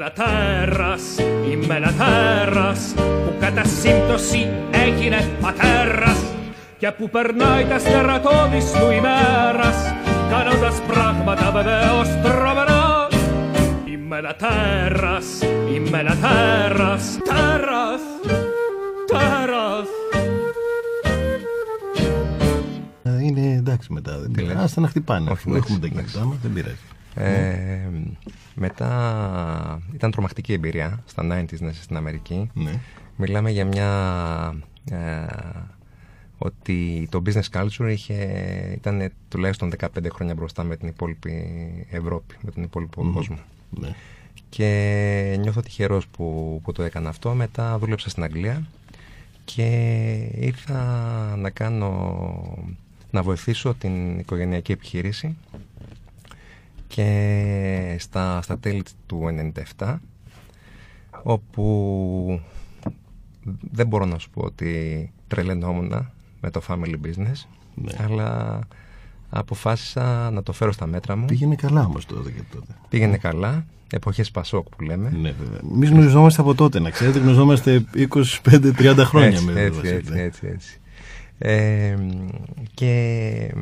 ένα τέρας, είμαι ένα τέρας που κατά σύμπτωση έγινε πατέρας και που περνάει τα στερατώδης του ημέρας κάνοντας πράγματα βεβαίως τρομερά Είμαι ένα τέρας, είμαι ένα τέρας, τέρας, τέρας Είναι εντάξει μετά. Δεν πειράζει. Άστα να χτυπάνε. Όχι, Αφού έχουμε τα εντάξει, κινητά μας, δεν πειράζει. Ε, μετά ήταν τρομακτική εμπειρία στα 90s να είσαι στην Αμερική. Ναι. Μιλάμε για μια... Ε, ότι το business culture είχε, ήταν τουλάχιστον 15 χρόνια μπροστά με την υπόλοιπη Ευρώπη, με τον υπόλοιπο κόσμο. ναι. Και νιώθω τυχερός που, που το έκανα αυτό. Μετά δούλεψα στην Αγγλία και ήρθα να κάνω, να βοηθήσω την οικογενειακή επιχείρηση και στα, στα τέλη του 97 όπου δεν μπορώ να σου πω ότι τρελαινόμουν με το family business Ναι. αλλά αποφάσισα να το φέρω στα μέτρα μου Πήγαινε καλά όμως τότε και τότε. πήγαινε καλά εποχές Πασόκ που λέμε Ναι, βέβαια. Εμείς γνωριζόμαστε από τότε, να ξέρετε. Γνωριζόμαστε 25-30 χρόνια έτσι, με έτσι, Βασίλη. έτσι, έτσι, έτσι. Ε, και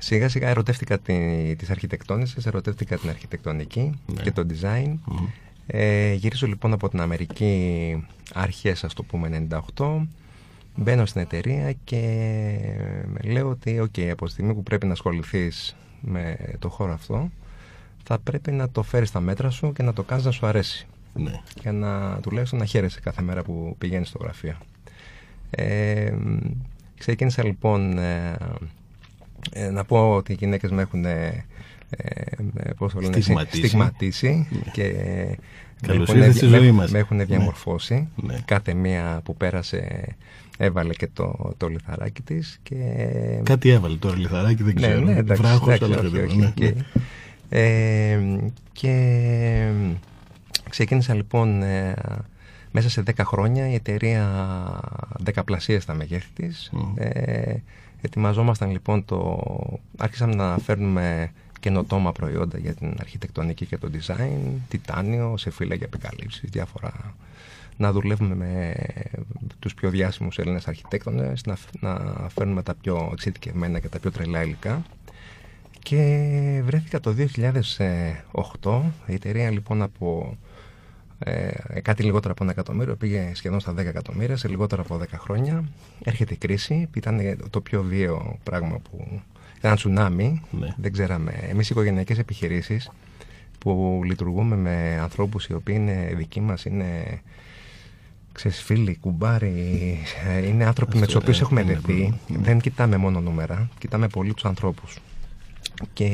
σιγά σιγά ερωτεύτηκα τη, τις αρχιτεκτόνισσες, ερωτεύτηκα την αρχιτεκτονική Ναι. και το design. Ε, γυρίζω λοιπόν από την Αμερική αρχές ας το πούμε 98 Μπαίνω στην εταιρεία και λέω ότι οκ, από τη στιγμή που πρέπει να ασχοληθείς με το χώρο αυτό θα πρέπει να το φέρεις στα μέτρα σου και να το κάνεις να σου αρέσει Ναι. για να τουλάχιστον να χαίρεσαι κάθε μέρα που πηγαίνεις στο γραφείο. Ε, ξεκίνησα λοιπόν ε, ε, να πω ότι οι γυναίκες με έχουν ε, ε, πώς το λένε, Στιγματίσει. στιγματίσει και με Καλώς έχουν- ήρθες στη με- ζωή μας. με έχουν Ναι. διαμορφώσει. Ναι. Κάθε μία που πέρασε έβαλε και το, το λιθαράκι της και Κάτι έβαλε τώρα λιθαράκι, δεν ναι, ξέρω. ναι, εντάξει, Βράχος, εντάξει, αλλά όχι, δεν όχι, ναι, οκ. ναι. Ε, και ξεκίνησα λοιπόν ε, μέσα σε 10 χρόνια η εταιρεία δεκαπλασίασε τα μεγέθη της. Μμμ. Ε, ετοιμαζόμασταν λοιπόν το... Άρχισαμε να φέρνουμε καινοτόμα προϊόντα για την αρχιτεκτονική και το design, τιτάνιο, σε φύλλα για επικαλύψεις, διάφορα να δουλεύουμε με τους πιο διάσημους Έλληνες αρχιτέκτονες, να, να φέρνουμε τα πιο εξειδικευμένα και τα πιο τρελά υλικά. Και βρέθηκα το 2008, η εταιρεία λοιπόν από ε, κάτι λιγότερο από ένα εκατομμύριο πήγε σχεδόν στα 10 εκατομμύρια σε λιγότερο από 10 χρόνια. Έρχεται η κρίση, ήταν το πιο βίαιο πράγμα που ήταν ένα τσουνάμι, Ναι. δεν ξέραμε. Εμείς οι οικογενειακές επιχειρήσεις που λειτουργούμε με ανθρώπους οι οποίοι είναι δικοί μας, είναι ξέρεις, φίλοι, κουμπάροι, ε, είναι άνθρωποι με Αυτό, τους οποίους ε, έχουμε είναι δεθεί. πρόβλημα. Ναι. Δεν κοιτάμε μόνο νούμερα, κοιτάμε πολύ τους ανθρώπους. Και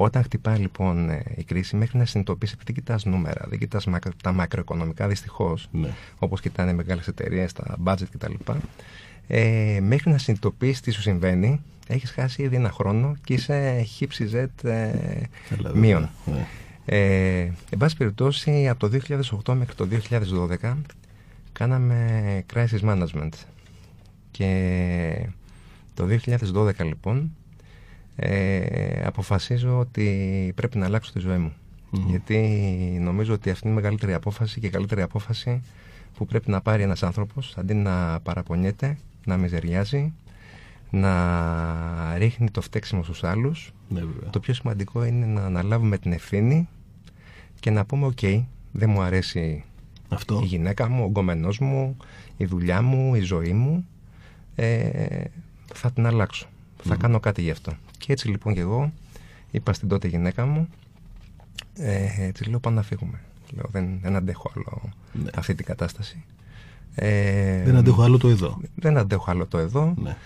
όταν χτυπάει λοιπόν ε, η κρίση, μέχρι να συνειδητοποιήσει, επειδή κοιτάς νούμερα, δεν κοιτάς μακρο- τα μακροοικονομικά δυστυχώς, Ναι. όπως κοιτάνε μεγάλες εταιρείες, τα budget κτλ. Ε, μέχρι να συνειδητοποιήσεις τι σου συμβαίνει, έχεις χάσει ήδη ένα χρόνο και είσαι χύψη Z ε, Καλά, μείον. βέβαια. Ναι. Ε, εν πάση περιπτώσει, από το 2008 μέχρι το 2012 κάναμε crisis management. Και το 2012 λοιπόν ε, αποφασίζω ότι πρέπει να αλλάξω τη ζωή μου. Μμμ. Γιατί νομίζω ότι αυτή είναι η μεγαλύτερη απόφαση και η καλύτερη απόφαση που πρέπει να πάρει ένας άνθρωπος αντί να παραπονιέται, να μιζεριάζει, να ρίχνει το φταίξιμο στους άλλους Ναι, βέβαια. το πιο σημαντικό είναι να αναλάβουμε την ευθύνη και να πούμε «ΟΚ, δεν μου αρέσει Αυτό. η γυναίκα μου, ο γκομενός μου, η δουλειά μου, η ζωή μου, ε, θα την αλλάξω. Θα κάνω κάτι γι' αυτό». Και έτσι λοιπόν και εγώ είπα στην τότε γυναίκα μου, ε, της λέω «Πάμε να φύγουμε». Λέω, δεν, δεν αντέχω άλλο Ναι. αυτή την κατάσταση. Ε, Δεν αντέχω άλλο το εδώ. Δεν αντέχω άλλο το εδώ Ναι.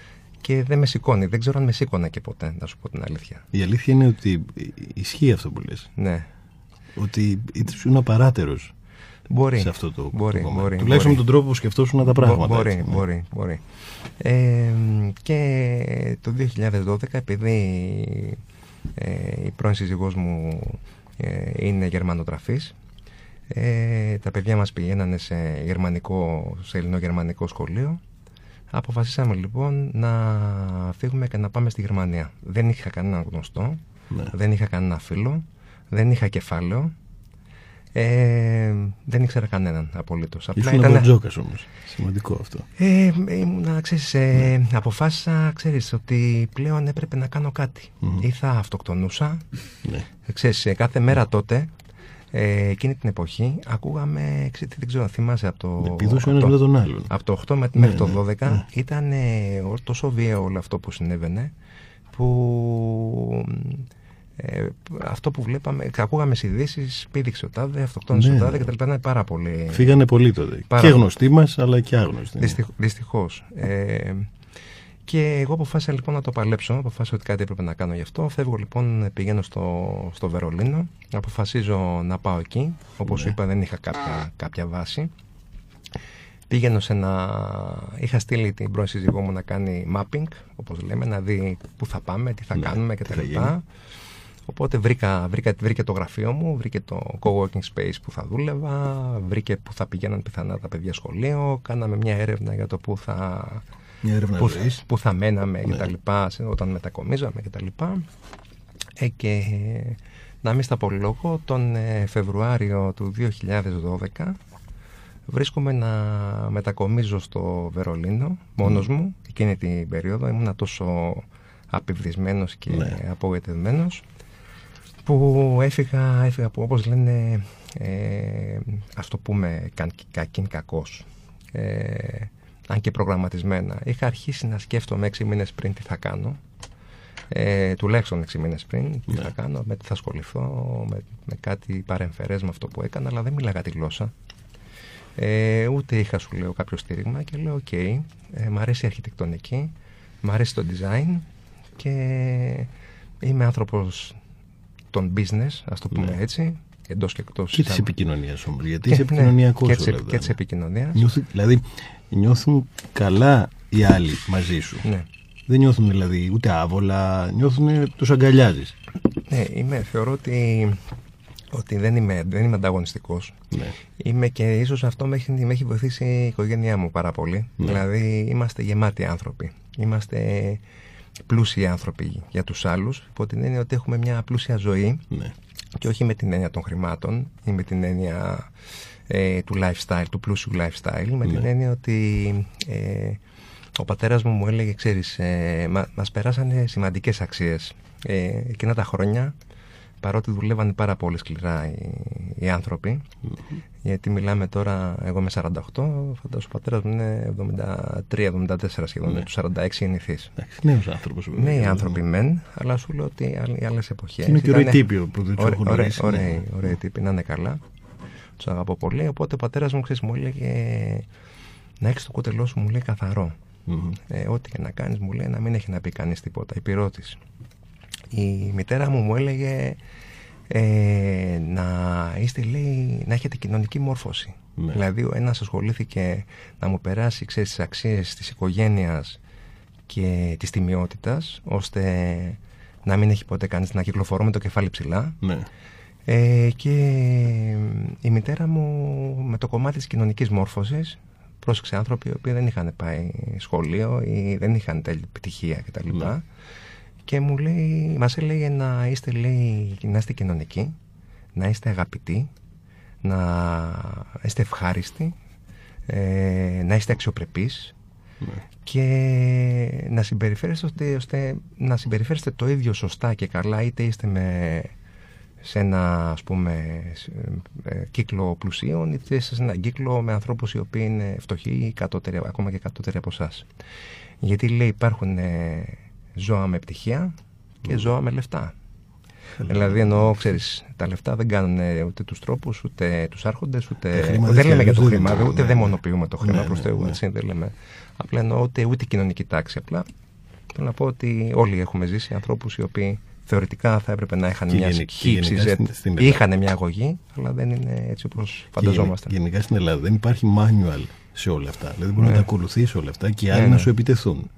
και δεν με σηκώνει. Δεν ξέρω αν με σήκωνε και ποτέ, να σου πω την αλήθεια. Η αλήθεια είναι ότι ισχύει αυτό που λες. Ναι. Ότι ήσουν απαράτερος Μπορεί. σε αυτό το, μπορεί, το κομμάτι. μπορεί, Τουλάχιστον μπορεί. με τον τρόπο που σκεφτόσουν τα πράγματα. Μπο- Μπορεί, έτσι, ναι. μπορεί, μπορεί. Ε, και το 2012 επειδή ε, η πρώην σύζυγός μου ε, είναι γερμανοτραφής ε, τα παιδιά μας πηγαίνανε σε, γερμανικό, σε ελληνογερμανικό σχολείο αποφασίσαμε λοιπόν να φύγουμε και να πάμε στη Γερμανία δεν είχα κανένα γνωστό Ναι. δεν είχα κανένα φίλο δεν είχα κεφάλαιο Ε, δεν ήξερα κανέναν απολύτως. Ήσουν ήταν... Μπατζόκα όμως. Σημαντικό αυτό. Ε, ήμουν, ξέρεις, ε, ναι. αποφάσισα ξέρεις, ότι πλέον έπρεπε να κάνω κάτι. Ή θα αυτοκτονούσα. Ναι. Ξέρεις, κάθε μέρα τότε ε, εκείνη την εποχή ακούγαμε, δεν ξέρω, θυμάσαι από το. Επιδούσε ένας μετά τον άλλον. Από το 8 μέχρι ναι, το 12 ναι, ναι. ήταν ε, τόσο βίαιο όλο αυτό που συνέβαινε που ε, αυτό που βλέπαμε, ακούγαμε στις ειδήσεις, πήδηξε ο τάδε, αυτοκτόνησε ναι. ο τάδε κτλ. Ήταν πάρα πολύ. Φύγανε πολύ τότε. Πάρα... Και γνωστοί μας, αλλά και άγνωστοι. Δυστυχώς. Ε, και εγώ αποφάσισα λοιπόν να το παλέψω. Αποφάσισα ότι κάτι έπρεπε να κάνω γι' αυτό. Φεύγω λοιπόν, πηγαίνω στο, στο Βερολίνο. Αποφασίζω να πάω εκεί. Όπως ναι. είπα, δεν είχα κάποια, κάποια βάση. Πήγαινω σε ένα. Είχα στείλει την πρώην σύζυγό μου να κάνει mapping, όπως λέμε, να δει πού θα πάμε, τι θα ναι, κάνουμε κτλ. Οπότε βρήκα, βρήκα, βρήκε το γραφείο μου, βρήκε το co-working space που θα δούλευα, βρήκε που θα πηγαίναν πιθανά τα παιδιά σχολείο, κάναμε μια έρευνα για το που θα, μια έρευνα που, που θα μέναμε ναι. και τα λοιπά, όταν μετακομίζαμε και τα λοιπά. Ε, και να μην στα πολυλογώ, τον ε, Φεβρουάριο του 2012 βρίσκομαι να μετακομίζω στο Βερολίνο μόνος μου εκείνη την περίοδο ήμουν τόσο απειβδισμένος και ναι. απογοητευμένος που έφυγα, έφυγα που όπως λένε ε, ας το πούμε κακήν κακός. Ε, αν και προγραμματισμένα. Είχα αρχίσει να σκέφτομαι έξι μήνες πριν τι θα κάνω. Ε, τουλάχιστον 6 μήνες πριν τι θα ναι. κάνω, με τι θα ασχοληθώ με, με κάτι παρεμφερές με αυτό που έκανα αλλά δεν μιλάγα τη γλώσσα. Ε, ούτε είχα σου λέω κάποιο στήριγμα και λέω OK, okay, ε, μ' αρέσει η αρχιτεκτονική μ' αρέσει το design και είμαι άνθρωπος των business, ας το πούμε ναι. έτσι, εντός και εκτός. Και της επικοινωνίας όμως. Γιατί είσαι επικοινωνιακός. Ναι, και της επικοινωνίας. Δηλαδή, νιώθουν καλά οι άλλοι μαζί σου. Ναι. Δεν νιώθουν δηλαδή ούτε άβολα, νιώθουν τους αγκαλιάζεις. Ναι, είμαι, θεωρώ ότι, ότι δεν είμαι, δεν είμαι ανταγωνιστικός. Ναι. Είμαι και ίσως αυτό με έχει, με έχει βοηθήσει η οικογένειά μου πάρα πολύ. Ναι. Δηλαδή, είμαστε γεμάτοι άνθρωποι. Είμαστε πλούσιοι άνθρωποι για τους άλλους υπό την έννοια ότι έχουμε μια πλούσια ζωή ναι. και όχι με την έννοια των χρημάτων ή με την έννοια ε, του lifestyle, του πλούσιου lifestyle με την ναι. έννοια ότι ε, ο πατέρας μου μου έλεγε ξέρεις ε, μα, μας περάσανε σημαντικές αξίες ε, εκείνα τα χρόνια παρότι δουλεύαν πάρα πολύ σκληρά οι, οι άνθρωποι, γιατί μιλάμε τώρα, εγώ είμαι 48, φαντάζομαι ο πατέρας μου είναι 73-74 σχεδόν, ναι. του 46 γεννηθεί. Νέος άνθρωπος. Νέοι άνθρωποι μεν, αλλά σου λέω ότι οι άλλες εποχές. Είναι και ωραίοι τύποι που δεν τους έχουν Ωραίοι, ωραίοι τύποι, να είναι καλά. Τους αγαπώ πολύ. Οπότε ο πατέρας μου, ξέρεις, μου έλεγε να έχεις το κούτελό σου, μου λέει καθαρό. Ε, ό,τι και να κάνεις, μου λέει να μην έχει να πει κανείς τίποτα. Υπηρότη η μητέρα μου μου έλεγε ε, να είστε λέει να έχετε κοινωνική μόρφωση ναι. δηλαδή ο ένας ασχολήθηκε να μου περάσει ξέρεις, τις αξίες της οικογένειας και της τιμιότητας ώστε να μην έχει ποτέ κανείς να κυκλοφορώ με το κεφάλι ψηλά ναι. ε, και η μητέρα μου με το κομμάτι της κοινωνικής μόρφωσης πρόσεξε άνθρωποι οι οποίοι δεν είχαν πάει σχολείο ή δεν είχαν τέλεια επιτυχία κτλ. Ναι και μου λέει, μας έλεγε να είστε, λέει, να είστε κοινωνικοί, να είστε αγαπητοί, να είστε ευχάριστοι, ε, να είστε αξιοπρεπείς ναι. και να συμπεριφέρεστε, ώστε, να συμπεριφέρεστε το ίδιο σωστά και καλά είτε είστε με, σε ένα ας πούμε ε, κύκλο πλουσίων είτε είστε σε ένα κύκλο με ανθρώπους οι οποίοι είναι φτωχοί κατώτεροι, ακόμα και κατώτεροι από εσάς. Γιατί λέει υπάρχουν ε, ζώα με πτυχία και ζώα με λεφτά. Δηλαδή εννοώ, ξέρεις, τα λεφτά δεν κάνουν ούτε τους τρόπους, ούτε τους άρχοντες, ούτε. Δεν λέμε για το χρήμα, ούτε ναι. δαιμονοποιούμε το χρήμα ναι, προς ναι, Θεού. Έτσι, δεν λέμε. Απλά εννοώ ούτε, ούτε κοινωνική τάξη. Απλά θέλω να πω ότι όλοι έχουμε ζήσει ανθρώπους οι οποίοι θεωρητικά θα έπρεπε να είχαν μια χύψη είχαν μια αγωγή, αλλά δεν είναι έτσι όπως φανταζόμαστε. Γενικά στην Ελλάδα δεν υπάρχει manual σε όλα αυτά. Δηλαδή μπορεί να τα ακολουθήσει όλα αυτά και οι άλλοι να σου επιτεθούν.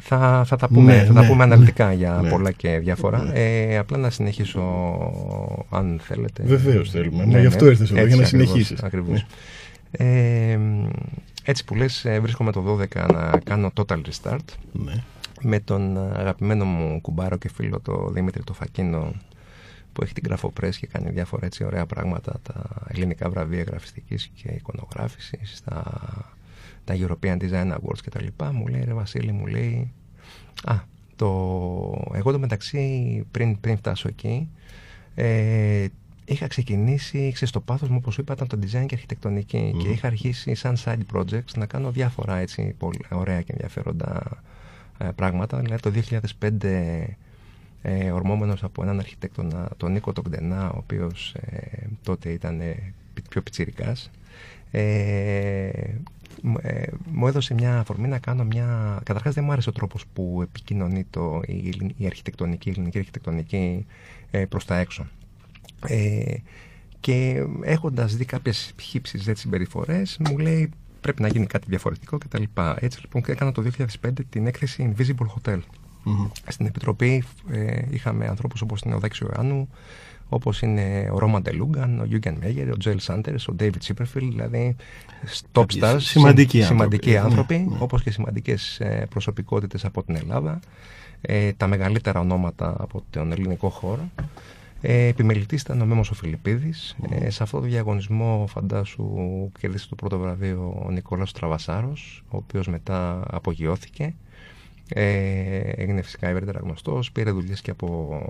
Θα, θα τα πούμε, ναι, θα τα ναι, πούμε αναλυτικά για ναι. πολλά και διάφορα. Ε, απλά να συνεχίσω, αν θέλετε. Βεβαίως θέλουμε. Ναι, γι' αυτό ήρθες εδώ, για να συνεχίσεις. Ακριβώς. Ε, έτσι που λες, ε, βρίσκομαι το 12 να κάνω total restart. Ναι. Με τον αγαπημένο μου κουμπάρο και φίλο, το Δημήτρη το Φακίνο, που έχει την γραφοπρές και κάνει διάφορα έτσι ωραία πράγματα τα ελληνικά βραβεία γραφιστικής και εικονογράφησης τα, τα European Design Awards και τα λοιπά μου λέει ρε Βασίλη μου λέει α, το, εγώ το μεταξύ πριν, πριν φτάσω εκεί ε, είχα ξεκινήσει, ξέρεις, το πάθος μου, όπως είπα, ήταν το design και αρχιτεκτονική και είχα αρχίσει σαν side projects να κάνω διάφορα έτσι πολύ ωραία και ενδιαφέροντα ε, πράγματα. Δηλαδή το 2005 ε, ορμόμενος από έναν αρχιτέκτονα, τον Νίκο Τογκδενά, ο οποίος ε, τότε ήταν ε, πιο πιτσιρικάς, ε, ε, μου έδωσε μια αφορμή να κάνω μια... Καταρχάς δεν μου άρεσε ο τρόπος που επικοινωνεί το, η, η αρχιτεκτονική, η ελληνική αρχιτεκτονική ε, προς τα έξω. Ε, και έχοντας δει κάποιες χύψεις έτσι συμπεριφορές μου λέει πρέπει να γίνει κάτι διαφορετικό κτλ. Έτσι λοιπόν έκανα το 2005 την έκθεση Invisible Hotel. Στην Επιτροπή ε, είχαμε ανθρώπους όπως είναι ο Δέξιο Ιωάννου, όπως είναι ο Ρόμαν Τελούγκαν, ο Γιούγκεν Μέγερ, ο Τζέλ Σάντερς, ο Ντέιβιτ Σίπερφιλ, δηλαδή top stars, σημαντικοί, σημαντικοί άνθρωποι, ναι, ναι. όπως και σημαντικές ε, προσωπικότητες από την Ελλάδα, ε, τα μεγαλύτερα ονόματα από τον ελληνικό χώρο. Ε, επιμελητής ήταν ο Μέμος ο Φιλιππίδης. Ε, σε αυτό το διαγωνισμό φαντάσου κερδίσε το πρώτο βραβείο ο Νικόλας Τραβασάρος, ο οποίος μετά απογειώθηκε. Ε, έγινε φυσικά ευρύτερα γνωστός, πήρε δουλειές και από,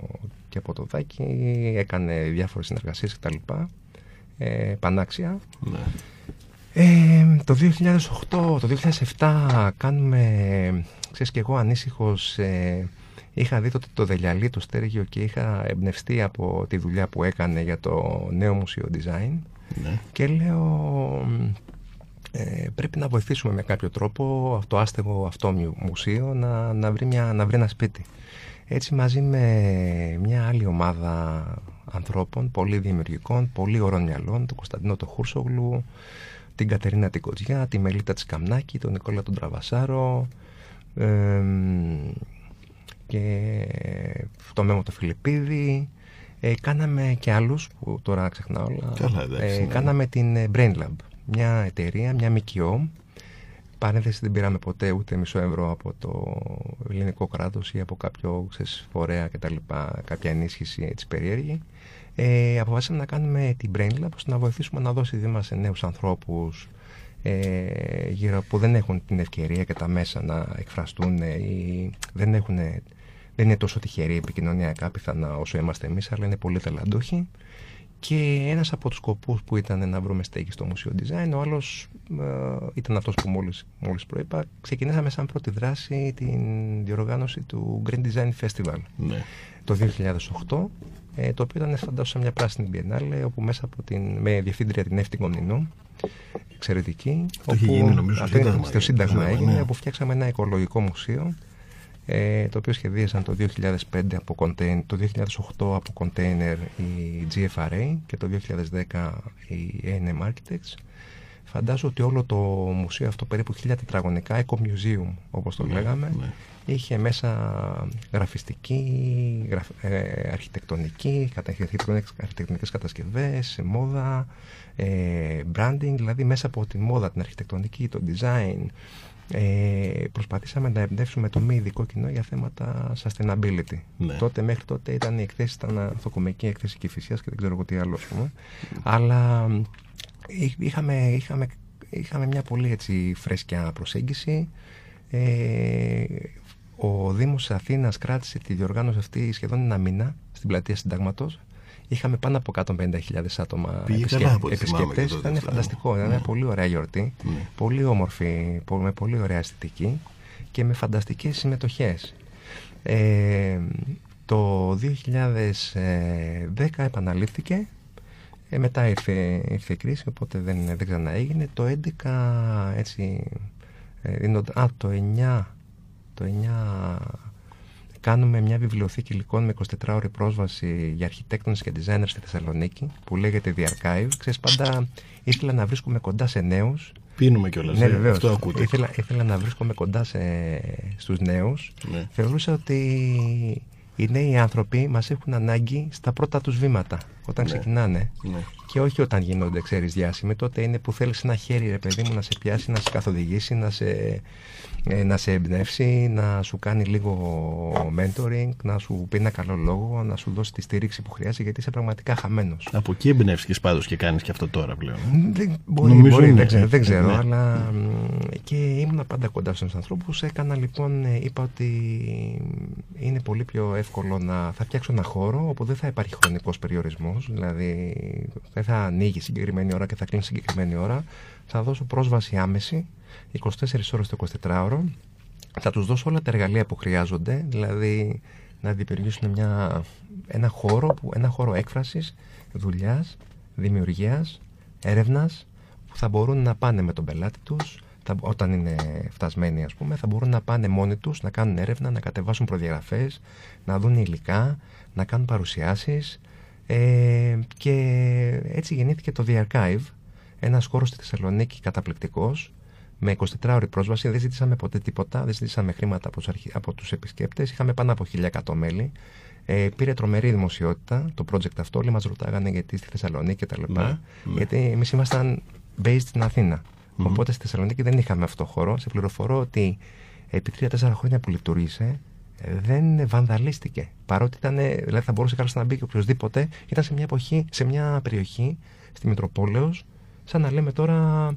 και από το Δάκη, έκανε διάφορες συνεργασίες κτλ. Ε, πανάξια. Ναι. Ε, το 2008, το 2007 κάνουμε, ξέρεις και εγώ ανήσυχος, ε, είχα δει τότε το Δελιαλί, το Στέργιο και είχα εμπνευστεί από τη δουλειά που έκανε για το νέο μουσείο design ναι. και λέω ε, πρέπει να βοηθήσουμε με κάποιο τρόπο το άστεγο αυτό μουσείο να, να, βρει μια, να βρει ένα σπίτι. Έτσι μαζί με μια άλλη ομάδα ανθρώπων, πολύ δημιουργικών, πολύ ωρών μυαλών, τον Κωνσταντινό το Χούρσογλου, την Κατερίνα την Κοτζιά, τη Μελίτα της Καμνάκη, τον Νικόλα τον Τραβασάρο και το Μέμο το Φιλιππίδη. Ε, κάναμε και άλλους που τώρα ξεχνάω όλα. ε, ναι. Κάναμε την ε, Brain Lab μια εταιρεία, μια ΜΚΟ. Παρένθεση δεν πήραμε ποτέ ούτε μισό ευρώ από το ελληνικό κράτος ή από κάποιο ξέρεις, φορέα κτλ. Κάποια ενίσχυση έτσι περίεργη. Ε, αποφάσισαμε να κάνουμε την Brain Lab ώστε να βοηθήσουμε να δώσει δήμα σε νέους ανθρώπους ε, γύρω, που δεν έχουν την ευκαιρία και τα μέσα να εκφραστούν ή δεν, έχουν, δεν είναι τόσο τυχεροί επικοινωνιακά πιθανά όσο είμαστε εμείς αλλά είναι πολύ ταλαντούχοι και ένας από τους σκοπούς που ήταν να βρούμε στέγη στο Μουσείο Design, ο άλλος ε, ήταν αυτός που μόλις, μόλις προείπα. Ξεκινήσαμε σαν πρώτη δράση την διοργάνωση του Green Design Festival ναι. το 2008, ε, το οποίο ήταν φαντάζομαι σε μια πράσινη biennale, όπου μέσα από την, με διευθύντρια την Εύτη Κομνηνού, εξαιρετική. Το όπου, γίνει νομίζω στο Σύνταγμα. Στο Σύνταγμα έγινε, ναι. όπου φτιάξαμε ένα οικολογικό μουσείο ε, το οποίο σχεδίασαν το 2005 από contain, το 2008 από container η GFRA και το 2010 η A&M Architects. Φαντάζομαι ότι όλο το μουσείο αυτό περίπου 1000 τετραγωνικά, Eco Museum όπως το ναι, λέγαμε, ναι. Είχε μέσα γραφιστική, γραφ, ε, αρχιτεκτονική, αρχιτεκτονικές κατασκευές, μόδα, ε, branding, δηλαδή μέσα από τη μόδα, την αρχιτεκτονική, το design, ε, προσπαθήσαμε να εμπνεύσουμε το μη ειδικό κοινό για θέματα sustainability. Ναι. Τότε, μέχρι τότε ήταν η εκθέση, ήταν ανθοκομική εκθέση κυφυσίας και δεν ξέρω εγώ τι άλλο, πούμε. Αλλά είχαμε, είχαμε, είχαμε μια πολύ έτσι φρέσκια προσέγγιση. Ε, ο Δήμος Αθήνας κράτησε τη διοργάνωση αυτή σχεδόν ένα μήνα στην πλατεία Συντάγματος Είχαμε πάνω από 150.000 άτομα επισκέπτες. Ήταν φανταστικό. Ήταν μια ναι. πολύ ωραία γιορτή. Ναι. Πολύ όμορφη, με πολύ ωραία αισθητική και με φανταστικές συμμετοχές. Ε, το 2010 επαναλήφθηκε ε, μετά ήρθε, ήρθε η κρίση οπότε δεν, δεν ξανά έγινε το 11 έτσι ε, α, το 9 το 9 κάνουμε μια βιβλιοθήκη υλικών με 24 ώρη πρόσβαση για αρχιτέκτονες και designers στη Θεσσαλονίκη που λέγεται The Archive. Ξέρεις, πάντα ήθελα να βρίσκομαι κοντά σε νέους. Πίνουμε κιόλας, ναι, ε, βεβαίως. αυτό ακούτε. Ήθελα, ήθελα να βρίσκομαι κοντά σε, στους νέους. Ναι. Θεωρούσα ότι οι νέοι άνθρωποι μας έχουν ανάγκη στα πρώτα τους βήματα. όταν ναι. ξεκινάνε. Ναι. Και όχι όταν γίνονται, ξέρεις, διάσημοι. Τότε είναι που θέλεις ένα χέρι, ρε παιδί μου, να σε πιάσει, να σε καθοδηγήσει, να σε ε, να σε εμπνεύσει, να σου κάνει λίγο mentoring, να σου πει ένα καλό λόγο, να σου δώσει τη στήριξη που χρειάζεται γιατί είσαι πραγματικά χαμένος. Από εκεί εμπνεύστηκες πάντως και κάνεις και αυτό τώρα πλέον. Δεν, μπορεί, μπορεί δεν ξέρω, δεν ξέρω ναι. αλλά και ήμουν πάντα κοντά στους ανθρώπους. Έκανα λοιπόν, ε, είπα ότι είναι πολύ πιο εύκολο να θα φτιάξω ένα χώρο όπου δεν θα υπάρχει χρονικός περιορισμός. Δηλαδή δεν θα ανοίγει συγκεκριμένη ώρα και θα κλείνεις συγκεκριμένη ώρα. Θα δώσω πρόσβαση άμεση 24 ώρες το 24ωρο. Θα τους δώσω όλα τα εργαλεία που χρειάζονται, δηλαδή να δημιουργήσουν μια, ένα, χώρο, που, ένα χώρο έκφρασης, δουλειάς, δημιουργίας, έρευνας, που θα μπορούν να πάνε με τον πελάτη τους, όταν είναι φτασμένοι ας πούμε, θα μπορούν να πάνε μόνοι τους, να κάνουν έρευνα, να κατεβάσουν προδιαγραφές, να δουν ώρε να κάνουν παρουσιάσεις ε, και έτσι γεννήθηκε το The Archive, ένας χώρος στη Θεσσαλονίκη καταπληκτικός, με 24 ώρη πρόσβαση, δεν ζήτησαμε ποτέ τίποτα, δεν ζήτησαμε χρήματα από, από τους επισκέπτες, είχαμε πάνω από 1100 μέλη. Ε, πήρε τρομερή δημοσιότητα το project αυτό. Όλοι μας ρωτάγανε γιατί στη Θεσσαλονίκη κτλ. Ναι, ναι. Γιατί εμείς ήμασταν based στην Αθήνα. Mm-hmm. Οπότε στη Θεσσαλονίκη δεν είχαμε αυτό το χώρο. Σε πληροφορώ ότι επί τρία-τέσσερα χρόνια που λειτουργήσε δεν βανδαλίστηκε. Παρότι ήταν, δηλαδή θα μπορούσε κάποιο να μπει και οποιοδήποτε, ήταν σε μια εποχή, σε μια περιοχή στη Μητροπόλεως, σαν να λέμε τώρα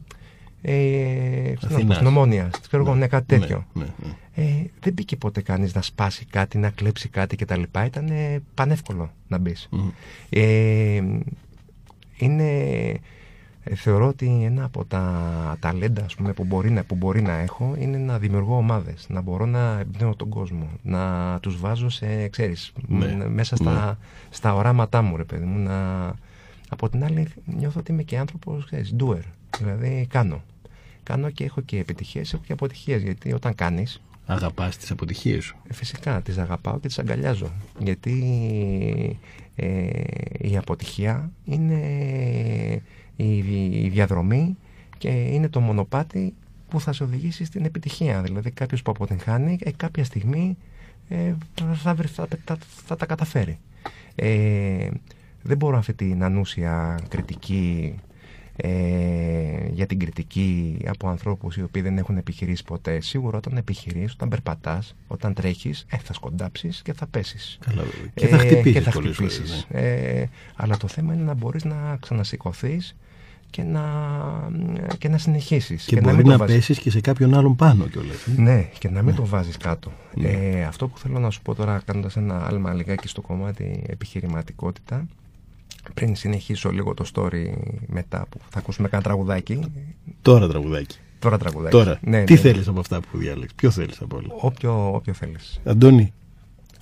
ε, στην Ομόνια, ξέρω εγώ, ναι, κάτι ναι, τέτοιο. Ναι, ναι, ε, δεν μπήκε ποτέ κανείς να σπάσει κάτι, να κλέψει κάτι κτλ. Ήταν πανεύκολο να μπεις. Ε, είναι, ε, θεωρώ ότι ένα από τα ταλέντα ας πούμε, που, μπορεί να, που μπορεί να έχω είναι να δημιουργώ ομάδες, να μπορώ να εμπνέω τον κόσμο, να τους βάζω σε, ξέρεις, μέσα στα, στα οράματά μου, ρε παιδί μου, να... Από την άλλη νιώθω ότι είμαι και άνθρωπος, ξέρεις, doer. Δηλαδή κάνω. Κάνω και έχω και επιτυχίες, έχω και αποτυχίες. Γιατί όταν κάνει. Αγαπάς τις αποτυχίες σου. Ε, φυσικά, τις αγαπάω και τις αγκαλιάζω. Γιατί ε, η αποτυχία είναι η, η διαδρομή και είναι το μονοπάτι που θα σε οδηγήσει στην επιτυχία. Δηλαδή κάποιος που αποτυγχάνει ε, κάποια στιγμή ε, θα, θα, θα, θα, τα καταφέρει. Ε, δεν μπορώ αυτή την ανούσια κριτική ε, για την κριτική από ανθρώπους οι οποίοι δεν έχουν επιχειρήσει ποτέ. Σίγουρα όταν επιχειρείς, όταν περπατάς, όταν τρέχεις, ε, θα σκοντάψεις και θα πέσεις. Καλά, και θα χτυπήσεις. και θα χτυπήσεις. Ναι. Ε, αλλά το θέμα είναι να μπορείς να ξανασηκωθείς και να, και να συνεχίσεις. Και, και μπορεί να, να πέσεις και σε κάποιον άλλον πάνω κιόλας. Ε. Ναι, και να μην ναι. το βάζεις κάτω. Ναι. Ε, αυτό που θέλω να σου πω τώρα κάνοντας ένα άλμα λιγάκι στο κομμάτι επιχειρηματικότητα πριν συνεχίσω λίγο το story μετά που θα ακούσουμε κάνα τραγουδάκι. Τώρα τραγουδάκι. Τώρα τραγουδάκι. Τώρα. Ναι, Τι ναι. θέλεις από αυτά που διάλεξες; Ποιο θέλεις από όλα; Όποιο, όποιο θέλεις. Αντώνη,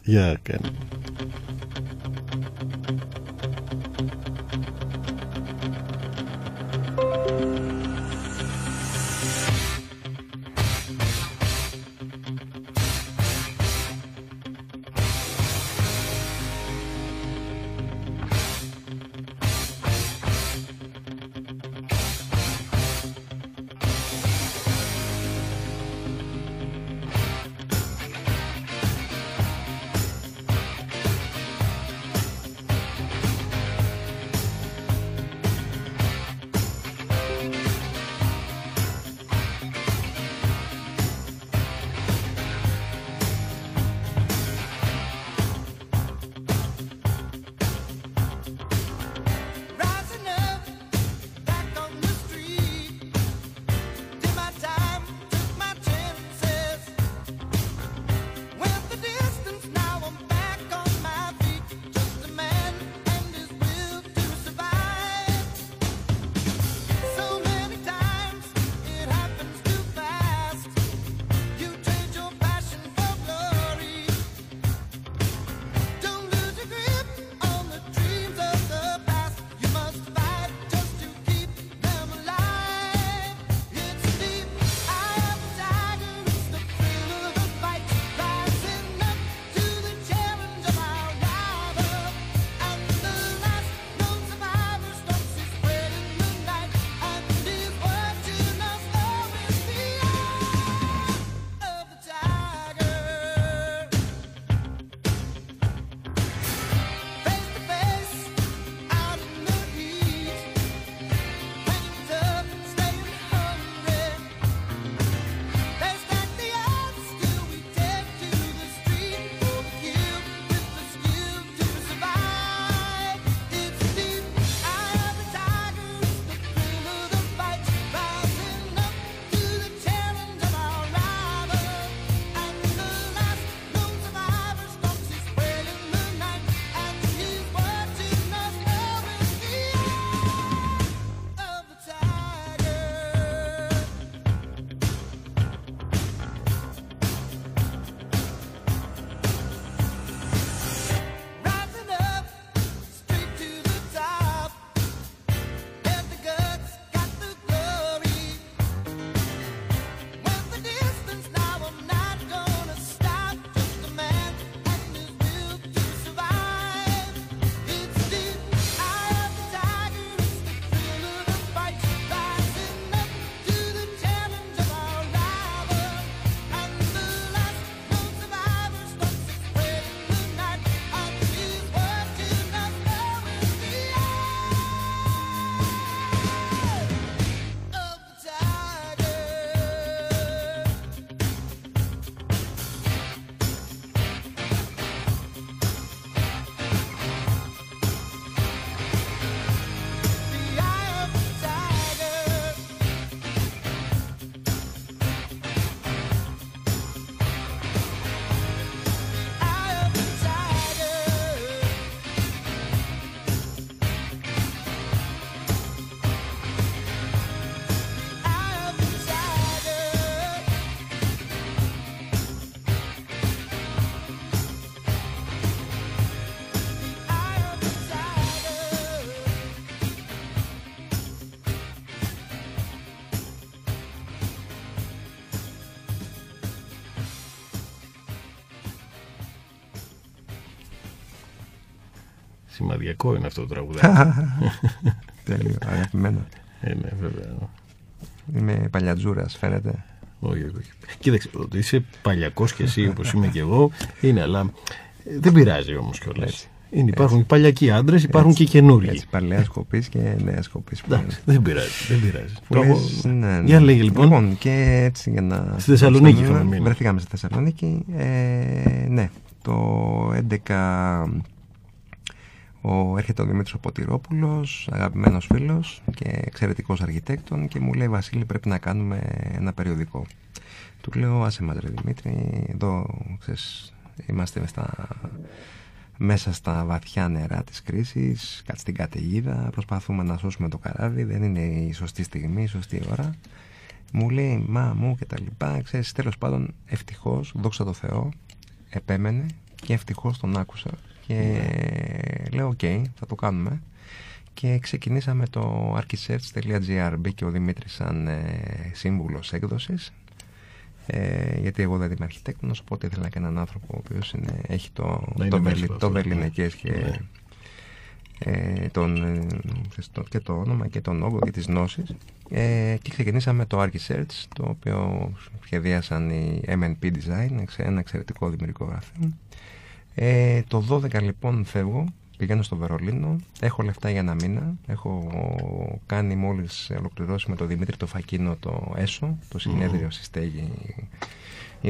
για κάνει. Σημαδιακό είναι αυτό το τραγούδι. Τέλειο, αγαπημένο. ε, ναι, βέβαια. Είμαι παλιατζούρας, φαίνεται. Όχι, όχι. Κοίταξε, ότι είσαι παλιακός κι εσύ όπως είμαι κι εγώ είναι, αλλά ε, δεν πειράζει όμως κιόλας. Είναι, υπάρχουν έτσι. παλιακοί άντρες, υπάρχουν έτσι, και καινούργοι. Έτσι, παλαιά σκοπής και νέα σκοπής. Εντάξει, δεν πειράζει. Δεν πειράζει. Λες, ναι, ναι. Για λέγε λοιπόν. Λοιπόν, και έτσι για να. Στη Θεσσαλονίκη είχαμε μείνει. Βρεθήκαμε στη Θεσσαλονίκη. Ε, ναι, το 11 ο, έρχεται ο Δημήτρης ο Ποτηρόπουλος, αγαπημένος φίλος και εξαιρετικός αρχιτέκτον και μου λέει Βασίλη πρέπει να κάνουμε ένα περιοδικό. Του λέω άσε μας ρε Δημήτρη, εδώ ξέρεις, είμαστε στα, μέσα στα βαθιά νερά της κρίσης, κάτι στην καταιγίδα, προσπαθούμε να σώσουμε το καράβι, δεν είναι η σωστή στιγμή, η σωστή ώρα. Μου λέει μα μου και τα λοιπά, ξέρεις, τέλος πάντων ευτυχώς, δόξα τω Θεώ, επέμενε και ευτυχώς τον άκουσα και λέω οκ, θα το κάνουμε και ξεκινήσαμε το archisearch.gr μπήκε ο Δημήτρης σαν ε, σύμβουλος έκδοσης ε, γιατί εγώ δεν είμαι αρχιτέκτονας οπότε ήθελα και έναν άνθρωπο ο οποίος είναι, έχει το, το, βελι, το βεληνεκές και, ναι. ε, τον, ε, και το όνομα και τον όγκο και τις γνώσεις. Ε, και ξεκινήσαμε το Archisearch το οποίο σχεδίασαν οι MNP Design ένα εξαιρετικό δημιουργικό γραφείο. Ε, το 12 λοιπόν φεύγω, πηγαίνω στο Βερολίνο, έχω λεφτά για ένα μήνα, έχω κάνει μόλις ολοκληρώσει με τον Δημήτρη το Φακίνο το ΕΣΟ, το συνέδριο mm. στη στέγη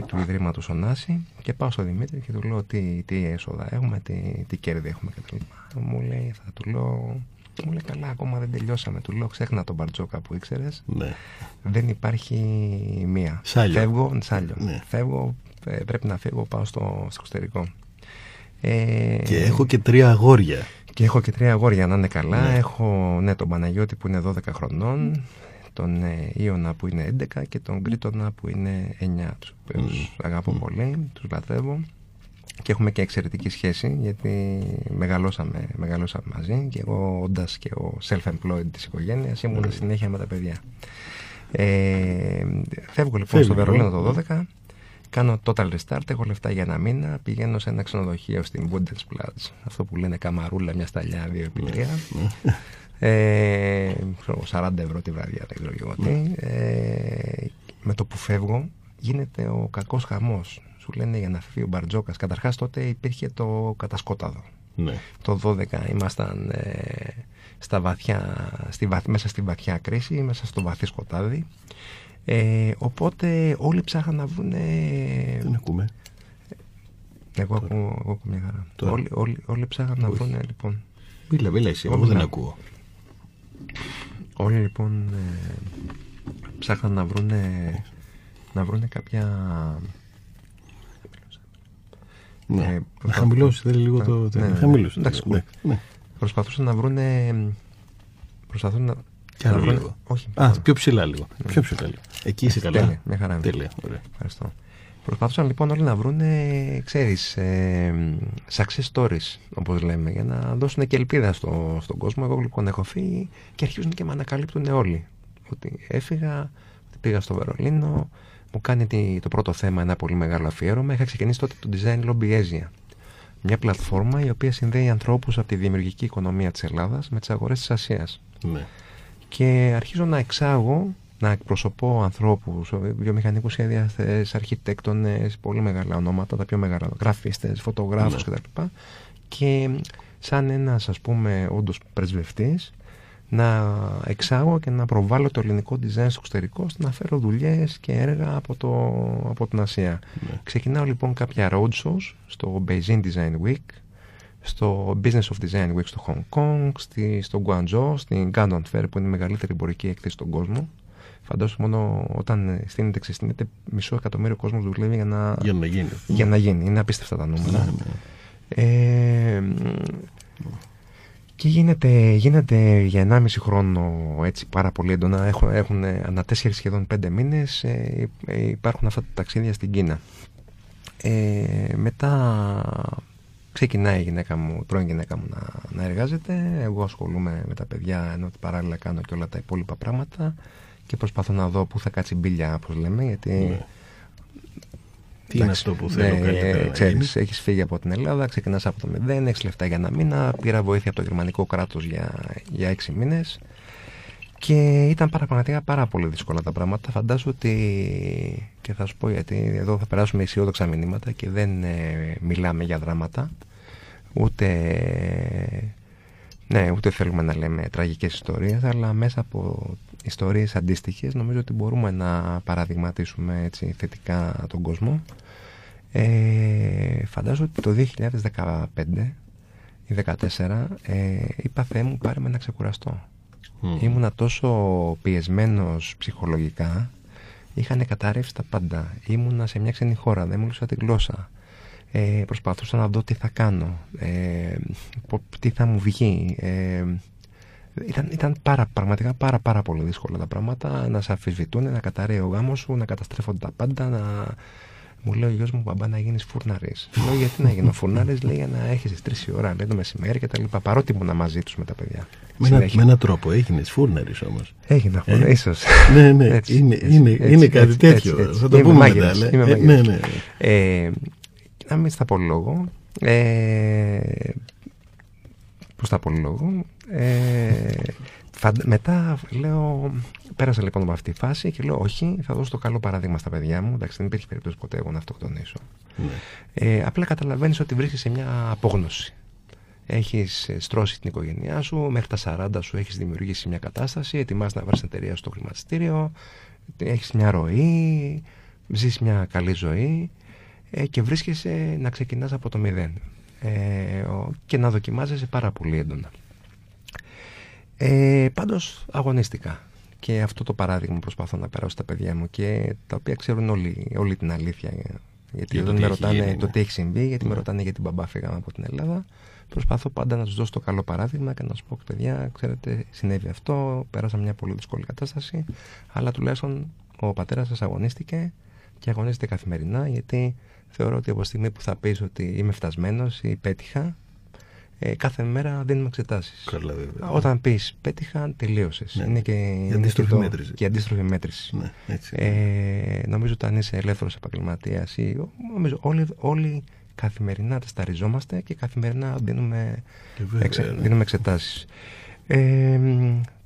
του Ιδρύματος Ωνάση και πάω στο Δημήτρη και του λέω τι, τι έσοδα έχουμε, τι, τι κέρδη έχουμε κτλ. Μου λέει, θα του λέω, μου λέει καλά, ακόμα δεν τελειώσαμε. Του λέω, ξέχνα τον Μπαρτζόκα που ήξερες. Ναι. Δεν υπάρχει μία. Σάλιο. Φεύγω, σάλιο. Ναι. Φεύγω, ε, πρέπει να φύγω, πάω στο, στο εξωτερικό. Ε, και έχω και τρία αγόρια. Και έχω και τρία αγόρια να είναι καλά. Ναι. Έχω ναι, τον Παναγιώτη που είναι 12 χρονών, τον ε, Ιωνα που είναι 11 και τον Κρήτονα που είναι 9. Τους οποίους αγαπώ πολύ, τους λατρεύω. Και έχουμε και εξαιρετική σχέση γιατί μεγαλώσαμε, μεγαλώσαμε μαζί και εγώ όντας και ο self-employed της οικογένειας ήμουν mm. συνέχεια με τα παιδιά. Ε, φεύγω λοιπόν στο Βερολίνο το 12 Κάνω total restart, έχω λεφτά για ένα μήνα. Πηγαίνω σε ένα ξενοδοχείο στην Bundesplatz, αυτό που λένε καμαρούλα, μια σταλιά, δύο επί τρία. ε, 40 ευρώ τη βραδιά, δεν ξέρω εγώ τι. Ε, με το που φεύγω, γίνεται ο κακός χαμός. Σου λένε για να φύγει ο Μπαρτζόκας. Καταρχάς τότε υπήρχε το κατασκόταδο. Ναι. Το 12 ήμασταν ε, στα βαθιά, στη, μέσα στη βαθιά κρίση, μέσα στο βαθύ σκοτάδι. Ε, οπότε όλοι ψάχναν να βρουν. Δεν ακούμε. Εγώ ακούω, εγώ ακούω μια χαρά. Όλοι, όλοι, όλοι ψάχναν να βρουν λοιπόν. Μίλα, μίλα εσύ, εγώ δεν ακούω. Όλοι λοιπόν ε, ψάχναν να βρουν να βρουν κάποια ναι. Ε, να χαμηλώσει, θέλει λίγο το. Ναι, ναι, ναι. Εντάξει, ναι, ναι. Προσπαθούσαν να βρουν. Προσπαθούν να, κι άλλο λίγο. Όχι. Α, πιο ψηλά λίγο. Ναι. Πιο ψηλά λίγο. Εκεί είσαι καλά. Τέλεια, μια χαρά. Τέλεια. Ωραία. Ευχαριστώ. Προσπάθησαν λοιπόν όλοι να βρουν, ξέρεις, ε, success stories, όπως λέμε, για να δώσουν και ελπίδα στο, στον κόσμο. Εγώ λοιπόν έχω φύγει και αρχίζουν και με ανακαλύπτουν όλοι. Ότι έφυγα, ότι πήγα στο Βερολίνο, μου κάνει το πρώτο θέμα ένα πολύ μεγάλο αφιέρωμα. Είχα ξεκινήσει τότε το Design Lobby Asia. Μια πλατφόρμα η οποία συνδέει ανθρώπους από τη δημιουργική οικονομία της Ελλάδας με τις αγορές της Ασίας. Ναι και αρχίζω να εξάγω, να εκπροσωπώ ανθρώπους, βιομηχανικούς σχεδιαστές, αρχιτέκτονες, πολύ μεγάλα ονόματα, τα πιο μεγάλα, γραφίστες, φωτογράφους ναι. κτλ. Και σαν ένας ας πούμε όντως πρεσβευτής να εξάγω και να προβάλλω το ελληνικό design στο εξωτερικό ώστε να φέρω δουλειές και έργα από, το, από την Ασία. Ναι. Ξεκινάω λοιπόν κάποια roadshows στο Beijing Design Week στο Business of Design Week στο Hong Kong, στη, στο Guangzhou, στην Canton Fair που είναι η μεγαλύτερη εμπορική έκθεση στον κόσμο. Φαντάζομαι μόνο όταν στείνεται, ξεστείνεται, μισό εκατομμύριο κόσμος δουλεύει για να, για να γίνει. Για να γίνει. Είναι απίστευτα τα νούμερα. Ναι, ναι. Ε, και γίνεται, γίνεται για 1,5 χρόνο έτσι πάρα πολύ έντονα. Έχουν, έχουν ανά 4 σχεδόν 5 μήνες ε, υπάρχουν αυτά τα ταξίδια στην Κίνα. Ε, μετά ξεκινάει η γυναίκα μου, η πρώην γυναίκα μου να, να εργάζεται. Εγώ ασχολούμαι με τα παιδιά ενώ παράλληλα κάνω και όλα τα υπόλοιπα πράγματα και προσπαθώ να δω πού θα κάτσει μπίλια, όπως λέμε, γιατί ναι. Τι είναι αυτό που θέλω ναι, καλύτερα να ξέρεις, έχεις φύγει από την Ελλάδα, ξεκινάς από το μηδέν, έχεις λεφτά για ένα μήνα, πήρα βοήθεια από το γερμανικό κράτος για, για έξι μήνες και ήταν πραγματικά πάρα πολύ δύσκολα τα πράγματα. Φαντάζομαι ότι, και θα σου πω γιατί εδώ θα περάσουμε αισιόδοξα μηνύματα και δεν ε, μιλάμε για δράματα, ούτε, ναι, ούτε θέλουμε να λέμε τραγικές ιστορίες, αλλά μέσα από ιστορίες αντίστοιχες νομίζω ότι μπορούμε να παραδειγματίσουμε έτσι, θετικά τον κόσμο. Ε, φαντάζομαι ότι το 2015 ή 2014 ε, είπα Θεέ μου πάρε με να ξεκουραστώ. Mm. Ήμουνα τόσο πιεσμένος ψυχολογικά, είχαν καταρρεύσει τα πάντα. Ήμουνα σε μια ξένη χώρα, δεν μιλούσα τη γλώσσα. Ε, προσπαθούσα να δω τι θα κάνω, ε, τι θα μου βγει. Ε, ήταν, ήταν πάρα, πραγματικά πάρα, πάρα πολύ δύσκολα τα πράγματα να σε αφισβητούν, να καταραίει ο γάμος σου, να καταστρέφονται τα πάντα, να, μου λέει ο γιος μου, μπαμπά, να γίνεις φούρναρης. Λέω γιατί να γίνω φούρναρης, λέει για να έχεις τρεις ώρα, λέει το μεσημέρι και τα λοιπά. Παρότι ήμουν μαζί τους με τα παιδιά. Με, ένα, με έναν τρόπο έγινες φούρναρης όμως. Έγινα φούρναρης, ε; ίσως. ναι, ναι, έτσι, είναι, έτσι, είναι, έτσι, είναι κάτι έτσι, τέτοιο. Έτσι, Θα το πούμε μετά. Είμαι ε, ναι, ναι. Ε, να μην στα πω λόγο. Ε, Πώς τα πω λόγο. Ε, μετά λέω, πέρασα λοιπόν από αυτή τη φάση και λέω: Όχι, θα δώσω το καλό παράδειγμα στα παιδιά μου. Εντάξει, δεν υπήρχε περίπτωση ποτέ εγώ να αυτοκτονήσω. Ναι. Ε, απλά καταλαβαίνεις ότι βρίσκεσαι σε μια απόγνωση. Έχεις ε, στρώσει την οικογένειά σου, μέχρι τα 40 σου έχεις δημιουργήσει μια κατάσταση, ετοιμάζεις να βρεις εταιρεία στο χρηματιστήριο, έχεις μια ροή, ζεις μια καλή ζωή ε, και βρίσκεσαι να ξεκινάς από το μηδέν. Ε, και να δοκιμάζεσαι πάρα πολύ έντονα. Ε, πάντως αγωνίστηκα. Και αυτό το παράδειγμα προσπαθώ να περάσω στα παιδιά μου και τα οποία ξέρουν όλη, όλη την αλήθεια. Γιατί δεν με ρωτάνε το τι έχει συμβεί γιατί με ναι. ρωτάνε γιατί μπαμπά φύγαμε από την Ελλάδα προσπαθώ πάντα να τους δώσω το καλό παράδειγμα και να σου πω παιδιά ξέρετε συνέβη αυτό πέρασα μια πολύ δύσκολη κατάσταση αλλά τουλάχιστον ο πατέρας σας αγωνίστηκε και αγωνίζεται καθημερινά γιατί θεωρώ ότι από τη στιγμή που θα πεις ότι είμαι φτασμένος ή πέτυχα ε, κάθε μέρα δίνουμε εξετάσεις. Όταν πεις πέτυχα, τελείωσες. Ναι. Είναι και η αντίστροφη το, μέτρηση. Και η αντίστροφη μέτρηση. Ναι, έτσι. Ε, νομίζω ότι αν είσαι ελεύθερος επαγγελματίας ή. Νομίζω όλοι, όλοι καθημερινά τεσταριζόμαστε και καθημερινά δίνουμε, εξε, ναι. δίνουμε εξετάσεις. Ε,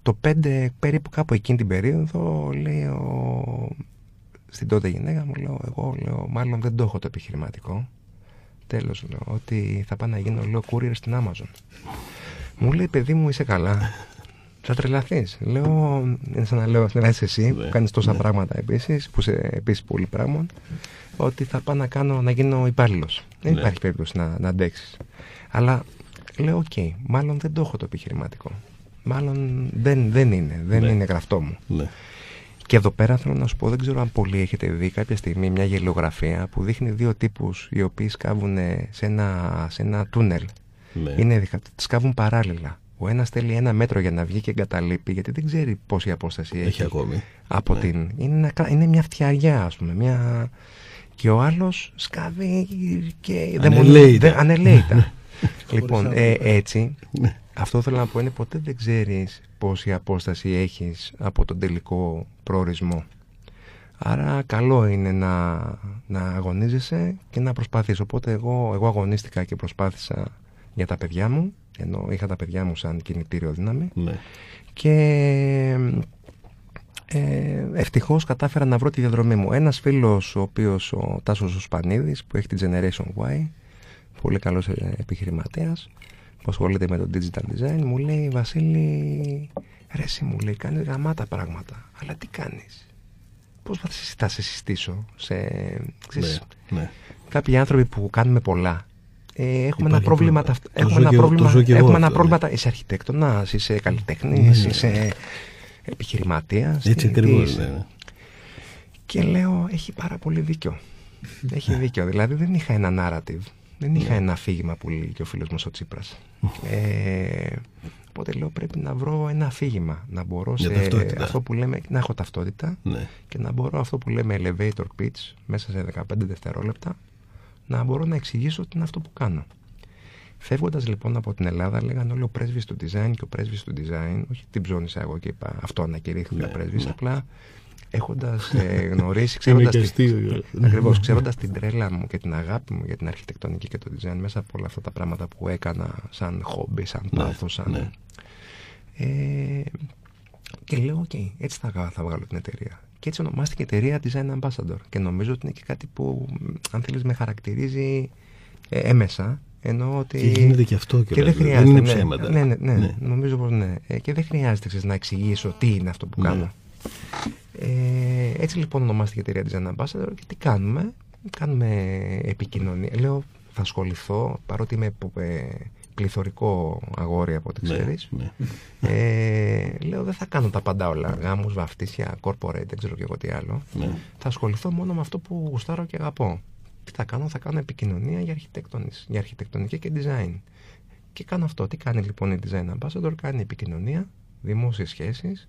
το 5 περίπου κάπου εκείνη την περίοδο λέει ο, στην τότε γυναίκα μου λέω εγώ λέω μάλλον δεν το έχω το επιχειρηματικό τέλος λέω ότι θα πάω να γίνω λέω courier στην Amazon μου λέει παιδί μου είσαι καλά θα τρελαθείς. Λέω, είναι σαν να λέω, να είσαι εσύ που ναι, κάνεις τόσα ναι. πράγματα επίσης, που είσαι επίσης πολύ πράγμα, ότι θα πάω να, κάνω, να γίνω υπάλληλος. Δεν ναι. υπάρχει περίπτωση να, να αντέξεις. Αλλά λέω, OK, okay, μάλλον δεν το έχω το επιχειρηματικό. Μάλλον δεν, δεν είναι, δεν είναι γραφτό μου. Και εδώ πέρα θέλω να σου πω, δεν ξέρω αν πολλοί έχετε δει κάποια στιγμή μια γελοιογραφία που δείχνει δύο τύπους οι οποίοι σκάβουν σε ένα, σε ένα τούνελ. Ναι. Είναι, σκάβουν παράλληλα. Ο ένας θέλει ένα μέτρο για να βγει και εγκαταλείπει, γιατί δεν ξέρει πόση απόσταση έχει, έχει ακόμη. από ναι. την. Είναι, είναι μια φτιαριά, ας πούμε. Μια... Και ο άλλος σκάβει και. Ανελέητα. λοιπόν, ε, έτσι, ναι. Αυτό θέλω να πω είναι ποτέ δεν ξέρεις πόση απόσταση έχεις από τον τελικό προορισμό. Άρα καλό είναι να, να αγωνίζεσαι και να προσπαθείς. Οπότε εγώ, εγώ αγωνίστηκα και προσπάθησα για τα παιδιά μου, ενώ είχα τα παιδιά μου σαν κινητήριο δύναμη. Ναι. Και ε, ευτυχώς κατάφερα να βρω τη διαδρομή μου. Ένας φίλος, ο οποίος ο Τάσος Σπανίδης, που έχει την Generation Y, πολύ καλός επιχειρηματίας, που ασχολείται με το digital design, μου λέει Βασίλη, ρε εσύ μου λέει, κάνεις γαμάτα πράγματα. Αλλά τι κάνεις; Πώς θα σε συστήσω σε... Ξέρεις, ναι, ναι. Κάποιοι άνθρωποι που κάνουμε πολλά ε, έχουμε ένα πρόβλημα, το, έχουμε ένα πρόβλημα, έχουμε ένα πρόβλημα, ναι. είσαι αρχιτέκτονας, είσαι καλλιτέχνης, ναι, είσαι επιχειρηματίας. Έτσι ακριβώς, ναι, ναι. Και λέω, έχει πάρα πολύ δίκιο. έχει δίκιο. Δηλαδή δεν είχα ένα narrative. Δεν είχα ένα αφήγημα που λέει και ο φίλος μας ο Τσίπρας. ε, οπότε λέω πρέπει να βρω ένα αφήγημα. Να μπορώ σε αυτό που λέμε, να έχω ταυτότητα ναι. και να μπορώ αυτό που λέμε elevator pitch μέσα σε 15 δευτερόλεπτα να μπορώ να εξηγήσω τι είναι αυτό που κάνω. Φεύγοντας λοιπόν από την Ελλάδα, λέγανε όλοι ο πρέσβης του design και ο πρέσβης του design. Όχι την ψώνισα εγώ και είπα αυτό ανακηρύχθηκε ναι, ο πρέσβης. Ναι. Απλά έχοντας ε, γνωρίσει, ξέροντας, Είναι και τη- αστείο, ναι. ακριβώς, ξέροντας την τρέλα μου και την αγάπη μου για την αρχιτεκτονική και το design μέσα από όλα αυτά τα πράγματα που έκανα σαν χόμπι, σαν Ναι, πάθος, σαν... ναι. Ε, και λέω, οκ, έτσι θα, γα- θα βγάλω την εταιρεία. Και έτσι ονομάστηκε εταιρεία Design Ambassador. Και νομίζω ότι είναι και κάτι που, μ, αν θέλεις, με χαρακτηρίζει ε, έμμεσα. Εννοώ ότι... Και γίνεται και αυτό Και κιόλας, δεν δεν χρειάζεται. είναι ναι, ψέματα. Ναι, ναι, ναι, Ναι. νομίζω πως ναι. Ε, και δεν χρειάζεται ξέρεις, να εξηγήσω τι είναι αυτό που Ναι. κάνω. Ε, έτσι λοιπόν ονομάστηκε η εταιρεία Design Ambassador και τι κάνουμε; Κάνουμε επικοινωνία. Λέω θα ασχοληθώ παρότι είμαι ε, πληθωρικό αγόρι από ό,τι Ναι, ξέρεις. ναι. Ε, λέω δεν θα κάνω τα πάντα όλα. Γάμους, βαφτίσια, corporate, δεν ξέρω και εγώ τι άλλο. Ναι. Θα ασχοληθώ μόνο με αυτό που γουστάρω και αγαπώ. Τι θα κάνω, θα κάνω επικοινωνία για, αρχιτεκτονική, για αρχιτεκτονική και design. Και κάνω αυτό. Τι κάνει λοιπόν η Design Ambassador, κάνει επικοινωνία, δημόσιες σχέσεις,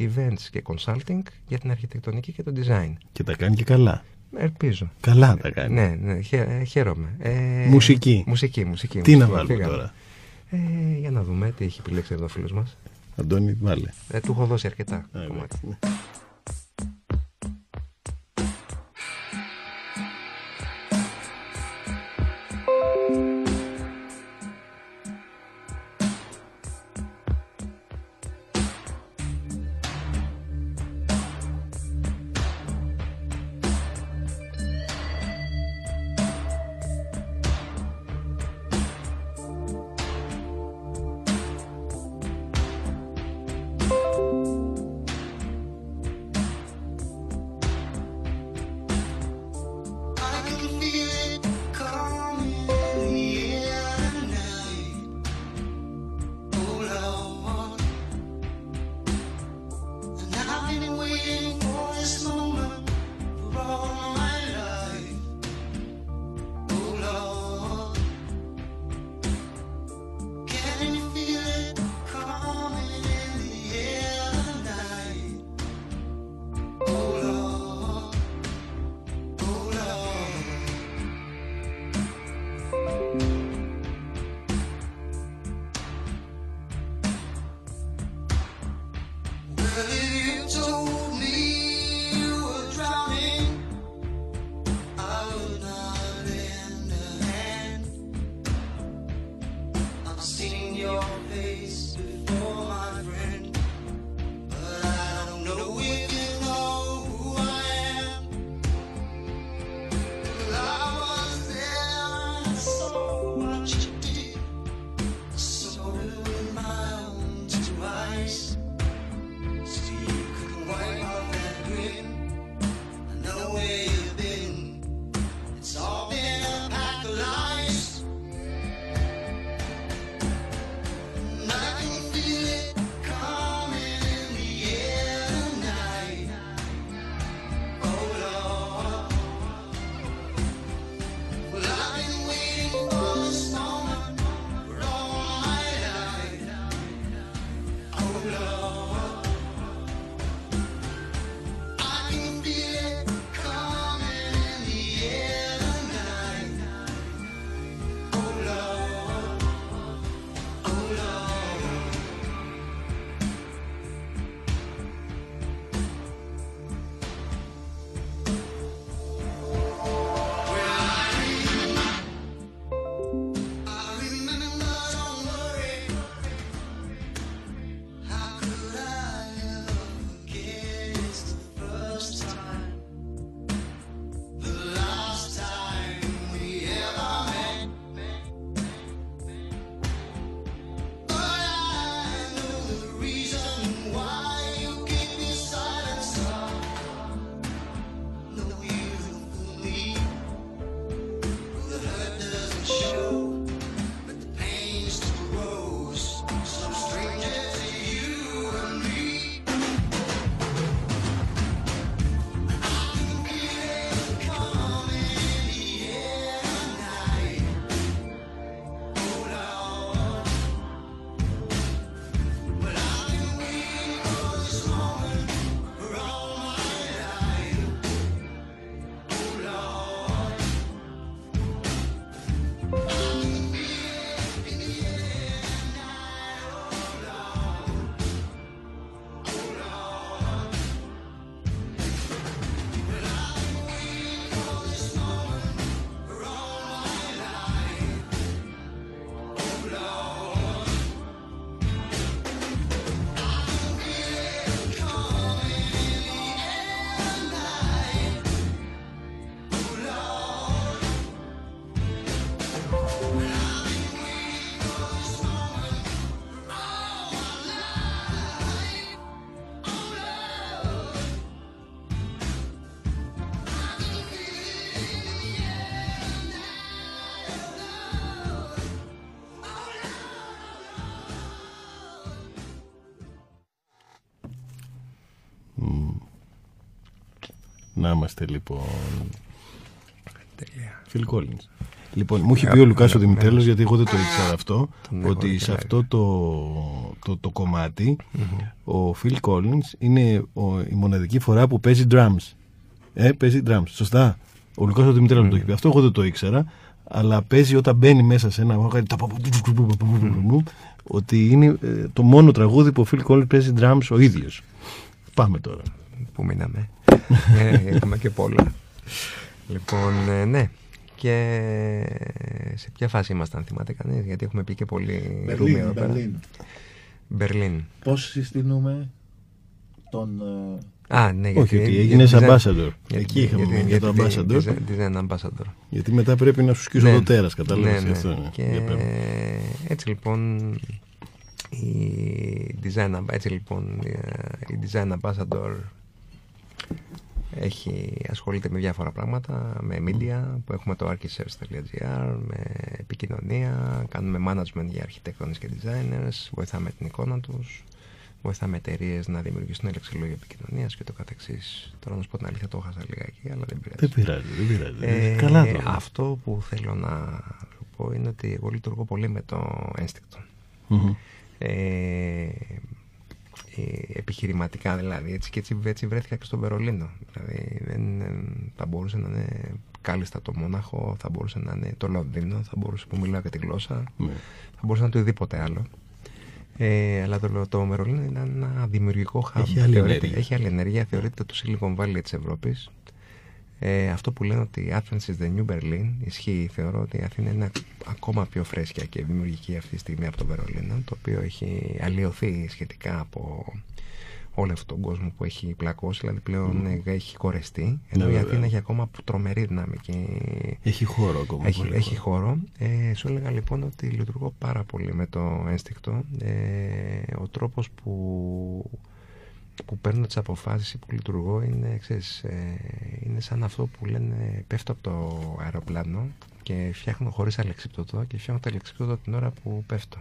events και consulting για την αρχιτεκτονική και το design. Και τα κάνει και καλά. Ελπίζω. Καλά τα κάνει. Ναι, ναι, χαι- ε, χαίρομαι. Ε, Μουσική. Μουσική, μουσική. Τι να μουσική, βάλουμε φύγαμε. τώρα; Ε, για να δούμε τι έχει επιλέξει εδώ ο φίλος μας. Αντώνη, βάλε. Ε, του έχω δώσει αρκετά. Α, κομμάτια. Να είμαστε λοιπόν. Τέλεια. Phil Collins. Λοιπόν, μου είχε πει ο Λουκά ο Δημητρέλο, γιατί εγώ δεν το ήξερα αυτό, ότι σε αυτό το, το, το κομμάτι ο Phil Collins είναι ο, η μοναδική φορά που παίζει drums. Ε, παίζει drums. Σωστά. Ο Λουκά ο Δημητρέλο το έχει πει. Αυτό εγώ δεν το ήξερα. Αλλά παίζει όταν μπαίνει μέσα σε ένα. Ότι είναι ε, το μόνο τραγούδι που ο Phil Collins παίζει drums ο ίδιο. Πάμε τώρα. Πού μείναμε. ε, έχουμε και πολλά. λοιπόν, ε, ναι. Και σε ποια φάση ήμασταν, θυμάται κανείς, γιατί έχουμε πει και πολύ ρούμι εδώ πέρα. Μπερλίν. Μπερλίν. Πώς συστηνούμε τον... ε, Α, ναι, γιατί, Όχι, ότι γιατί έγινες design- ambassador. γιατί- Εκεί είχαμε γιατί- μείνει για το γιατί ambassador. design- Design ambassador. Γιατί μετά πρέπει να σου σκίσω Ναι. το τέρας, κατάλαβες Ναι, ναι. αυτό. ναι. Και Για πες μου. έτσι λοιπόν η design, Amb- έτσι λοιπόν η design ambassador έχει, ασχολείται με διάφορα πράγματα, με media που έχουμε το archisearch.gr, με επικοινωνία, κάνουμε management για αρχιτέκτονες και designers, βοηθάμε την εικόνα τους, βοηθάμε εταιρείες να δημιουργήσουν λεξιλόγια επικοινωνίας και το καθεξής. Τώρα να σου πω την αλήθεια, το έχασα λιγάκι, αλλά δεν πειράζει. Δεν πειράζει, δεν πειράζει. Ε, Καλά τώρα. Αυτό που θέλω να σου πω είναι ότι εγώ λειτουργώ πολύ με το ένστικτο. Μμμ. Ε, ε, επιχειρηματικά δηλαδή. Έτσι και έτσι, έτσι βρέθηκα και στο Βερολίνο. Δηλαδή δεν, ε, θα μπορούσε να είναι κάλλιστα το Μόναχο θα μπορούσε να είναι το Λονδίνο θα μπορούσε που μιλάω και τη γλώσσα. Ναι. θα μπορούσε να είναι το οτιδήποτε άλλο. Ε, αλλά το, το Βερολίνο είναι ένα δημιουργικό hub. Έχει άλλη Θεωρείται- ενέργεια. έχει άλλη ενέργεια. Θεωρείται το Silicon Valley της Ευρώπης ε, αυτό που λένε ότι η Athens is the new Berlin ισχύει. Θεωρώ ότι η Αθήνα είναι ακόμα πιο φρέσκια και δημιουργική αυτή τη στιγμή από το Βερολίνο, το οποίο έχει αλλοιωθεί σχετικά από όλο αυτόν τον κόσμο που έχει πλακώσει, δηλαδή πλέον ε, έχει κορεστεί. Ενώ Ναι, η βέβαια. Αθήνα έχει ακόμα τρομερή δύναμη και Έχει χώρο ακόμα. έχει, πολύ έχει χώρο. Ε, σου έλεγα λοιπόν ότι λειτουργώ πάρα πολύ με το ένστικτο. Ε, ο τρόπος που, που παίρνω τις αποφάσεις ή που λειτουργώ είναι, ξέρεις, ε, είναι σαν αυτό που λένε πέφτω από το αεροπλάνο και φτιάχνω χωρίς αλεξίπτωτο και φτιάχνω το αλεξίπτωτο την ώρα που πέφτω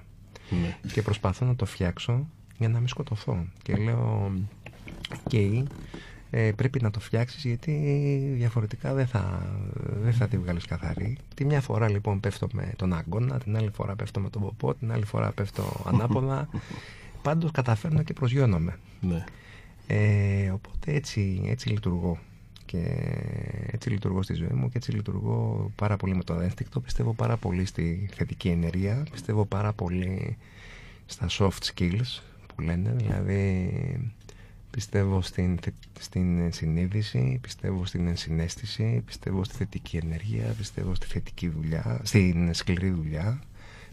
Ναι. και προσπαθώ να το φτιάξω για να μην σκοτωθώ. Και λέω, οκ, ε, πρέπει να το φτιάξεις γιατί διαφορετικά δεν θα, δεν θα τη βγάλεις καθαρή. Τη μια φορά λοιπόν πέφτω με τον αγκώνα, την άλλη φορά πέφτω με τον ποπό, την άλλη φορά πέφτω ανάποδα. Πάντως καταφέρνω και προσγειώνομαι. Ναι. Ε, οπότε έτσι, έτσι λειτουργώ. Και έτσι λειτουργώ στη ζωή μου και έτσι λειτουργώ πάρα πολύ με το ένστικτο. Πιστεύω πάρα πολύ στη θετική ενέργεια. Πιστεύω πάρα πολύ στα soft skills που λένε. Δηλαδή πιστεύω στην, θε- στην συνείδηση, πιστεύω στην ενσυναίσθηση, πιστεύω στη θετική ενέργεια, πιστεύω στη θετική δουλειά, στην σκληρή δουλειά.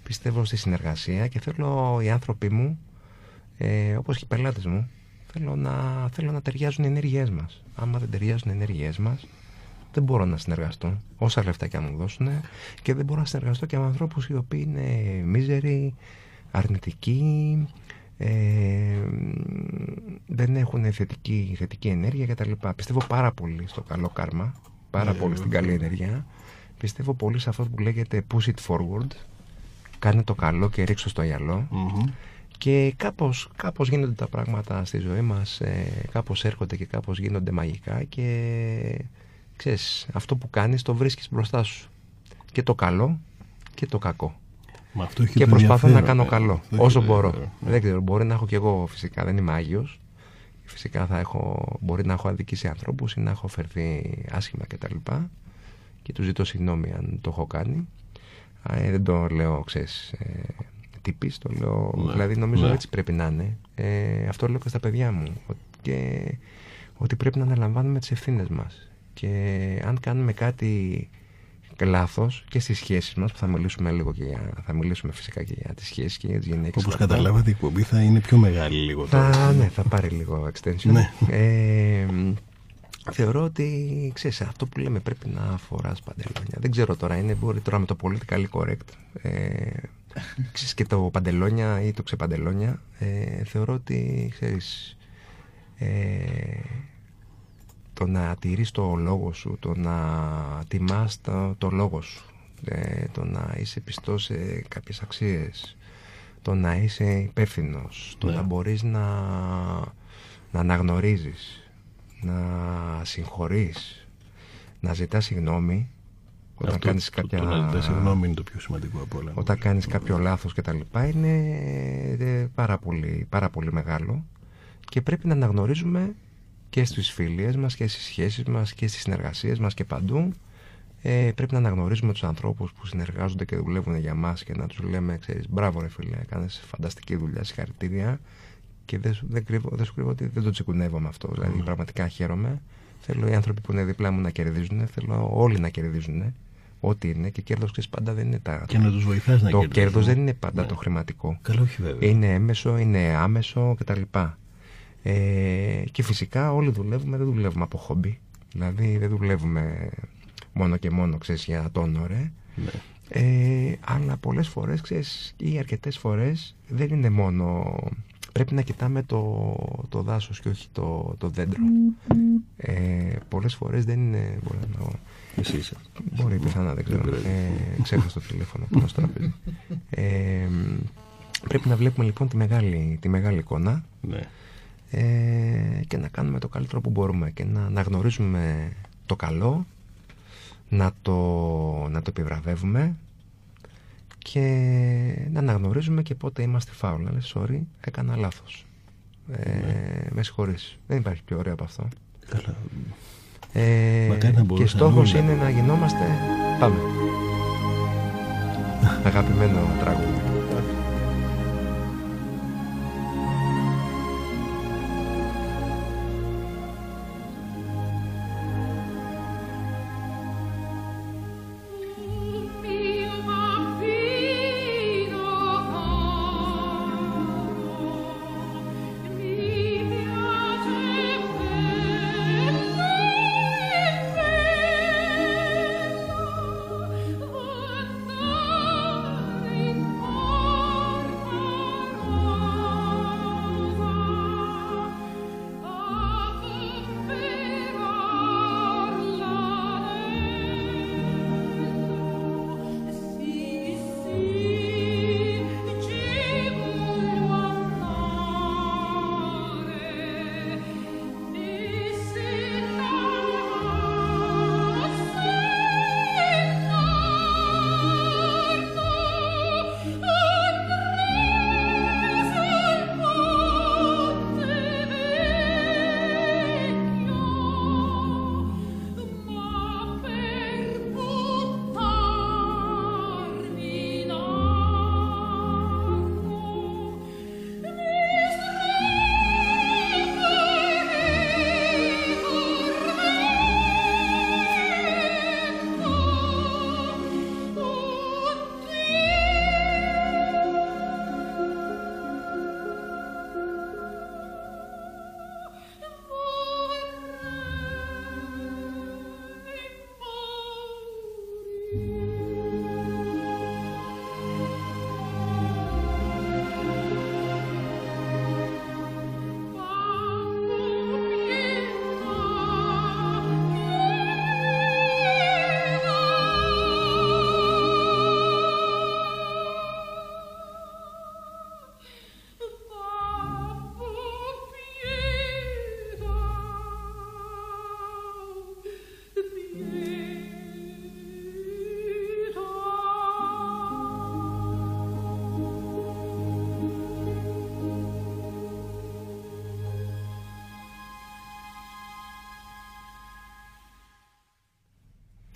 Πιστεύω στη συνεργασία και θέλω οι άνθρωποι μου ε, όπως και οι πελάτες μου θέλω να, θέλω να ταιριάζουν οι ενέργειές μας άμα δεν ταιριάζουν οι ενέργειές μας δεν μπορώ να συνεργαστώ όσα λεφτά και αν μου δώσουν και δεν μπορώ να συνεργαστώ και με ανθρώπους οι οποίοι είναι μίζεροι αρνητικοί ε, δεν έχουν θετική, θετική ενέργεια κτλ. Πιστεύω πάρα πολύ στο καλό κάρμα πάρα Ναι, πολύ στην βέβαια. καλή ενέργεια πιστεύω πολύ σε αυτό που λέγεται push it forward κάνε το καλό και ρίξω στο γυαλό Μμμ. Και κάπως, κάπως γίνονται τα πράγματα στη ζωή μας, ε, κάπως έρχονται και κάπως γίνονται μαγικά και ξέρεις, αυτό που κάνεις το βρίσκεις μπροστά σου. Και το καλό και το κακό. Μα αυτό έχει και το προσπαθώ να ενδιαφέρον, κάνω ε. καλό, Αυτό έχει όσο το μπορώ. ενδιαφέρον. Δεν ξέρω, μπορεί να έχω κι εγώ φυσικά, δεν είμαι Άγιος. Φυσικά θα έχω, μπορεί να έχω αδικήσει ανθρώπους ή να έχω φερθεί άσχημα κτλ. Και του ζητώ συγγνώμη αν το έχω κάνει. Α, ε, δεν το λέω, ξέρεις, ε, τυπής, το λέω, Ναι, δηλαδή νομίζω ναι. έτσι πρέπει να είναι. Ε, αυτό λέω και στα παιδιά μου. Ότι, και, ότι πρέπει να αναλαμβάνουμε τις ευθύνες μας. Και αν κάνουμε κάτι λάθος και στις σχέσεις μας, που θα μιλήσουμε λίγο και για, θα μιλήσουμε φυσικά και για τις σχέσεις και για τις γυναίκες. Όπως και αυτά. καταλάβατε η εκπομπή θα είναι πιο μεγάλη λίγο τώρα. Θα, ναι, θα πάρει λίγο extension. Ναι. Ε, θεωρώ ότι, ξέρεις, αυτό που λέμε πρέπει να φοράς παντελόνια. Δεν ξέρω τώρα, είναι μπορεί τώρα με το politically correct. Ε, ξέρεις, και το παντελόνια ή το ξεπαντελόνια. Ε, θεωρώ ότι, ξέρεις, ε, το να τηρείς το λόγο σου, το να τιμάς το, το λόγο σου, ε, το να είσαι πιστός σε κάποιες αξίες, το να είσαι υπεύθυνος, το Ναι. να μπορείς να, να αναγνωρίζεις, να συγχωρείς, να ζητάς συγγνώμη όταν Αυτό, κάνεις το- κάποια... Το, να ζητάς συγγνώμη είναι το πιο σημαντικό από όλα. όταν κάνεις κάποιο λάθος και τα λοιπά είναι ε, πάρα πολύ, πάρα πολύ μεγάλο. Και πρέπει να αναγνωρίζουμε και στις φιλίες μας και στις σχέσεις μας και στις συνεργασίες μας και παντού ε, πρέπει να αναγνωρίζουμε τους ανθρώπους που συνεργάζονται και δουλεύουν για μας και να τους λέμε ξέρεις μπράβο ρε φίλε κάνεις φανταστική δουλειά συγχαρητήρια και δεν, σου- δεν, κρύβω, δεν σου κρύβω ότι δεν το τσικουνεύω με αυτό. Δηλαδή πραγματικά χαίρομαι. Θέλω οι άνθρωποι που είναι δίπλα μου να κερδίζουν θέλω όλοι να κερδίζουν ό,τι είναι και κέρδος ξέρεις πάντα δεν είναι τα Και να τους βοηθάς να το κερδίσουν. κέρδος δεν είναι πάντα Ναι. το χρηματικό. Καλό, όχι βέβαια. Είναι έμεσο, είναι άμεσο κτλ. Ε, και φυσικά όλοι δουλεύουμε, δεν δουλεύουμε από χόμπι. Δηλαδή δεν δουλεύουμε μόνο και μόνο, ξέρεις, για το όνοре. Ναι. Ε, αλλά πολλές φορές, ξέρεις, ή αρκετές φορές δεν είναι μόνο... Πρέπει να κοιτάμε το, το δάσος και όχι το, το δέντρο. Ε, πολλές φορές δεν είναι... Μπορεί να, Εσύ είσαι. Μπορεί πιθανά, δεν ξέρω. Δεν πειράζει. Ε, ξέχασα το τηλέφωνο πάνω στο τραπέζι. Ε, πρέπει να βλέπουμε λοιπόν τη μεγάλη, τη μεγάλη εικόνα Ναι. ε, και να κάνουμε το καλύτερο που μπορούμε και να αναγνωρίζουμε το καλό, να το, να το επιβραβεύουμε και να αναγνωρίζουμε και πότε είμαστε φάουλ. Να λες, sorry, έκανα λάθος. Ε, Με συγχωρείς. Δεν υπάρχει πιο ωραίο από αυτό. Καλά. Ε, Μακάρι να και μπορούσαν στόχος όλοι να είναι να γινόμαστε. Πάμε. Αγαπημένο τραγούδι.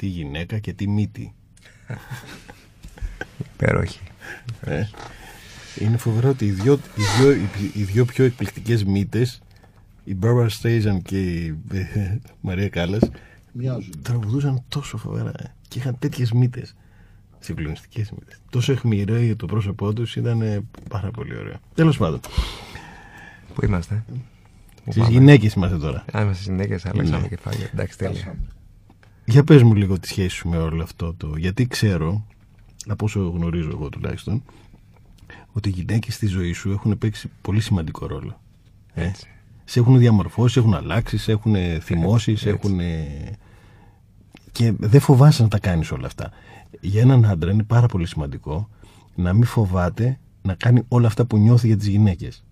Τι γυναίκα και τι μύτη. Υπέροχη. Ε. Είναι φοβερό ότι οι δυο, οι δυο, οι- οι δυο πιο εκπληκτικές μύτες η Barbara Streisand και η ε, Μαρία Κάλλας Μοιάζουν. τραγουδούσαν τόσο φοβερά ε, και είχαν τέτοιες μύτες συγκλονιστικές μύτες τόσο αιχμηρό το πρόσωπό τους ήταν ε, πάρα πολύ ωραίο τέλος πάντων Πού είμαστε; Πού στις πάμε; γυναίκες είμαστε τώρα Α, είμαστε συνέχεια, αλλάξαμε Ναι. κεφάλια. Εντάξει, τέλεια. Φτάσαμε. Για πες μου λίγο τη σχέση σου με όλο αυτό το... Γιατί ξέρω, από όσο γνωρίζω εγώ τουλάχιστον, ότι οι γυναίκες στη ζωή σου έχουν παίξει πολύ σημαντικό ρόλο. Ε; Έτσι. Σε έχουν διαμορφώσει, σε έχουν αλλάξει, σε έχουν θυμώσεις, σε έτσι. έχουν... Και δεν φοβάσαι να τα κάνεις όλα αυτά. Για έναν άντρα είναι πάρα πολύ σημαντικό να μην φοβάται να κάνει όλα αυτά που νιώθει για τις γυναίκες.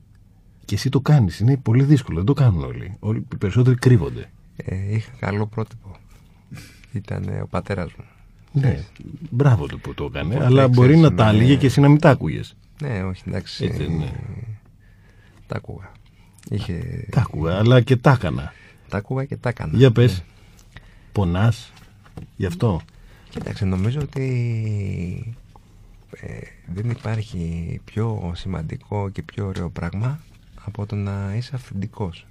Και εσύ το κάνεις. Είναι πολύ δύσκολο. Δεν το κάνουν όλοι. όλοι οι περισσότεροι κρύβονται. Ε, είχα καλό πρότυπο. Ήταν ε, ο πατέρας μου. Ναι. Μπράβο του που το έκανε. Οπότε, αλλά μπορεί ξέρεις, να τα ναι. έλεγε και εσύ να μην τα άκουγες. Ναι, όχι, εντάξει. Έτσι δεν είναι. ε, Τα άκουγα. Είχε... Τα άκουγα, αλλά και τα έκανα. Τα άκουγα και τα έκανα. Για πες. Ναι. Πονάς. Γι' αυτό; Κοίταξε, νομίζω ότι ε, δεν υπάρχει πιο σημαντικό και πιο ωραίο πράγμα από το να είσαι αυθεντικός.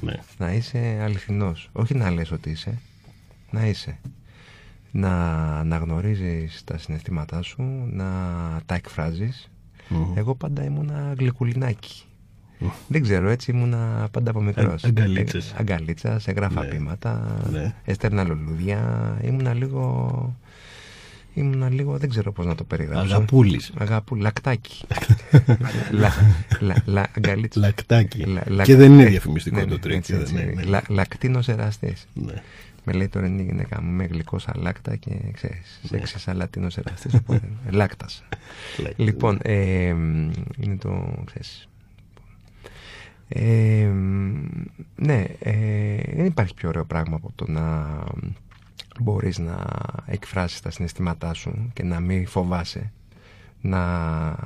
Ναι. Να είσαι αληθινός. Όχι να λες ότι είσαι, να είσαι. Να αναγνωρίζεις τα συναισθήματά σου, να τα εκφράζεις. Μμμ. Εγώ πάντα ήμουνα γλυκουλινάκι. Δεν ξέρω, έτσι ήμουνα πάντα από μικρός. Α- αγκαλίτσες. Ε, αγκαλίτσας, έγραφα Ναι. ποίηματα, Ναι. έστελνα λουλούδια. Ήμουνα λίγο... Ήμουνα λίγο, δεν ξέρω πώς να το περιγράψω. Αγαπούλης. Αγαπού, λακτάκι. λα, λα, λα, αγκαλίτσα. Λακτάκι. Λα- λα- Και δεν είναι ναι, διαφημιστικό ναι, το ναι, τρίκ. έτσι, έτσι. Ναι, ναι. Λα- Λακτίνος εραστής. Ναι. Με λέει τώρα είναι η γυναίκα μου, είμαι γλυκό αλάκτα και ξέρεις, Ναι. σεξι αλατίνος εραστής, οπότε λάκτας. Λάκτας. Λοιπόν, ε, μ, είναι το, ξέρεις, ε, μ, ναι, ε, δεν υπάρχει πιο ωραίο πράγμα από το να μπορείς να εκφράσεις τα συναισθήματά σου και να μην φοβάσαι να...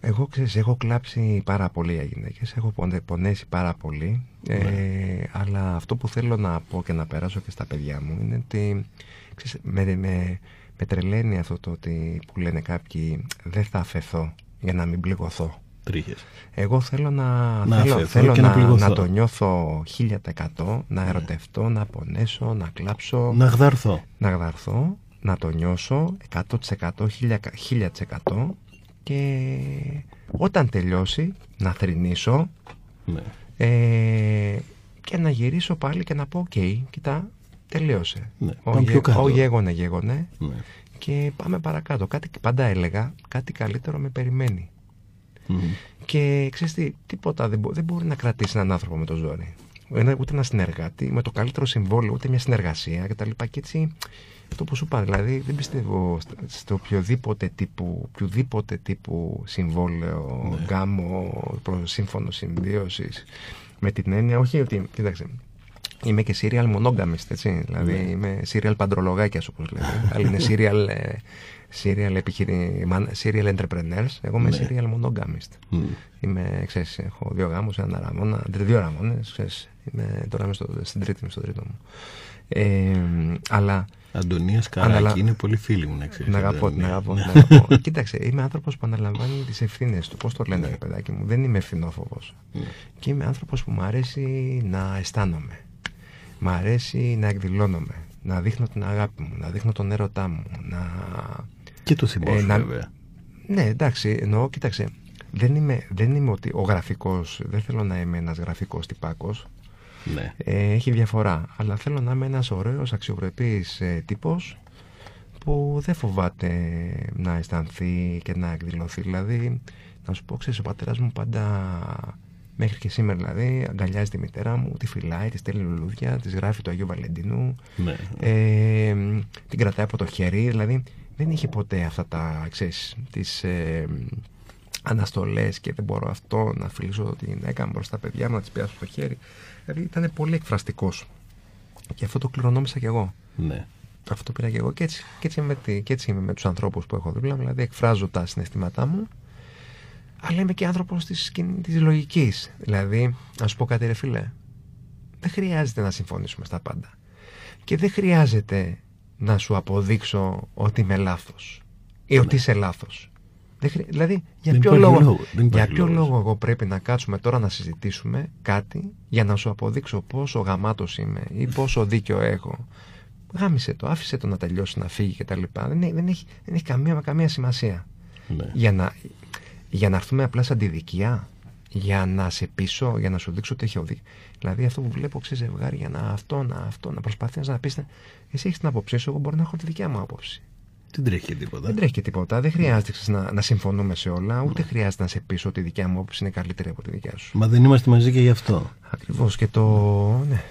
Εγώ ξέρεις, έχω κλάψει πάρα πολύ για γυναίκες, έχω πονε- πονέσει πάρα πολύ ε, αλλά αυτό που θέλω να πω και να περάσω και στα παιδιά μου είναι ότι ξέρεις, με, με, με τρελαίνει αυτό το ότι που λένε κάποιοι δεν θα αφαιθώ για να μην πληγωθώ. Τρίχες. Εγώ θέλω να, Να θέλω, αφαιθώ θέλω και να να, πληγωθώ. να το νιώθω 1000%, να ερωτευτώ, να πονέσω, να κλάψω, Να γδαρθώ. να γδαρθώ, να το νιώσω 100%, 1000%, 1000% και όταν τελειώσει να θρηνήσω Ναι. Ε, και να γυρίσω πάλι και να πω οκ, κοίτα, τελείωσε. Ναι, Ο, πάμε πιο γε- κάτω. ο γέγονε γέγονε ναι. και πάμε παρακάτω. Κάτι, πάντα έλεγα, κάτι καλύτερο με περιμένει. Μμμ. Και ξέρεις τι, τίποτα δεν, μπο- δεν μπορεί να κρατήσει έναν άνθρωπο με το ζόρι. Ένα, ούτε ένα συνεργάτη, με το καλύτερο συμβόλαιο, ούτε μια συνεργασία κτλ. Και έτσι, αυτό που σου είπα, δηλαδή δεν πιστεύω στο, στο οποιοδήποτε τύπου, οποιοδήποτε τύπου συμβόλαιο, Ναι. γάμο, προ, σύμφωνο συμβίωσης. Με την έννοια, όχι ότι, κοίταξε, Είμαι και serial monogamist, έτσι. Δηλαδή Ναι. είμαι serial παντρολογάκια, όπως λέμε. Άλλοι είναι serial, ε, serial, επιχειρη... man- serial entrepreneurs. Εγώ είμαι Ναι. serial monogamist. Μμ. Είμαι, ξέρεις, έχω δύο γάμους, ένα ραμόνα, δύο ραμόνες, ξέρεις. Είμαι, τώρα είμαι στο, στην τρίτη, είμαι στο τρίτο μου. Ε, αλλά Αντωνίας Καράκη Αναλα- είναι πολύ φίλη μου να ξέρεις. την αγαπώ, την αγαπώ, την αγαπώ. Κοίταξε, είμαι άνθρωπος που αναλαμβάνει τις ευθύνες του. Πώς το λένε, ρε παιδάκι μου, δεν είμαι ευθυνόφοβο. Ναι. Και είμαι άνθρωπος που μου αρέσει να αισθάνομαι. Μ' αρέσει να εκδηλώνομαι. Να δείχνω την αγάπη μου, να δείχνω τον έρωτά μου. Να... Και το θυμό Ε, σου, να- βέβαια. Ναι, εντάξει, εννοώ, κοίταξε. Δεν είμαι, δεν είμαι ότι ο γραφικός, δεν θέλω να είμαι ένας γραφικός τυπάκος. Ναι. Ε, έχει διαφορά. Αλλά θέλω να είμαι ένας ωραίος, αξιοπρεπής ε, τύπος που δεν φοβάται να αισθανθεί και να εκδηλωθεί. Δηλαδή, να σου πω, ξέρεις, ο πατέρας μου πάντα, μέχρι και σήμερα δηλαδή, αγκαλιάζει τη μητέρα μου, τη φυλάει, της στέλνει λουλούδια, της γράφει το Αγίου Βαλεντινού, ναι. ε, την κρατάει από το χέρι, δηλαδή δεν είχε ποτέ αυτά τα, ξέρεις, τις ε, αναστολές και δεν μπορώ αυτό να φιλήσω τη γυναίκα μου μπροστά στα παιδιά μου, να τις πιάσω στο χέρι. Δηλαδή ήταν πολύ εκφραστικός. Και αυτό το κληρονόμησα κι εγώ. ναι. Αυτό πήρα κι εγώ και έτσι, και έτσι, είμαι, με τη- και έτσι είμαι με τους ανθρώπους που έχω δίπλα μου, δηλαδή εκφράζω τα συναισθήματά μου, αλλά είμαι και άνθρωπος της, σκηνή- της λογικής. Δηλαδή, να σου πω κάτι ρε φίλε, δεν χρειάζεται να συμφωνήσουμε στα πάντα. Και δεν χρειάζεται να σου αποδείξω ότι είμαι λάθος ή ότι είσαι λάθος. Δεν χρει- Δηλαδή, για Δεν ποιο, υπάρχει λόγο, λόγο, δεν για υπάρχει ποιο λόγος. λόγο εγώ πρέπει να κάτσουμε τώρα να συζητήσουμε κάτι για να σου αποδείξω πόσο γαμάτος είμαι ή πόσο δίκιο έχω. Γάμισε το, άφησε το να τελειώσει, να φύγει κτλ. Δεν, έχει- δεν, έχει, δεν έχει καμία, καμία σημασία. ναι. Για να, για να έρθουμε απλά σε αντιδικία, για να σε πείσω, για να σου δείξω ότι έχω δίκιο. Δηλαδή αυτό που βλέπω ξέρεις ζευγάρι για να αυτό, να αυτό, να προσπαθείς να πεις. Εσύ έχεις την άποψή σου, εγώ μπορώ να έχω τη δικιά μου άποψη. Δεν τρέχει και τίποτα. Δεν τρέχει και τίποτα. Δεν χρειάζεται ξέρεις, να, να συμφωνούμε σε όλα, ούτε χρειάζεται να σε πείσω ότι η δικιά μου άποψη είναι καλύτερη από τη δικιά σου. Μα δεν είμαστε μαζί και γι' αυτό. Ακριβώς και το. Ναι.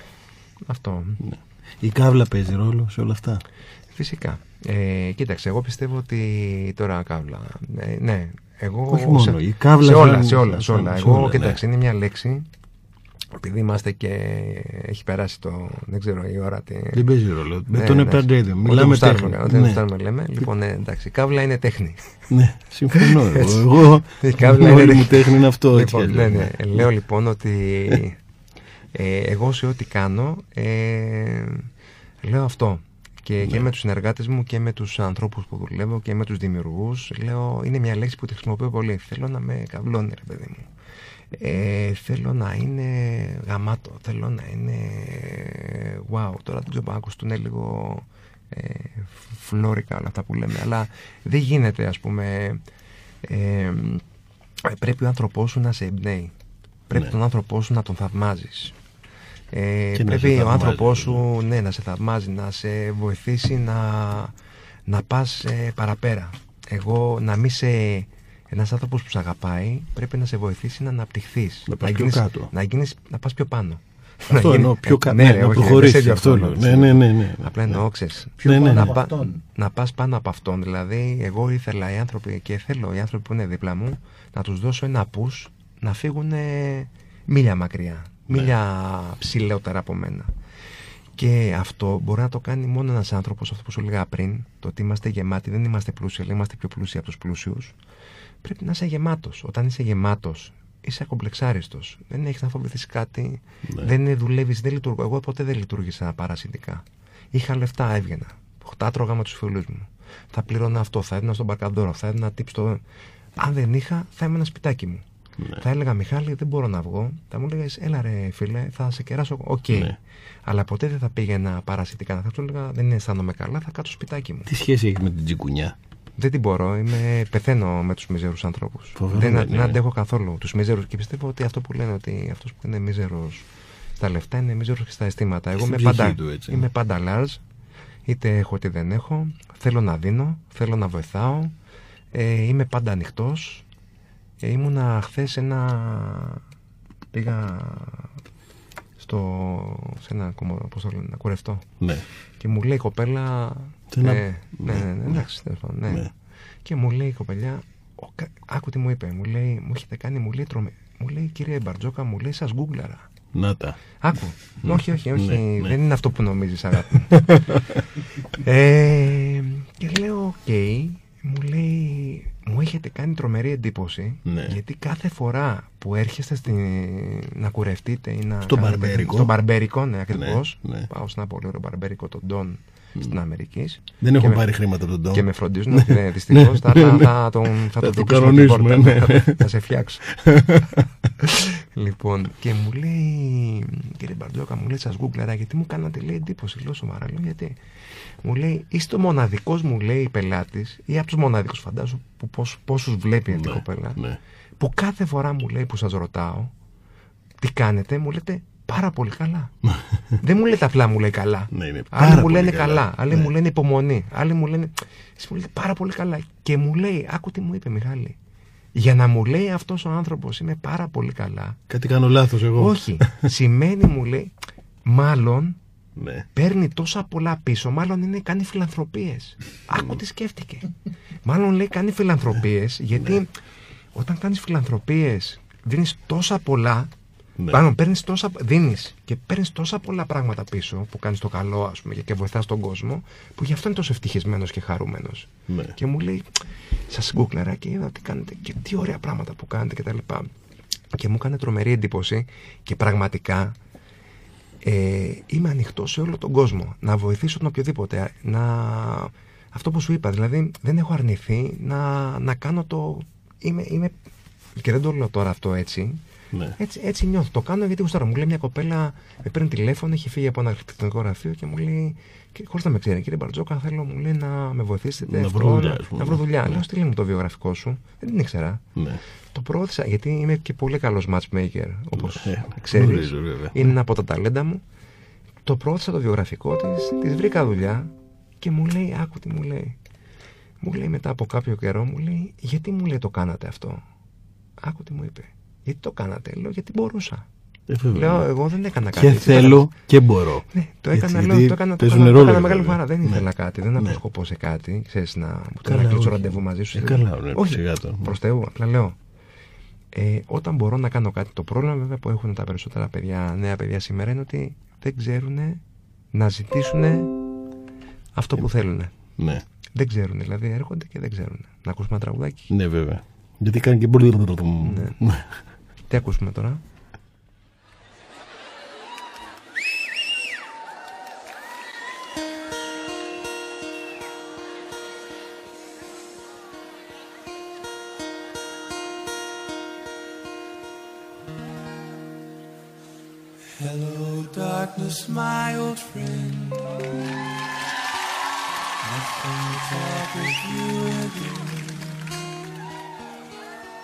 Αυτό. Ναι. Η κάβλα παίζει ρόλο σε όλα αυτά. Φυσικά. Ε, κοίταξε, εγώ πιστεύω ότι τώρα κάβλα. Ε, ναι, Εγώ, Όχι μόνο, σε, η κάβλα σε όλα, σαν- σε όλα, σε σαν- όλα. σε Εγώ, όλα, κοίταξε, ναι. είναι μια λέξη, επειδή είμαστε και έχει περάσει το, δεν ξέρω η ώρα. Τι... Δεν παίζει ρόλο. Με Ναι, τον εντάξει. Epad Radio. Ό,τι Μιλάμε γουστάρουμε, τέχνη. Ό,τι Ναι. γουστάρουμε λέμε. Λοιπόν, ναι, εντάξει, η κάβλα είναι τέχνη. Ναι, συμφωνώ. εγώ. Έτσι. Εγώ, Η κάβλα όλη είναι μου τέχνη είναι αυτό. έτσι Λοιπόν, κι ναι, αλλιώς, ναι. Λέω λοιπόν ότι ε, εγώ σε ό,τι κάνω ε, λέω αυτό. Και, και με τους συνεργάτες μου και με τους ανθρώπους που δουλεύω και με τους δημιουργούς λέω είναι μια λέξη που τη χρησιμοποιώ πολύ. Θέλω να με καβλώνει ρε παιδί μου. Ε, θέλω να είναι γαμάτο, θέλω να είναι wow, τώρα δεν ξέρω αν ακουστούν λίγο ε, φλόρικα όλα αυτά που λέμε αλλά δεν γίνεται ας πούμε ε, πρέπει ο άνθρωπός σου να σε εμπνέει. Πρέπει Ναι. τον άνθρωπό σου να τον θαυμάζεις. Ε, Και να σε πρέπει ο θαυμάζει, άνθρωπός σου ναι, να σε θαυμάζει να σε βοηθήσει να, να πας ε, παραπέρα. Εγώ να μην σε ένας άνθρωπος που σε αγαπάει πρέπει να σε βοηθήσει να αναπτυχθείς Να πας πιο γίνεις, κάτω. να, γίνεις, να πας πιο πάνω Αυτό Να γίνεις- εννοώ, πιο κάτω. ναι, Ναι, ρε, να όχι, δεν προχωρήσεις, σε αυτό διαφωνώ, λέω. δεν Ναι, σε ναι, διαφωνώ. ναι, ναι. Απλά εννοώ, ξέρεις, Πιο Ναι, ναι, πάνω ναι. να, από πα- αυτόν. να πας πάνω από αυτόν. Δηλαδή, εγώ ήθελα οι άνθρωποι και θέλω οι άνθρωποι που είναι δίπλα μου να τους δώσω ένα push να φύγουν μίλια μακριά, μίλια ψηλότερα από μένα. Και αυτό μπορεί να το κάνει μόνο ένας άνθρωπος, αυτό που σου έλεγα πριν, το ότι είμαστε γεμάτοι, δεν είμαστε πλούσιοι, αλλά είμαστε πιο πλούσιοι από τους πλούσιους. Πρέπει να είσαι γεμάτος. Όταν είσαι γεμάτος, είσαι ακομπλεξάριστος. Δεν έχεις να φοβηθείς κάτι, Ναι. δεν δουλεύεις, δεν λειτουργώ. Εγώ ποτέ δεν λειτουργήσα παρασυντικά. Είχα λεφτά, έβγαινα. Τα τρώγα με τους φίλους μου. Θα πλήρωνα αυτό, θα έδινα στον παρκαδόρο, θα έδινα tip στο... Αν δεν είχα, θα ήμουν σπιτάκι μου. Ναι. Θα έλεγα Μιχάλη, δεν μπορώ να βγω. Θα μου έλεγε, Έλα ρε φίλε, θα σε κεράσω. Οκ. Ναι. Αλλά ποτέ δεν θα πήγαινα παρασιτικά. Θα του έλεγα, Δεν αισθάνομαι καλά, θα κάτσω σπιτάκι μου. Τι σχέση έχει με την τσιγκουνιά. Δεν την μπορώ. Είμαι, πεθαίνω με τους μιζέρους ανθρώπους. Φοβερό Δεν, είναι, δεν ναι. αντέχω καθόλου τους μιζέρους. Και πιστεύω ότι αυτό που λένε ότι αυτός που είναι μιζέρος στα λεφτά είναι μιζέρος και στα αισθήματα. Εγώ Στην είμαι ψυχή πάντα, του, έτσι. είμαι πάντα large. Είτε έχω είτε δεν έχω. Θέλω να δίνω. Θέλω να βοηθάω. Ε, είμαι πάντα ανοιχτός. Ε, ήμουνα χθες ένα. Πήγα στο, σε ένα, κομμω- πώς το λένε, ένα κουρευτό. Ναι. Και μου λέει η κοπέλα. Σε ένα- ε, ναι, ναι, ναι, ναι. εντάξει, τέλος πάντων, ναι. Ναι. Και μου λέει η κοπελιά, ο, κα- άκου τι μου είπε, μου λέει, μου έχετε κάνει, μου λέει, τρομε... μου λέει κύριε Μπαρτζόκα, μου λέει, σας γκούγκλαρα. Να τα. Άκου. όχι, όχι, όχι, Ναι, ναι. δεν είναι αυτό που νομίζεις αγάπη μου. ε, και λέω, οκ, μου λέει, μου έχετε κάνει τρομερή εντύπωση, Ναι. γιατί κάθε φορά που έρχεστε στην, να κουρευτείτε ή να Στο κάνετε- μπαρμπέρικο. στο μπαρμπέρικο, ναι, ακριβώς, Ναι, ναι. πάω σε ένα πολύ ωραίο μπαρμπέρικο, τον Ντόν, στην Αμερική. Δεν Και έχω με- πάρει χρήματα από τον Ντόμ. και με φροντίζουν ότι ναι, δυστυχώς θα, θα, θα, τον, θα, Θα τον το δείξουμε την κανονίσουμε, πόρτα, ναι, θα, θα σε φτιάξω. λοιπόν, και μου λέει, κύριε Μπαρτζόκα, μου λέει, σας γκούγκλαρα, γιατί μου κάνατε λέει εντύπωση, λέω σοβαρά, λέω γιατί. Μου λέει, είστε ο μοναδικός, μου λέει, πελάτης, ή από τους μοναδικούς, φαντάζομαι, που πόσους, πόσους βλέπει αυτή η Ναι, κοπέλα, ναι. που κάθε φορά μου λέει που σας ρωτάω, τι κάνετε, μου λέτε πάρα πολύ καλά. Δεν μου λέτε απλά μου λέει καλά. Ναι, είναι Άλλοι πάρα μου πολύ λένε καλά. καλά, άλλοι Ναι. μου λένε υπομονή, άλλοι μου λένε. Εσύ μου λέτε πάρα πολύ καλά. Και μου λέει, άκου τι μου είπε Μιχάλη. Για να μου λέει αυτός ο άνθρωπος είμαι πάρα πολύ καλά. Κάτι κάνω λάθος εγώ. Όχι. σημαίνει μου λέει, μάλλον Ναι. παίρνει τόσα πολλά πίσω, μάλλον είναι κάνει φιλανθρωπίες. Άκου τι σκέφτηκε. μάλλον λέει κάνει φιλανθρωπίες, γιατί όταν κάνεις φιλανθρωπίες δίνεις τόσα πολλά. Ναι. Πάνω παίρνεις τόσα. Δίνεις και παίρνεις τόσα πολλά πράγματα πίσω που κάνεις το καλό, ας πούμε, και βοηθάς τον κόσμο, που γι' αυτό είναι τόσο ευτυχισμένος και χαρούμενος. Ναι. Και μου λέει, σας γκούγκλαρα και είδα τι κάνετε και τι ωραία πράγματα που κάνετε κτλ. Και, και μου έκανε τρομερή εντύπωση και πραγματικά ε, είμαι ανοιχτός σε όλο τον κόσμο να βοηθήσω τον οποιοδήποτε. Να... Αυτό που σου είπα, δηλαδή δεν έχω αρνηθεί να, να κάνω το. Είμαι, είμαι... Και δεν το λέω τώρα αυτό έτσι. Ναι. Έτσι, έτσι νιώθω. Το κάνω γιατί γουστάρω. Μου λέει μια κοπέλα, με παίρνει τηλέφωνο, έχει φύγει από ένα αρχιτεκτονικό γραφείο και μου λέει, χωρίς να με ξέρει, κύριε Μπαρτζόκα, θέλω μου λέει να με βοηθήσετε. Να αυτό, βρω δουλειά, να- ας πούμε. Να βρω δουλειά. Ναι. Λέω, στείλει μου το βιογραφικό σου. Δεν την ήξερα. Ναι. Το προώθησα γιατί είμαι και πολύ καλός matchmaker, όπως Ε, ξέρεις. γνωρίζω, βέβαια. Είναι ένα από τα ταλέντα μου. Το προώθησα το βιογραφικό της, της βρήκα δουλειά και μου λέει, άκου τι μου λέει. Μου λέει μετά από κάποιο καιρό, μου λέει, γιατί μου λέει το κάνατε αυτό; Άκου τι μου είπε. Γιατί το κάνατε, λέω, γιατί μπορούσα. Ε, βέβαια. Λέω, εγώ δεν έκανα κάτι. Και έτσι, θέλω και μπορώ. Ναι, το Έτσι, έκανα, γιατί λέω, το έκανα, το παίζουν έκανα, το ρόλο, έκανα μεγάλη βέβαια. χαρά. Δεν Ναι. ήθελα κάτι, δεν Ναι. αποσκοπώ σε κάτι. Ξέρεις, να, μου Καλά, να κλείσω όχι. ραντεβού μαζί σου. Ε, καλά, ναι, όχι, σιγά το. προς Θεού, απλά λέω. Ε, όταν μπορώ να κάνω κάτι, το πρόβλημα βέβαια που έχουν τα περισσότερα παιδιά, νέα παιδιά σήμερα είναι ότι δεν ξέρουν να ζητήσουν αυτό που θέλουν. Ναι, Δεν ξέρουν, δηλαδή έρχονται και δεν ξέρουν. Να ακούσουμε ένα τραγουδάκι. ναι, βέβαια. Γιατί κάνει και πολύ. Ναι. Τι ακούσουμε τώρα. Hello, darkness, my old friend. I've come to talk with you again.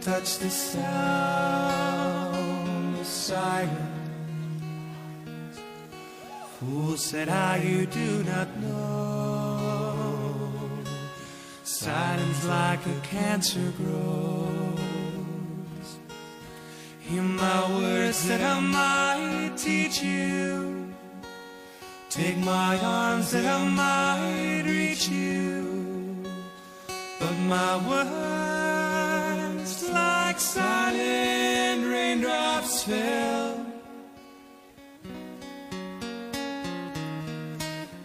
and touched the sound of silence. Fool said I, you do not know. Silence like a cancer grows. Hear my words that I might teach you. Take my arms that I might reach you. But my words, like silent raindrops, fell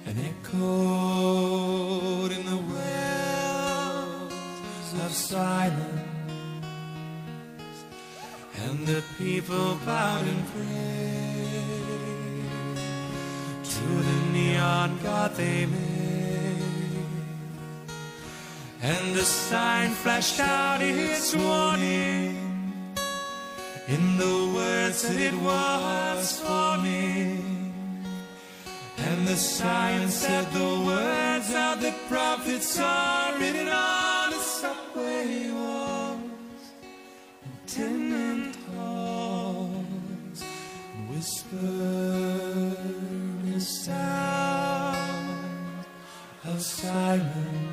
and echoed in the wells of silence. And the people bowed and prayed to the neon god they made. And the sign flashed out its warning in the words that it was forming. And the sign said the words of the prophets are written on the subway walls and tenement halls and whispered sound of silence.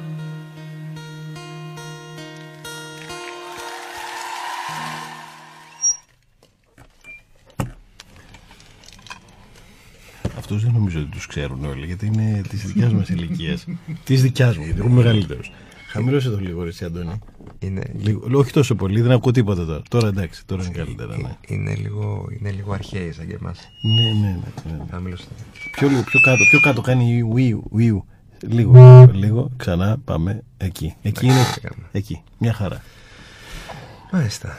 Αυτούς δεν νομίζω ότι τους ξέρουν όλοι, γιατί είναι της δικιάς μας ηλικίας. της δικιάς μου, γιατί εγώ είμαι μεγαλύτερος. Χαμηλώσε το λίγο, εσύ Αντώνη. Είναι, Λίγο, όχι τόσο πολύ, δεν ακούω τίποτα τώρα. Τώρα εντάξει, τώρα είναι καλύτερα. Ναι, είναι, λίγο, είναι λίγο αρχαίοι σαν και εμάς. ναι, ναι. ναι, ναι. Χαμήλωσε. Πιο, λίγο, πιο κάτω, πιο κάτω κάνει ουίου, ουίου. Λίγο, λίγο, ξανά πάμε εκεί. Εκεί είναι, έκαμε. εκεί, μια χαρά. Μάλιστα.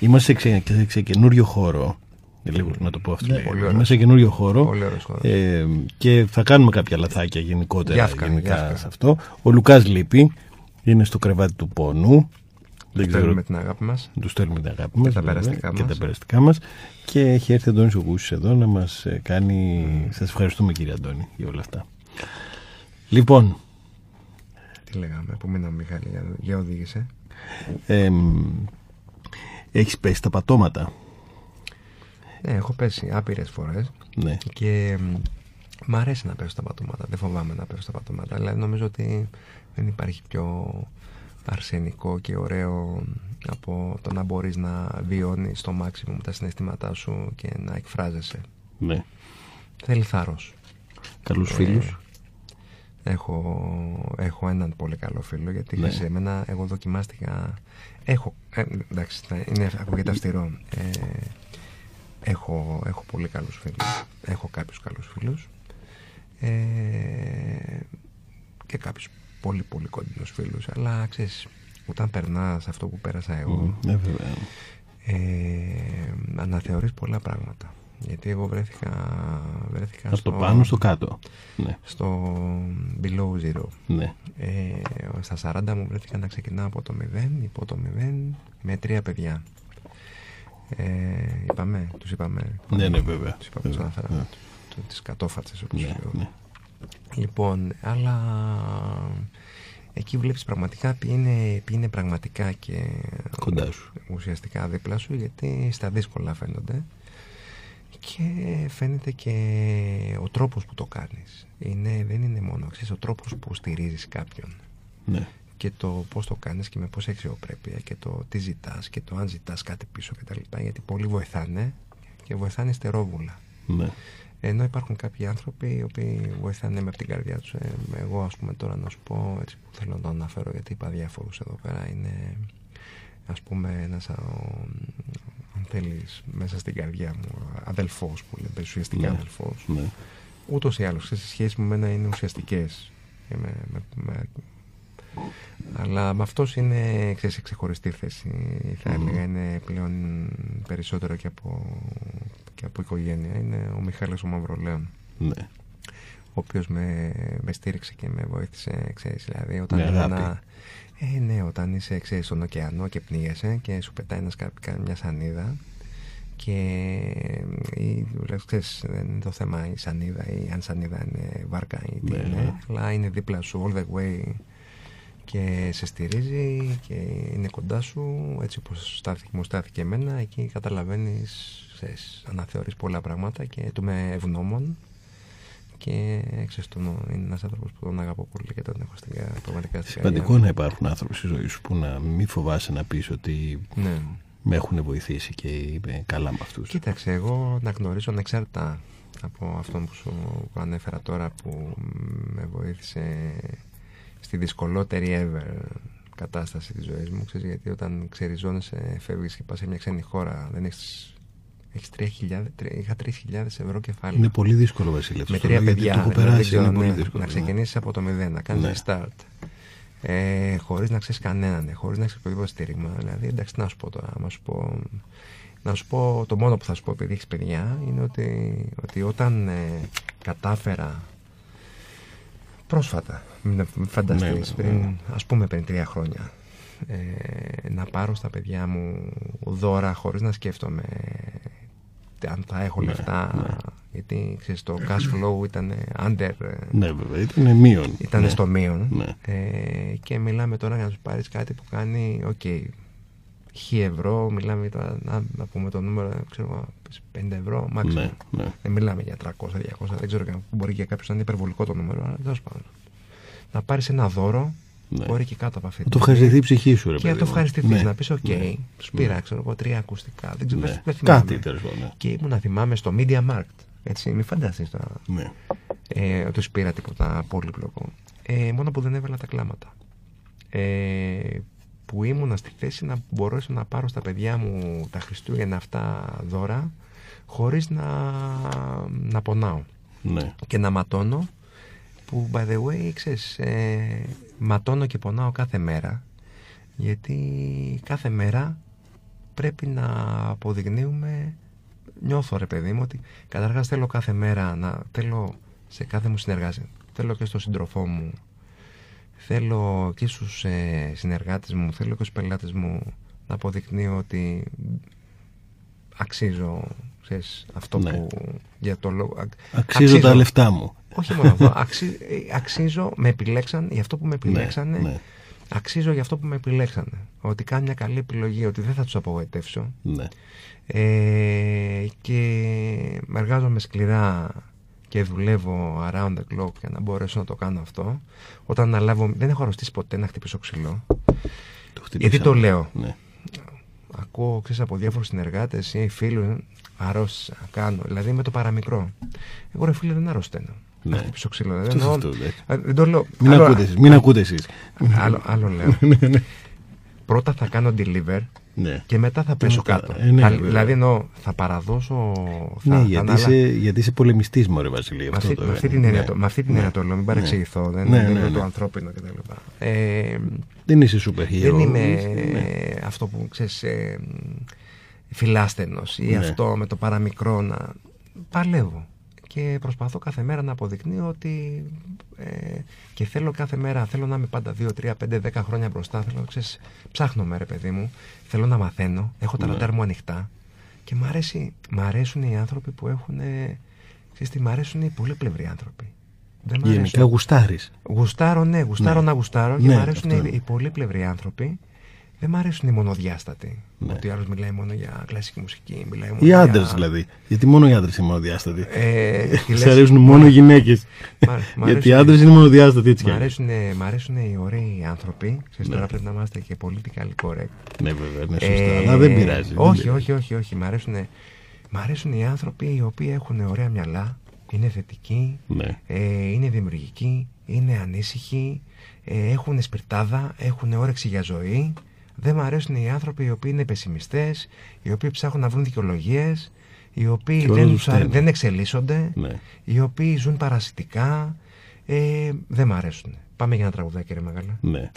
Είμαστε σε, σε, σε καινούριο χώρο. Ε, Λίγο να το πω αυτό. λίγο. πολύ ωραίο. Είμαστε σε καινούριο χώρο. Πολύ ωραίος χώρος. Ε, και θα κάνουμε κάποια λαθάκια γενικότερα Γιάφκα, γενικά γιάφκα. σε αυτό. Ο Λουκάς λείπει. Είναι στο κρεβάτι του πόνου. Δεν ξέρω. Θέλουμε την αγάπη μας. Τους στέλνουμε την αγάπη μας τα βέβαια, περαστικά Και μας. τα περαστικά μας. Και έχει έρθει ο Αντώνης ο Γούσης εδώ να μας ε, κάνει... Mm. Σας ευχαριστούμε κύριε Αντώνη για όλα αυτά. Λοιπόν, Τι λέγαμε, που μείναμε Μιχάλη, για, για οδήγησε. εμ, έχεις πέσει τα πατώματα. Ναι, έχω πέσει άπειρες φορές Ναι. και μ, μ' αρέσει να πέσω στα πατώματα. Δεν φοβάμαι να πέσω στα πατώματα. Αλλά νομίζω ότι δεν υπάρχει πιο αρσενικό και ωραίο από το να μπορείς να βιώνεις στο maximum τα συναισθήματά σου και να εκφράζεσαι. ναι. Θέλει θάρρος. Καλούς Ε, φίλους. Έχω, έχω έναν πολύ καλό φίλο γιατί Ναι. σε μένα εγώ δοκιμάστηκα. Έχω. Ε, εντάξει, θα- είναι, ακούγεται αυστηρό. Ε, έχω, έχω πολύ καλούς φίλους. Έχω κάποιους καλούς φίλους. Ε, και κάποιους πολύ πολύ κοντινούς φίλους. Αλλά ξέρεις, όταν περνάς αυτό που πέρασα εγώ, Ναι, βέβαια. ε, αναθεωρείς πολλά πράγματα. Γιατί εγώ βρέθηκα, βρέθηκα Στο πάνω, στο κάτω. Ναι, στο below zero. ναι. Ε, στα 40 μου βρέθηκα να ξεκινάω από το 0, υπό το 0, με τρία παιδιά. Ε, είπαμε, τους είπαμε. Ναι, ναι, βέβαια. Τους είπαμε, τους Βέβαια, αναφέραμε. ναι. Του- Τις κατόφατσες όπως Ναι, λέω. ναι. Λοιπόν, αλλά εκεί βλέπεις πραγματικά ποιοι είναι, ποιοι είναι πραγματικά και Κοντά σου. ουσιαστικά δίπλα σου γιατί στα δύσκολα φαίνονται και φαίνεται και ο τρόπος που το κάνεις είναι, δεν είναι μόνο ξέρεις, ο τρόπος που στηρίζεις κάποιον Ναι. Και το πώς το κάνεις και με πώς αξιοπρέπεια και το τι ζητάς και το αν ζητάς κάτι πίσω και τα λοιπά γιατί πολλοί βοηθάνε και βοηθάνε στερόβουλα Ναι. ενώ υπάρχουν κάποιοι άνθρωποι οι οποίοι βοηθάνε με από την καρδιά τους. Ε, εγώ ας πούμε τώρα να σου πω έτσι που θέλω να το αναφέρω γιατί είπα διάφορους εδώ πέρα είναι ας πούμε ένας α, ο, αν θέλεις μέσα στην καρδιά μου αδελφός που λέμε ουσιαστικά Ναι. αδελφός Ναι. ούτως ή άλλως ξέρεις, οι σχέσεις μου με εμένα είναι ουσιαστικές Και με, με, με- αλλά με αυτός είναι ξέρεις, σε ξεχωριστή θέση θα Μμμ. έλεγα είναι πλέον περισσότερο και από, και από οικογένεια είναι ο Μιχάλης ο Μαυρολέων Ναι. ο οποίος με, με στήριξε και με βοήθησε ξέρεις, δηλαδή όταν Με αγάπη. ήμουνα- ε, ναι, όταν είσαι ξέρεις, στον ωκεανό και πνίγεσαι και σου πετάει ένας, κα- κα- μια σανίδα και ή, λες, ξέρεις, δεν είναι το θέμα η σανίδα ή αν σανίδα είναι βάρκα ή τι Ναι, είναι, ναι. αλλά είναι δίπλα σου all the way και σε στηρίζει και είναι κοντά σου έτσι όπως στάθηκε, μου στάθηκε εμένα εκεί καταλαβαίνεις ξέρεις, αναθεωρείς πολλά πράγματα και του είμαι ευγνώμων και ξέρεις, τον, είναι ένας άνθρωπος που τον αγαπώ πολύ και τον έχω στην, κα- πραγματικά στην Σημαντικό καρδιά να υπάρχουν άνθρωποι στη ζωή σου που να μην φοβάσαι να πεις ότι μου. Ναι. με έχουν βοηθήσει και είμαι καλά με αυτούς. Κοίταξε, εγώ να γνωρίζω ανεξάρτητα από αυτόν που σου ανέφερα τώρα που με βοήθησε στη δυσκολότερη ever κατάσταση της ζωής μου ξέρεις, γιατί όταν ξεριζώνεσαι φεύγεις και πας σε μια ξένη χώρα δεν έχεις, έχεις 3.000, τρι- είχα 3.000 ευρώ κεφάλαιο Είναι πολύ δύσκολο, Βασίλη. αυτό με το τρία λέω, γιατί παιδιά Το έχω δηλαδή, δεν περάσεις, ξέρω, είναι πολύ ναι, δύσκολο. να ναι. ξεκινήσεις από το μηδέν να κάνεις Ναι. restart ε, χωρίς να ξέρεις κανέναν ε, χωρίς να έχεις οποιοδήποτε στήριγμα δηλαδή εντάξει τι να σου πω τώρα να σου πω, να σου πω το μόνο που θα σου πω επειδή έχεις παιδιά είναι ότι, ότι όταν ε, κατάφερα πρόσφατα μην μην φανταστείς Ναι, ναι, πριν, ναι. ας πούμε πριν τρία χρόνια ε, να πάρω στα παιδιά μου δώρα χωρίς να σκέφτομαι αν θα έχω Ναι, λεφτά ναι. γιατί ξέρεις το cash flow ήταν under ε, Ναι, βέβαια, ήταν μείον. ήταν ναι. στο μείον Ναι. ε, και μιλάμε τώρα για να σου πάρεις κάτι που κάνει OK x ευρώ μιλάμε τώρα να, να πούμε το νούμερο ξέρω, εγώ, 50 ευρώ maximum Ναι, ναι. δεν μιλάμε για 300, 200 δεν ξέρω καν μπορεί για κάποιους να είναι υπερβολικό το νούμερο αλλά τέλος πάντων να πάρεις ένα δώρο Ναι. μπορεί και κάτω από αυτή Να το ευχαριστηθεί η ψυχή σου, ρε και να παιδί το μου. ευχαριστηθείς Ναι. να πεις οκ Ναι. σου πήρα ξέρω εγώ τρία ακουστικά δεν ξέρω Ναι. δεν- δεν θυμάμαι. Κάτι τέλος πάντων. ναι. και ήμουν να θυμάμαι στο Media Markt έτσι μην φανταστείς τώρα Ναι. ε, ότι σου πήρα τίποτα πολύπλοκο. Ε, μόνο που δεν έβαλα τα κλάματα. Ε, που ήμουνα στη θέση να μπορέσω να πάρω στα παιδιά μου τα Χριστούγεννα αυτά δώρα χωρίς να, να πονάω Ναι. και να ματώνω που by the way ξέρεις ε, ματώνω και πονάω κάθε μέρα γιατί κάθε μέρα πρέπει να αποδεικνύουμε νιώθω ρε παιδί μου ότι καταρχάς θέλω κάθε μέρα να θέλω σε κάθε μου συνεργάτη θέλω και στο σύντροφό μου θέλω και στους ε, συνεργάτες μου θέλω και στους πελάτες μου να αποδεικνύω ότι αξίζω ξέρεις, αυτό Ναι. που για το λόγο α- Αξίζω τα λεφτά μου. όχι μόνο αυτό. Αξι, ε, αξίζω, με επιλέξαν για αυτό που με επιλέξανε. ναι. Αξίζω για αυτό που με επιλέξανε. Ότι κάνω μια καλή επιλογή, ότι δεν θα τους απογοητεύσω. Ναι. Ε, και εργάζομαι σκληρά και δουλεύω around the clock για να μπορέσω να το κάνω αυτό. Όταν αναλάβω, δεν έχω αρρωστήσει ποτέ να χτυπήσω ξυλό. Το Γιατί χτυπήσαμε. το λέω; Ναι. Ακούω, ξέρεις, από διάφορους συνεργάτες ή φίλους, αρρώστησα, κάνω. Δηλαδή με το παραμικρό. Εγώ ρε φίλε δεν αρρωσταίνω. Ναι. Να χτυπήσω ξύλο. Δεν, Αυτό, εννοώ- αυτό, ναι. Ε, δεν το λέω. Μην άλλο- ακούτε εσείς, μην ακούτε εσείς. Άλλο, άλλο λέω. Πρώτα θα κάνω deliver Ναι. και μετά θα πέσω μετά, κάτω. ε, ναι, Θα- βέβαια. δηλαδή εννοώ, θα παραδώσω. Θα, Ναι, θα γιατί αναλα- είσαι, γιατί είσαι πολεμιστής, μωρέ Βασιλή. Με αυτό αυτή, το με αυτή είναι. την έννοια, Ναι. το, με αυτή την Ναι. έννοια το λέω, μην παρεξηγηθώ. Δεν, Ναι, δεν ναι, είναι ναι. το ανθρώπινο κτλ. Ε, Δεν είσαι super hero. δεν είμαι Ναι. ε, αυτό που ξέρεις ε, φιλάστενος ή Ναι. αυτό με το παραμικρό να παλεύω και προσπαθώ κάθε μέρα να αποδεικνύω ότι ε, και θέλω κάθε μέρα, θέλω να είμαι πάντα 2, 3, 5, 10 χρόνια μπροστά θέλω, ξέρεις, ψάχνω ρε παιδί μου θέλω να μαθαίνω, έχω τα Ναι. ραντάρ μου ανοιχτά και μ' αρέσει, μ' αρέσουν οι άνθρωποι που έχουν ξέρεις τι, μ' αρέσουν οι πολύπλευροι άνθρωποι δεν μ' Γενικά αρέσουν- γουστάρεις. Γουστάρω, ναι, γουστάρω Ναι. να γουστάρω και Ναι, μου αρέσουν αυτό. οι, οι πολύπλευροι άνθρωποι. Δεν μ' αρέσουν οι μονοδιάστατοι. Ναι. Ότι ο άλλος μιλάει μόνο για κλασική μουσική. Μιλάει μόνο Οι για... άντρες δηλαδή. Γιατί μόνο οι άντρες είναι μονοδιάστατοι. Ε, τι Σ' λες; αρέσουν μόνο οι γυναίκες. Μ' αρ- μ' Γιατί οι αρέσουν- άντρες είναι μονοδιάστατοι έτσι κι Μ' αλλιώς. αρέσουν, μ' αρέσουν οι ωραίοι άνθρωποι. Ξέρεις, Ναι. τώρα πρέπει να είμαστε και political correct. Ναι, βέβαια, ναι, Ε, σωστά. Αλλά δεν πειράζει. δεν Όχι, πειράζει. όχι, όχι, όχι. Μ' αρέσουν, μ' αρέσουν οι άνθρωποι οι οποίοι έχουν ωραία μυαλά, είναι θετικοί, Ναι. ε, είναι δημιουργικοί, είναι ανήσυχοι, ε, έχουν σπιρτάδα, έχουν όρεξη για ζωή. Δεν μου αρέσουν οι άνθρωποι οι οποίοι είναι πεσημιστές, οι οποίοι ψάχνουν να βρουν δικαιολογίες, οι οποίοι Και όλα δεν, τους τους αρέ- στέλνουν. δεν εξελίσσονται, Ναι. οι οποίοι ζουν παρασιτικά. Ε, δεν μου αρέσουν. Πάμε για ένα τραγουδάκι, ρε Μεγάλα. Ναι.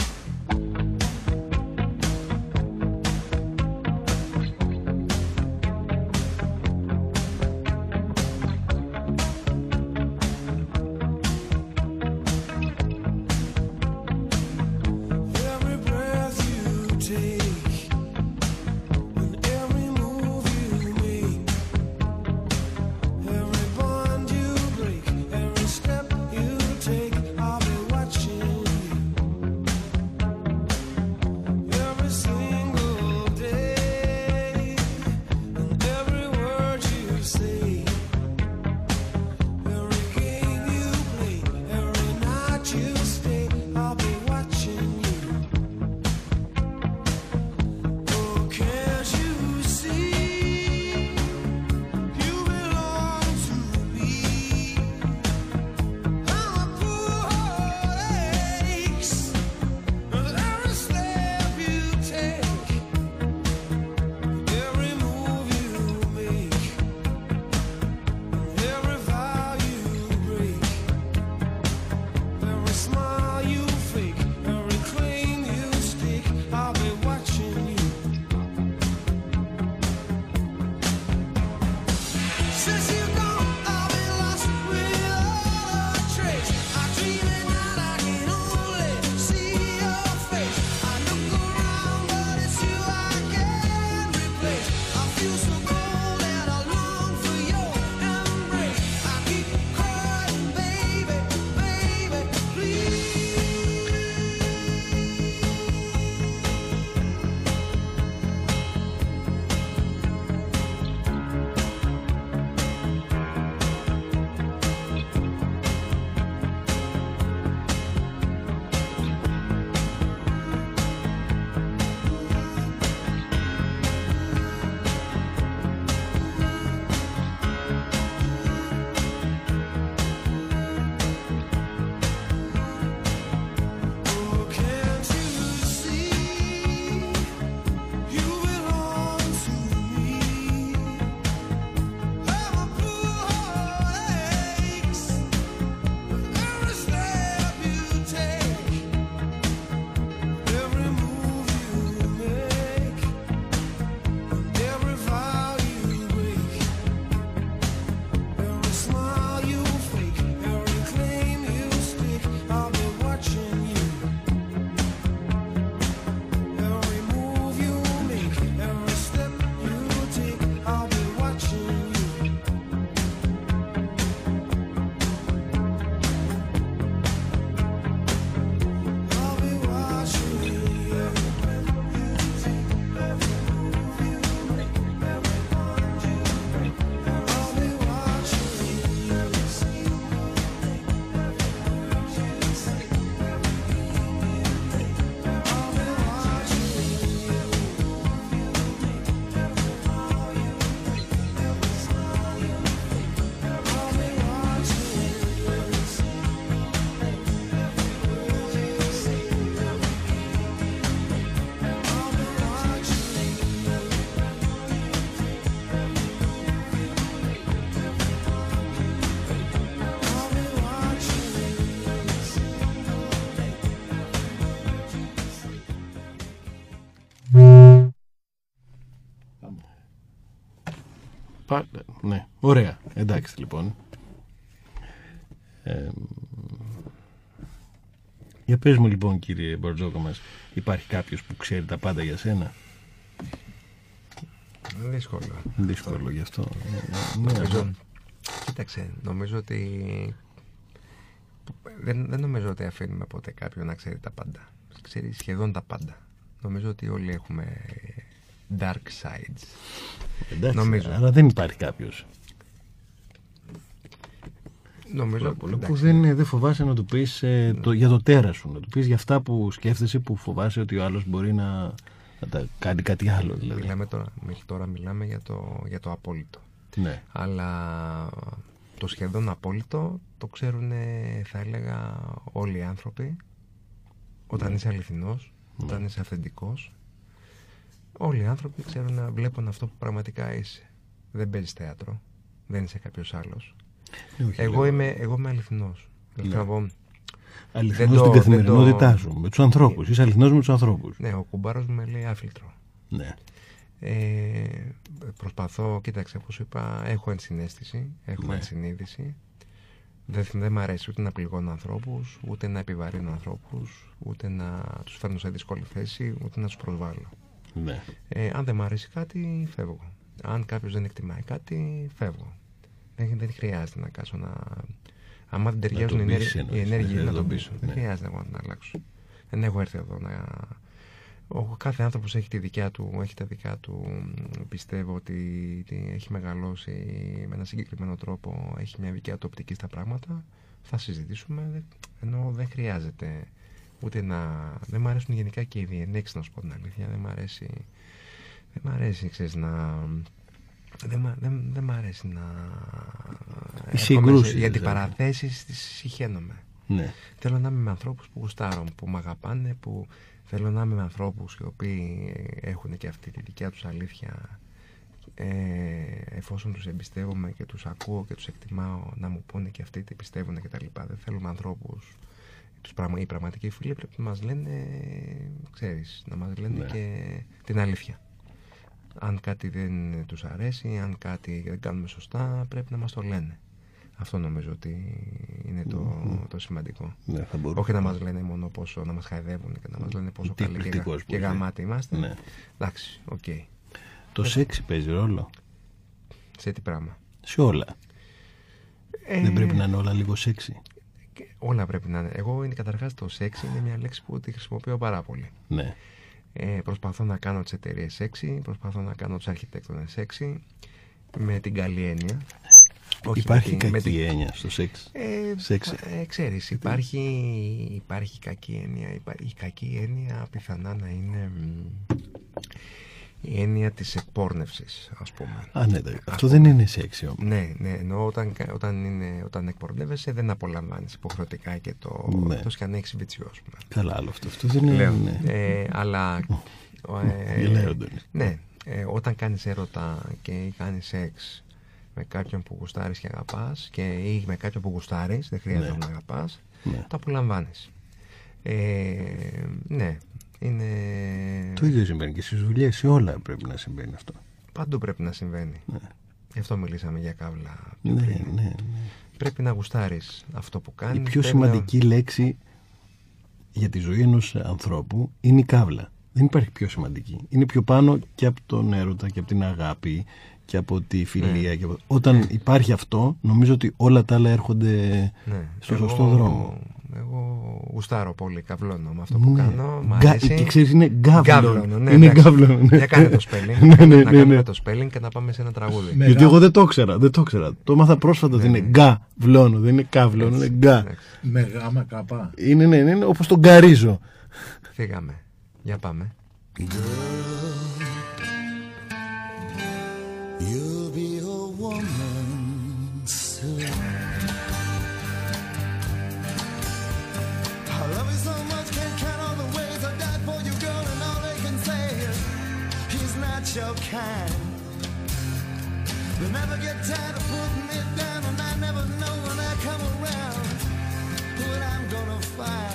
Εντάξει λοιπόν. Ε, για πες μου λοιπόν κύριε Μπαρτζόκα μας, υπάρχει κάποιος που ξέρει τα πάντα για σένα; Δύσκολο. Δύσκολο γι' αυτό. Ναι, Νομίζω, κοίταξε, νομίζω ότι δεν, δεν νομίζω ότι αφήνουμε ποτέ κάποιον να ξέρει τα πάντα. Ξέρει σχεδόν τα πάντα. Νομίζω ότι όλοι έχουμε dark sides. εντάξει, νομίζω. αλλά δεν υπάρχει κάποιος. Νομίζω που εντάξει, δεν, δεν φοβάσαι να του πεις ε, το, για το τέρας σου, να του πεις για αυτά που σκέφτεσαι που φοβάσαι ότι ο άλλος μπορεί να, να τα κάνει κάτι άλλο. Δηλαδή. μιλάμε τώρα, μιλ- τώρα μιλάμε για το, για το απόλυτο. Ναι. Αλλά το σχεδόν απόλυτο το ξέρουν θα έλεγα όλοι οι άνθρωποι όταν είσαι αληθινός, όταν είσαι αυθεντικός όλοι οι άνθρωποι ξέρουν να βλέπουν αυτό που πραγματικά είσαι δεν παίζεις θέατρο δεν είσαι κάποιος άλλος Ναι, όχι, εγώ λέω. είμαι, εγώ είμαι αληθινός Ναι. Θέλω να πω, Αληθινός δεν στην το- καθημερινότητά δεν το- σου, με τους ανθρώπους. Είσαι αληθινός με τους ανθρώπους. ναι, ο κουμπάρος μου με λέει άφιλτρο Ναι. Ε, προσπαθώ, κοίταξε, όπως σου είπα, έχω ενσυναίσθηση, έχω Ναι. ενσυνείδηση. Δεν, δεν μ' αρέσει ούτε να πληγώνω ανθρώπους, ούτε να επιβαρύνω ανθρώπους, ούτε να τους φέρνω σε δύσκολη θέση, ούτε να τους προσβάλλω. ναι. Ε, αν δεν μ' αρέσει κάτι, φεύγω. Αν κάποιος δεν εκτιμάει κάτι, φεύγω. Δεν, δεν χρειάζεται να κάτσω να... Άμα δεν ταιριάζουν οι τον πείσεις, ενέργειες, οι εννοείς, ενέργειες δεν να τον τον πείσεις, πείσω. Δεν ναι. χρειάζεται εγώ να την αλλάξω. Δεν έχω έρθει εδώ να... Ο κάθε άνθρωπος έχει τη δικιά του, έχει τα δικά του, μ, πιστεύω ότι ότι έχει μεγαλώσει με ένα συγκεκριμένο τρόπο, έχει μια δικιά του οπτική στα πράγματα. Θα συζητήσουμε, δεν- ενώ δεν χρειάζεται ούτε να... Δεν μου αρέσουν γενικά και οι διενέξεις, να σου πω την αλήθεια. Δεν μ' αρέσει, δεν μ' αρέσει, ξέρεις, να... Δεν, μ' α- δεν, δεν μ' αρέσει να... έρχομαι σε- συγκρούσεις, Οι δηλαδή. αντιπαραθέσεις τις συχαίνομαι. ναι. Θέλω να είμαι με ανθρώπους που γουστάρουν, που με αγαπάνε, που θέλω να είμαι με ανθρώπους οι οποίοι έχουν και αυτή τη δικιά τους αλήθεια ε, εφόσον τους εμπιστεύομαι και τους ακούω και τους εκτιμάω να μου πούνε και αυτοί τι πιστεύουν και τα λοιπά. Δεν θέλουμε ανθρώπους τους πραγμα, οι πραγματικοί φίλοι πρέπει να μας λένε ξέρεις, να μας λένε Ναι. και την αλήθεια. Αν κάτι δεν τους αρέσει, αν κάτι δεν κάνουμε σωστά, πρέπει να μας το λένε. Αυτό νομίζω ότι είναι το, το σημαντικό. ναι θα μπορούσα. Όχι να μας λένε μόνο πόσο να μας χαϊδεύουν και να μας λένε πόσο Τι καλοί και, γα- εκπληκτικός που και είσαι. γαμάτοι είμαστε. Ναι. Εντάξει, οκ. Το σεξ παίζει ρόλο; Σε τι πράγμα; Σε όλα. Ε, Δεν πρέπει να είναι όλα λίγο σεξι; και Όλα πρέπει να είναι. Εγώ είναι καταρχάς το σεξ είναι μια λέξη που τη χρησιμοποιώ πάρα πολύ. Ναι. Ε, προσπαθώ να κάνω τις εταιρείες σεξι, προσπαθώ να κάνω τους αρχιτέκτονες σεξι, με την καλή έννοια. Όχι Υπάρχει με την- με κακή την- έννοια στο σεξ. Ε, Σεξ. ε, ξέρεις, υπάρχει, υπάρχει κακή έννοια. Υπά- Η κακή έννοια πιθανά να είναι μ, η έννοια της εκπόρνευσης, ας πούμε. Α, ναι, δε- αυτό δεν είναι σεξι όμως. Ναι, ναι, ενώ όταν, κα- όταν, είναι, όταν εκπορνεύεσαι δεν απολαμβάνεις υποχρεωτικά και το, Ναι. εκτός και αν έχεις βιτσιό, ας πούμε. Καλά, άλλο αυτό. Αυτό δεν είναι. Λέω. ναι. Ε, αλλά. ε, Γελάει ο Αντώνης. ναι, ε, όταν κάνεις έρωτα και κάνεις σεξ με κάποιον που γουστάρεις και αγαπάς και ή με κάποιον που γουστάρεις, δεν χρειάζεται Ναι. να αγαπάς, Ναι. το απολαμβάνεις. Ε, ναι, είναι... Το ίδιο συμβαίνει και στις δουλειές. Σε όλα πρέπει να συμβαίνει αυτό. Παντού πρέπει να συμβαίνει. Ναι. Γι' αυτό μιλήσαμε για κάβλα. πιο Ναι, πριν. ναι, ναι. Πρέπει να γουστάρεις αυτό που κάνεις. Η πιο πρέπει να- σημαντική λέξη για τη ζωή ενός ανθρώπου είναι η κάβλα. Δεν υπάρχει πιο σημαντική. Είναι πιο πάνω και από τον έρωτα και από την αγάπη και από τη φιλία. Ναι. Και από... Όταν υπάρχει αυτό, νομίζω ότι όλα τα άλλα έρχονται Ναι. στο Εγώ- σωστό δρόμο. Εγώ γουστάρω πολύ, καβλώνω με αυτό που Ναι. κάνω. Μ' Γκά- αρέσει. Και ξέρεις, είναι γκάβλον. Γκάβλωνο, ναι, είναι εντάξει. γκάβλον. ναι. Για κάνε το spelling. Ναι, ναι, να ναι, κάνουμε ναι. το spelling και να πάμε σε ένα τραγούδι. Με- Γιατί εγώ δεν το ήξερα. Δεν το ήξερα. Το έμαθα πρόσφατα ότι Ναι, είναι ναι. γκάβλον. Δεν είναι κάβλον, είναι γκά. Εντάξει, Με γάμα καπά. Είναι, ναι, είναι όπως τον γκαρίζω. Φύγαμε. Για πάμε. You'll be They never get tired of putting it down, and I never know when I come around what I'm gonna find.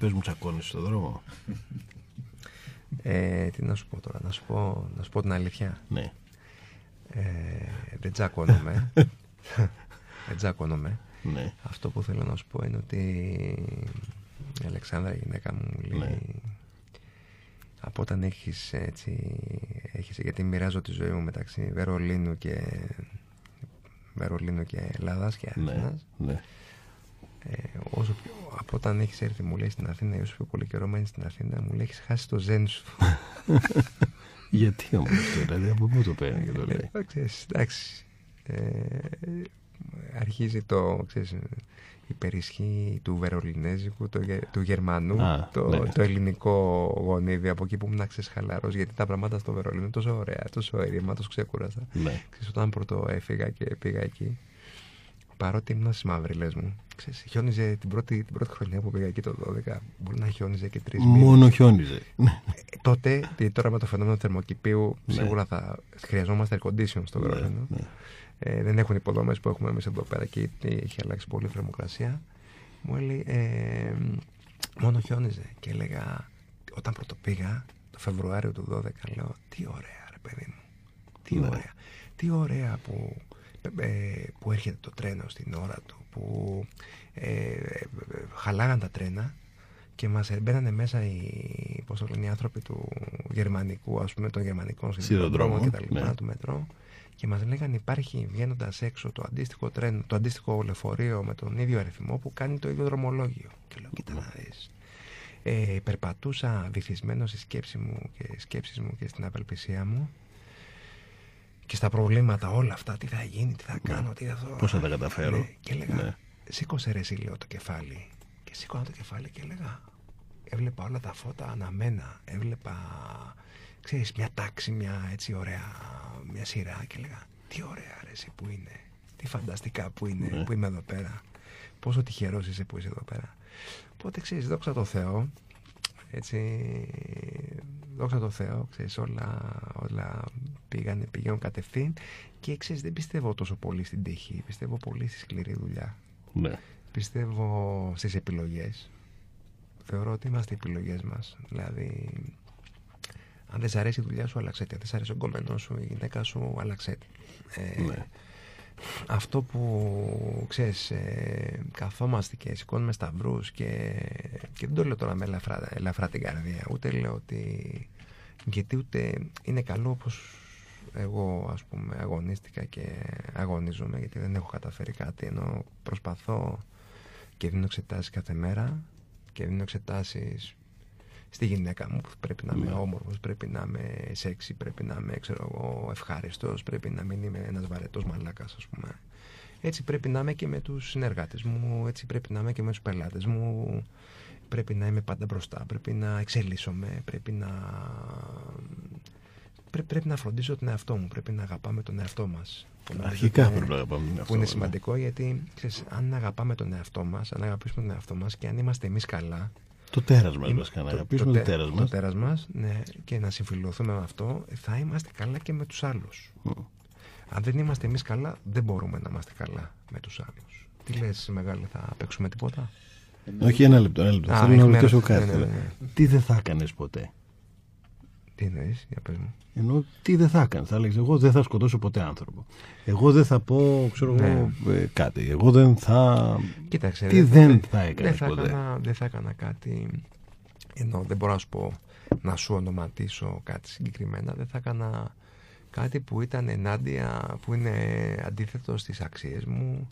Πες μου τσακώνεις στον δρόμο. Ε, τι να σου πω τώρα, να σου πω, να σου πω την αλήθεια. Ναι. Ε, δεν τσακώνομαι. δεν τσακώνομαι. Ναι. Αυτό που θέλω να σου πω είναι ότι η Αλεξάνδρα, η γυναίκα μου, λέει, Ναι. από όταν έχεις έτσι, έχεις, γιατί μοιράζω τη ζωή μου μεταξύ Βερολίνου και Βερολίνου και Ελλάδας και Ναι. Αθήνας. ναι. Ε, όσο πιο, από όταν έχεις έρθει μου λέει στην Αθήνα ή όσο πιο πολύ καιρό μένεις στην Αθήνα μου λέει έχεις χάσει το ζέν σου Γιατί όμως αυτό, δηλαδή από πού το παίρνει και το λέει. Ε, ξέρεις, εντάξει ε, αρχίζει το ξέρεις, η περισχύ του Βερολινέζικου, το, γε- του Γερμανού, Α, το, ναι. το ελληνικό γονίδι από εκεί που ήμουν ξέρεις χαλαρός γιατί τα πράγματα στο Βερολίνο είναι τόσο ωραία, τόσο ερήμα, τόσο ξεκούρασα. Ναι. Ξέρεις, όταν πρώτο έφυγα και πήγα εκεί, παρότι ήμουν στις μαύριλες μου, ξέρεις, χιόνιζε την πρώτη, την πρώτη χρονιά που πήγα εκεί το 12, μπορεί να χιόνιζε και τρεις μήνες. Μόνο χιόνιζε. Ναι. Ε, τότε, γιατί τώρα με το φαινόμενο του θερμοκηπίου, Ναι. σίγουρα θα χρειαζόμαστε air condition στο Βερολίνο. ναι. Ε, δεν έχουν υποδομές που έχουμε εμείς εδώ πέρα και έχει αλλάξει πολύ η θερμοκρασία. Μου έλεγε ε, μόνο χιόνιζε. Και έλεγα, όταν πρώτο πήγα, το Φεβρουάριο του 12, λέω τι ωραία, ρε παιδί μου. Τι Ναι. ωραία. Τι ωραία που, ε, που έρχεται το τρένο στην ώρα του, που ε, ε, χαλάγαν τα τρένα και μας μπαίνανε μέσα οι, πώς το λένε, οι άνθρωποι του γερμανικού, ας πούμε, των γερμανικών Σιδηροδρόμων, σιδηροδρόμων και τα λοιπά, ναι. του μετρό και μας λέγανε υπάρχει βγαίνοντας έξω το αντίστοιχο τρένο, το αντίστοιχο λεωφορείο με τον ίδιο αριθμό που κάνει το ίδιο δρομολόγιο. Και λέω, κοίτα να δεις. Ε, περπατούσα βυθισμένο στη σκέψη μου και σκέψεις μου και στην απελπισία μου και στα προβλήματα όλα αυτά, τι θα γίνει, τι θα κάνω, τι θα δω. Ναι. Πώς θα τα καταφέρω. Ναι, και έλεγα, Ναι. σήκωσε ρε εσύ λέω το κεφάλι. Και σήκωνα το κεφάλι και έλεγα, έβλεπα όλα τα φώτα αναμένα, έβλεπα, ξέρεις, μια τάξη, μια έτσι ωραία, μια σειρά και έλεγα, τι ωραία ρε εσύ που είναι, τι φανταστικά που είναι, Ναι. που είμαι εδώ πέρα, πόσο τυχερός είσαι που είσαι εδώ πέρα. Οπότε ξέρεις, δόξα τω Θεώ, έτσι, δόξα τω Θεώ, ξέρεις, όλα, όλα πήγανε, πηγαίνουν κατευθείαν και ξέρεις, δεν πιστεύω τόσο πολύ στην τύχη, πιστεύω πολύ στη σκληρή δουλειά. Ναι. Πιστεύω στις επιλογές. Θεωρώ ότι είμαστε οι επιλογές μας. Δηλαδή, αν δεν σ' αρέσει η δουλειά σου, άλλαξε τη. Αν δεν σ' αρέσει ο γκόμενό σου, η γυναίκα σου, άλλαξε τη. Ε, Ναι. Αυτό που ξέρεις, ε, καθόμαστε και σηκώνουμε σταυρούς και, και δεν το λέω τώρα με ελαφρά, ελαφρά την καρδία, ούτε λέω ότι γιατί ούτε είναι καλό όπως εγώ ας πούμε αγωνίστηκα και αγωνίζομαι γιατί δεν έχω καταφέρει κάτι ενώ προσπαθώ και δίνω εξετάσεις κάθε μέρα και δίνω εξετάσεις στη γυναίκα μου που πρέπει να είμαι όμορφος, πρέπει να είμαι σεξι, πρέπει να είμαι ξέρω εγώ, ευχάριστος, πρέπει να μην είμαι ένας βαρετός μαλάκας ας πούμε. Έτσι πρέπει να είμαι και με τους συνεργάτες μου, έτσι πρέπει να είμαι και με τους πελάτες μου, πρέπει να είμαι πάντα μπροστά, πρέπει να εξελίσσομαι, πρέπει να... Πρέ, πρέπει να φροντίσω τον εαυτό μου, πρέπει να αγαπάμε τον εαυτό μας. Που νομίζω Αρχικά ότι είναι- πρέπει να αγαπάμε τον εαυτό Που είναι μας, ναι. σημαντικό γιατί ξέρεις, αν αγαπάμε τον εαυτό μας, αν αγαπήσουμε τον εαυτό μας και αν είμαστε εμείς καλά, Το τέρας μας Είμαι- βασικά, να το- αγαπήσουμε το τε- τέρας Το μας. τέρας μας, ναι, και να συμφιλωθούμε με αυτό, θα είμαστε καλά και με τους άλλους. Μμ. Αν δεν είμαστε εμείς καλά, δεν μπορούμε να είμαστε καλά με τους άλλους. Τι λες, Μεγάλη, θα παίξουμε τίποτα; Όχι ένα λεπτό, ένα λεπτό. Α, Θέλω έχει να ρωτήσω μέρος. κάτι. Ναι, ναι, ναι. Τι δεν θα έκανες ποτέ; Τι εννοείς, για πες μου. Ενώ τι δεν θα έκανες. Θα έλεγες: Εγώ δεν θα σκοτώσω ποτέ άνθρωπο. Εγώ δεν θα πω, ξέρω εγώ, ε, κάτι. Εγώ δεν θα. Κοίταξε, Τι δεν θα έκανες δεν θα ποτέ. Έκανα, δεν θα έκανα κάτι, ενώ δεν μπορώ να σου πω, να σου ονοματίσω κάτι συγκεκριμένα, δεν θα έκανα κάτι που ήταν ενάντια, που είναι αντίθετο στις αξίες μου,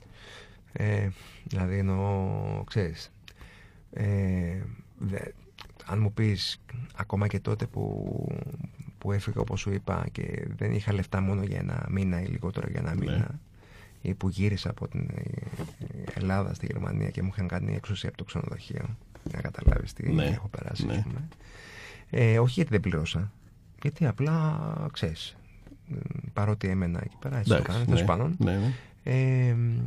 ε, δηλαδή εννοώ, ξέρεις, ε, δε- αν μου πεις ακόμα και τότε που, που έφυγα όπως σου είπα και δεν είχα λεφτά μόνο για ένα μήνα ή λιγότερο για ένα Ναι. μήνα ή που γύρισα από την ε, Ελλάδα στη Γερμανία και μου είχαν κάνει έξωση από το ξενοδοχείο να καταλάβεις τι Ναι, έχω περάσει ναι. ας πούμε. Ε, όχι γιατί δεν πλήρωσα γιατί απλά ξέρεις μ, παρότι έμενα εκεί πέρα έτσι το Εντάξει, κάνω ναι, τέλος πάντων ναι, ναι. ε, μ,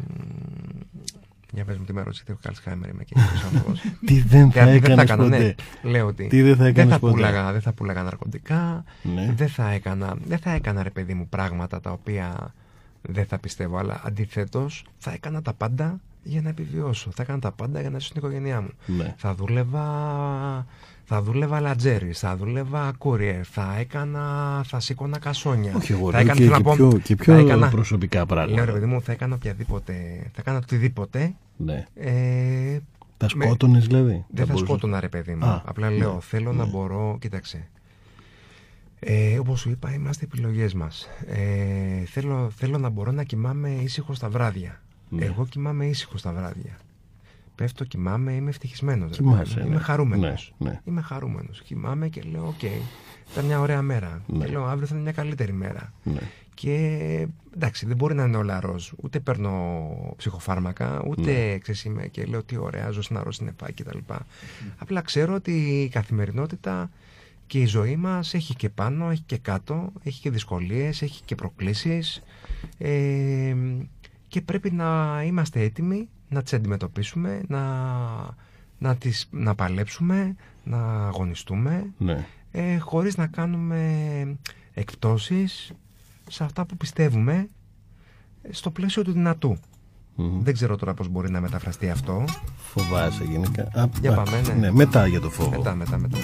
Για πες μου τι με ρωτήσετε, ο Καλσχάιμερ είμαι και εγώ άνθρωπος. Τι δεν θα Γιατί δεν θα έκανες έκανα, ποτέ. ναι. Λέω ότι Τι δεν θα έκανες θα ποτέ. πουλάγα, δεν θα πουλάγα ναρκωτικά, Ναι. δεν, θα έκανα, δεν θα έκανα ρε παιδί μου πράγματα τα οποία δεν θα πιστεύω, αλλά αντιθέτως θα έκανα τα πάντα για να επιβιώσω. Θα έκανα τα πάντα για να ζήσω στην οικογένειά μου. Ναι. Θα δούλευα, θα δούλευα λατζέρι, θα δούλευα courier, θα έκανα, θα σήκωνα κασόνια. Όχι εγώ, θα λέω έκανα, και, θέλω και να πω, πιο, και θα πιο έκανα- προσωπικά Λέω ρε πράγματα. παιδί μου, θα έκανα οποιαδήποτε, θα έκανα οτιδήποτε. Ναι. Ε, Τα με- σκότωνες δηλαδή. δεν θα μπορούσες- σκότωνα ρε παιδί μου. Α, Απλά ναι, λέω, θέλω να ναι. μπορώ, κοίταξε. Ε, όπως σου είπα, είμαστε επιλογές μας. Ε, θέλω, θέλω να μπορώ να κοιμάμαι ήσυχο στα βράδια. Ναι. Εγώ κοιμάμαι ήσυχο στα βράδια. Πέφτω, κοιμάμαι, είμαι ευτυχισμένος. ρε Κοιμάσαι, παιδί μου. ναι. Είμαι χαρούμενος. Ναι, ναι. Είμαι χαρούμενος. Κοιμάμαι και λέω, οκ, ήταν μια ωραία μέρα. Ναι. Και λέω, αύριο θα είναι μια καλύτερη μέρα. Ναι. Και εντάξει, δεν μπορεί να είναι όλα ροζ. Ούτε παίρνω ψυχοφάρμακα, ούτε Ναι. ξέρεις, είμαι και λέω τι ωραία, ζω σ' ένα ροζ συννεφάκι κτλ. Απλά ξέρω ότι η καθημερινότητα και η ζωή μας έχει και πάνω, έχει και κάτω, έχει και δυσκολίες, έχει και προκλήσεις ε, και πρέπει να είμαστε έτοιμοι να τις αντιμετωπίσουμε, να, να, τις, να παλέψουμε, να αγωνιστούμε Ναι. ε, χωρίς να κάνουμε εκπτώσεις σε αυτά που πιστεύουμε ε, στο πλαίσιο του δυνατού. Μμμ. Δεν ξέρω τώρα πώς μπορεί να μεταφραστεί αυτό. Φοβάσαι γενικά. Α, Για α, πάμε, ναι. ναι. Μετά για το φόβο. Μετά, μετά, μετά.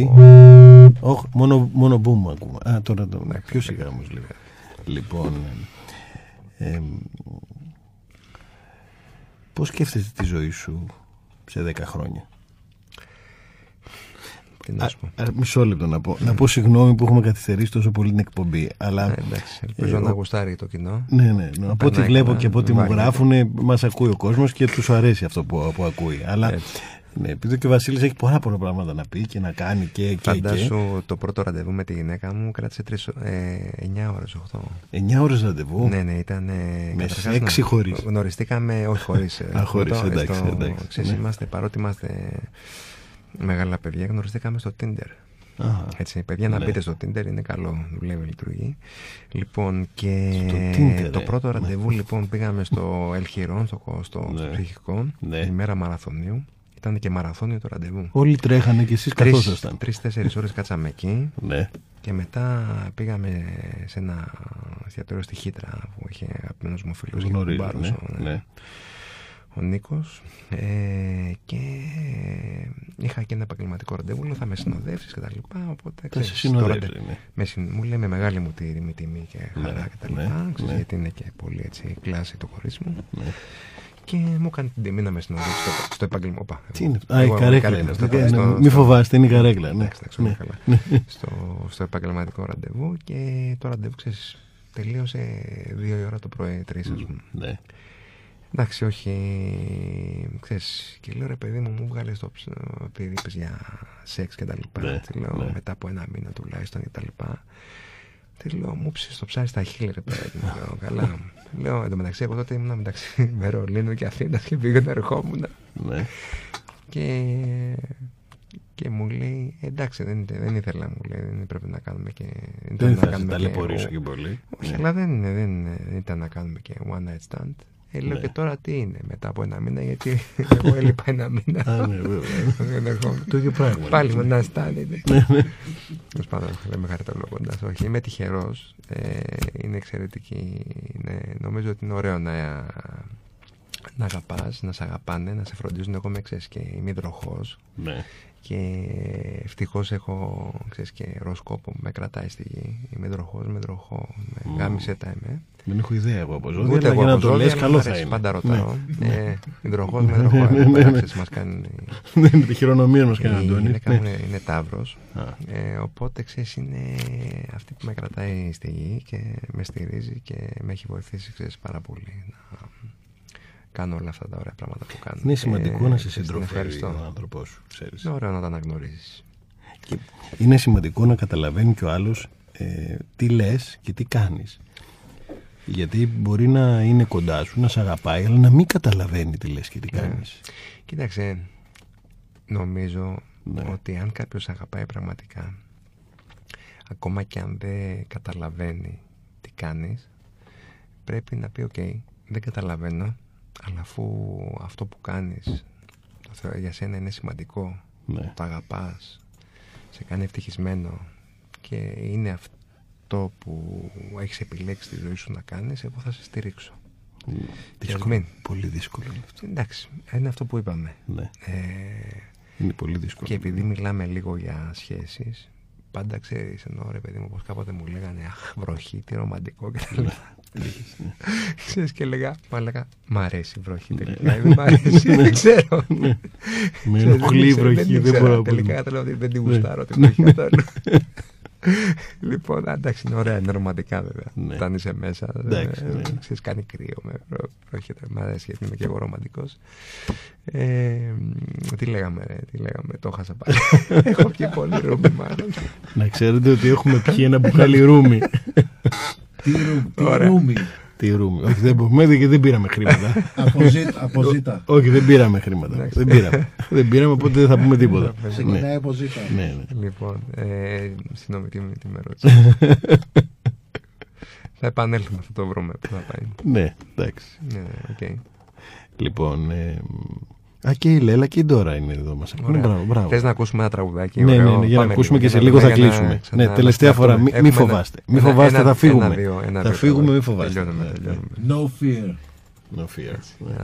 Εγώ δεν Τι; ακούω. Όχι, μόνο, μόνο boom ακούμε. Α, τώρα το. Εντάξει, Πιο εντάξει. σιγά όμως λίγο. Λοιπόν. Ε, Πώς σκέφτεσαι τη ζωή σου σε 10 χρόνια; Τι να σου πω. Α, μισό λεπτό να πω. Να πω συγγνώμη που έχουμε καθυστερήσει τόσο πολύ την εκπομπή. Αλλά. Ε, εντάξει, ελπίζω ε, να ο- γουστάρει το κοινό. Ναι, ναι. ναι. Από ό,τι περνάει βλέπω καλά, και από ό,τι μου βάγει. γράφουν, μας ακούει ο κόσμος και τους αρέσει αυτό που, που ακούει. Αλλά Έτσι. Ναι, επειδή και ο Βασίλης έχει πολλά πολλά πράγματα να πει και να κάνει και. και, και. Φαντάσου το πρώτο ραντεβού με τη γυναίκα μου κράτησε τρεις, ε, 9 ώρες, 8. 9 ώρες ραντεβού; Ναι, ναι, ήταν. ε, Με καταρχάς έξι να- χωρίς; Γνωριστήκαμε, όχι χωρίς. Α, χωρίς, εντάξει, εντάξει, Ξέρεις, ναι. είμαστε, παρότι είμαστε μεγάλα παιδιά, γνωριστήκαμε στο Tinder. Α, Έτσι, παιδιά, να Ναι. μπείτε στο Tinder, είναι καλό, δουλεύει, λειτουργεί. Λοιπόν, και Στο Tinder, το ε. πρώτο Ναι. ραντεβού, λοιπόν, πήγαμε στο Ελχυρών, στο, στο, στο Ναι. ψυχικό, Ναι. ημέρα μαραθωνίου. Ήταν και μαραθώνιο το ραντεβού. Όλοι τρέχανε και εσείς Τρεις- καθόσασταν. Τρεις-τέσσερις ώρες κάτσαμε εκεί Ναι. και μετά πήγαμε σε ένα εστιατόριο στη Χίτρα που είχε αγαπημένος μου φίλος και Γνωρίζω. κουμπάρος, Ναι, ο- ναι. ο Νίκος ε, και είχα και ένα επαγγελματικό ραντεβού λέω θα με συνοδεύσεις και τα λοιπά οπότε Θα ξέρεις, σε συνοδεύσει. τώρα, ναι. με συν- μου λέει με μεγάλη μου τιμή, τιμή και χαρά Ναι, και τα ναι, λοιπά ξέρεις, ναι. γιατί είναι και πολύ έτσι κλάση το κορίτσι μου Ναι. Και μου έκανε την τιμή να με συνοδεύσει στο, στο επαγγελματικό Οπα, Τι εγώ- είναι αυτό; Α, η εγώ- καρέκλα καρέκλας, είναι στο- αυτό. Ναι, στο- Μην στο- φοβάστε, είναι η καρέκλα. Ναι. Εντάξει, εντάξει, όλα Ναι. καλά. στο, στο επαγγελματικό ραντεβού και το ραντεβού ξέρεις, τελείωσε δύο η ώρα το πρωί, τρεις ας πούμε. Ναι. Εντάξει, όχι. Ξέρεις, και λέω ρε παιδί μου, μου βγάλες το ψ- επειδή είπες για σεξ και τα λοιπά. Ναι, Τι λέω, ναι. μετά από ένα μήνα τουλάχιστον και τα λοιπά. Τι λέω, μου ψήσεις το ψάρι στα χείλη ρε παιδάκι μου. Λέω, καλά. λέω, εν τω μεταξύ, εγώ τότε ήμουν μεταξύ Βερολίνου και Αθήνας και πήγαινα ερχόμουν. Ναι. Και, και μου λέει, εντάξει, δεν, δεν ήθελα, μου λέει, δεν πρέπει να κάνουμε και. Δεν να θα σε κάνουμε ταλαιπωρήσω και πολύ. όχι, Ναι. αλλά δεν, είναι- δεν, είναι- δεν ήταν να κάνουμε και one night stand. Ε, λέω Ναι. και τώρα τι είναι μετά από ένα μήνα, γιατί εγώ έλειπα ένα μήνα. Α, ναι, βέβαια. Δεν ερχόμουν. Το ίδιο πράγμα. Πάλι είναι. με ένα stand είναι. Τέλος πάντων, λέμε χαριτολογώντας. Όχι, είμαι τυχερός. Ε, είναι εξαιρετική. Είναι, νομίζω ότι είναι ωραίο να, να αγαπάς, να σε αγαπάνε, να σε φροντίζουν. Εγώ με ξέρεις και είμαι υδροχός. Ναι. Και ευτυχώς έχω ξέρεις, και ροσκόπο που με κρατάει στη γη. Είμαι υδροχός με υδροχό. Με Μμμ. γάμισε τα είμαι. Δεν έχω ιδέα εγώ από ζώδια, Ούτε αλλά εγώ για να από το ζώδια, λες αλλά καλό μ' θα αρέσει, είναι. Πάντα ρωτάω. Ναι. Ε, Υδροχό με υδροχό. ναι, Εδώ ναι, πέρα, ναι, ξέρεις, ναι. μας κάνει Δεν είναι τη χειρονομία μας η κανένα Αντώνη. γυναίκα Ναι. μου είναι, είναι Ταύρος Α, ε, οπότε ξέρεις είναι αυτή που με κρατάει στη γη και με στηρίζει και με έχει βοηθήσει ξέρεις, πάρα πολύ να κάνω όλα αυτά τα ωραία πράγματα που κάνω. Είναι Και, σημαντικό να σε ξέρεις, την συντροφεύει ευχαριστώ. ο άνθρωπός σου, ξέρεις. Είναι ωραίο να τα αναγνωρίζεις. Και είναι σημαντικό να καταλαβαίνει και ο άλλος ε, τι λες και τι κάνεις. Γιατί μπορεί να είναι κοντά σου, να σε αγαπάει, αλλά να μην καταλαβαίνει τι λες και τι Ναι. κάνεις. Κοίταξε, νομίζω Ναι. ότι αν κάποιος αγαπάει πραγματικά, ακόμα και αν δεν καταλαβαίνει τι κάνεις, πρέπει να πει «ΟΚ, δεν καταλαβαίνω, αλλά αφού αυτό που κάνεις το θεωρώ για σένα είναι σημαντικό, Ναι. το αγαπάς, σε κάνει ευτυχισμένο και είναι αυτό που έχεις επιλέξει τη ζωή σου να κάνεις, εγώ θα σε στηρίξω. Δύσκολο. μην. Πολύ δύσκολο είναι αυτό. Εντάξει, είναι αυτό που είπαμε. Ναι. Ε, Είναι πολύ δύσκολο. και επειδή μιλάμε λίγο για σχέσεις, πάντα ξέρεις, ενώ ρε παιδί μου, όπως κάποτε μου λέγανε Αχ, βροχή, τι ρομαντικό και τα λοιπά. Ξέρεις και έλεγα, μα έλεγα, μ' αρέσει η βροχή τελικά, ή δεν μ' αρέσει, δεν ξέρω. Με Ξέρεις, ενοχλεί η ξέρω, βροχή, δεν ήξερα. μπορώ να πω. Τελικά κατάλαβα ότι δεν την γουστάρω την βροχή καθόλου. Λοιπόν, εντάξει, είναι ωραία, είναι ρομαντικά βέβαια. Ναι. Όταν είσαι μέσα, Εντάξει, ε, ναι. ξέρεις, κάνει κρύο με βρω- βροχή. Μ' αρέσει γιατί είμαι και εγώ ρομαντικός. Ε, τι λέγαμε, ρε, τι λέγαμε, το χάσα πάλι. Έχω πιει πολύ ρούμι μάλλον. Να ξέρετε ότι έχουμε πιει ένα μπουκάλι ρούμι. Τι ρου- τι Ωραία. ρούμι. Τι ρούμι. Όχι, δεν μπορούμε και δεν πήραμε χρήματα. Αποζήτα. αποζήτα. Όχι, δεν πήραμε χρήματα. δεν πήραμε. δεν πήραμε, οπότε δεν θα πούμε τίποτα. ναι. Ξεκινάει αποζήτα. ναι, ναι. Λοιπόν, ε, συγγνώμη, τι, τι με ρώτησε. θα επανέλθουμε, θα το βρούμε που θα πάει. ναι, εντάξει. Ναι, ναι, οκ. Λοιπόν, ε, α, και η Λέλα και η Ντόρα είναι εδώ μας. Ωραία. Μπράβο, μπράβο. Θες να ακούσουμε ένα τραγουδάκι. Ναι, ωραίο; ναι, ναι, για να Πάμε ακούσουμε και σε να λίγο θα δούμε για να κλείσουμε. ξανα- Ναι, τελευταία να φορά, μη- σκεφτούμε. μη Έχουμε ένα- φοβάστε. Μη ένα- φοβάστε, ένα- θα φύγουμε. ένα, δύο, ένα, Θα δύο φύγουμε, τραγούδια. μη φοβάστε. Τελειώνουμε, Ναι, ναι. τελειώνουμε. No fear. No fear. Να Ναι,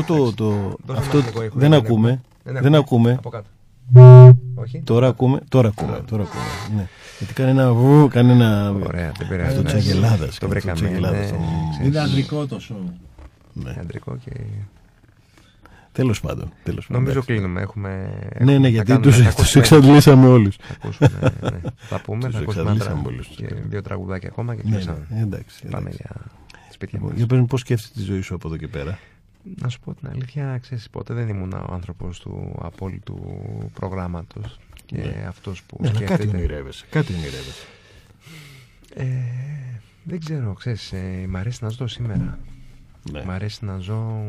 αυτό το. το Δώσε αυτό, μας λίγο ήχο, δεν δεν ακούμε. έχουμε. Δεν ακούμε. Από κάτω. Όχι. Τώρα ακούμε. Τώρα ακούμε. Τώρα ακούμε. Ναι. Γιατί κάνει ένα βου, κάνει ένα. Ωραία, δεν πειράζει. Αυτό της εντάξει. Αγελάδας, Το αυτό της βρήκαμε. Αγελάδας, ναι, το- ξέρεις, Είναι ανδρικό το σοου. Ναι. Αντρικό και... Τέλος πάντων. Τέλος πάντων. Νομίζω εντάξει. κλείνουμε. Έχουμε... Ναι, ναι, θα γιατί κάνουμε- τους, θα τους ακούσουμε- εξαντλήσαμε όλους. Θα ακούσουμε, ναι. Θα πούμε, Τους θα ακούσουμε εξαντλήσαμε ένα όλους. τρα- και δύο τραγουδάκια ακόμα και Ναι, κλείσαμε. ναι, εντάξει. Πάμε εντάξει. για σπίτια Λοιπόν, μας. Για πες μου πώς σκέφτεσαι τη ζωή σου από εδώ και πέρα; Να σου πω την αλήθεια, ξέρεις, ποτέ δεν ήμουν ο άνθρωπος του απόλυτου προγράμματος και Ναι. αυτός που Ναι, αλλά κάτι σκέφτεται... ονειρεύεσαι. Κάτι ονειρεύεσαι. Ε, δεν ξέρω, ξέρεις, ε, μ' αρέσει να ζω σήμερα. Ναι. Μ' αρέσει να ζω...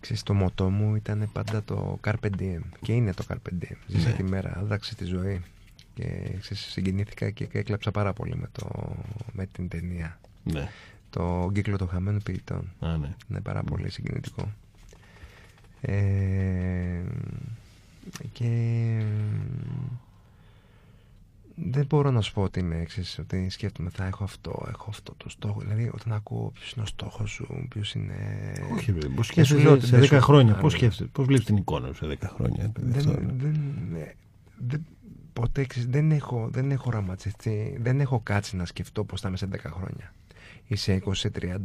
Ξέρεις, το μοτό μου ήταν πάντα το Carpe Diem και είναι το Carpe Diem. Ζήσε Ναι. τη μέρα, άδραξε τη ζωή. Και ξέρεις, συγκινήθηκα και έκλαψα πάρα πολύ με, το, με την ταινία. Ναι. Το κύκλο των χαμένων ποιητών. Α, ναι. Είναι πάρα πολύ συγκινητικό. Ε, και δεν μπορώ να σου πω ότι είμαι ξέρεις, ότι σκέφτομαι θα έχω αυτό, έχω αυτό το στόχο. Δηλαδή όταν ακούω ποιος είναι ο στόχος σου, ποιος είναι... Όχι, βέβαια. Πώς Δεν σου λέω σκέφτεσαι ότι σε δεν 10 σου- χρόνια, Α, πώς ναι. σκέφτεσαι, πώς βλέπεις την εικόνα σου σε 10 χρόνια. δεν, Αυτό- δεν, ε, δεν, ποτέ, ξέρεις, δεν έχω, δεν έχω οραματιστεί, δεν έχω κάτσει να σκεφτώ πώς θα είμαι σε 10 χρόνια ή σε 20 σε 30.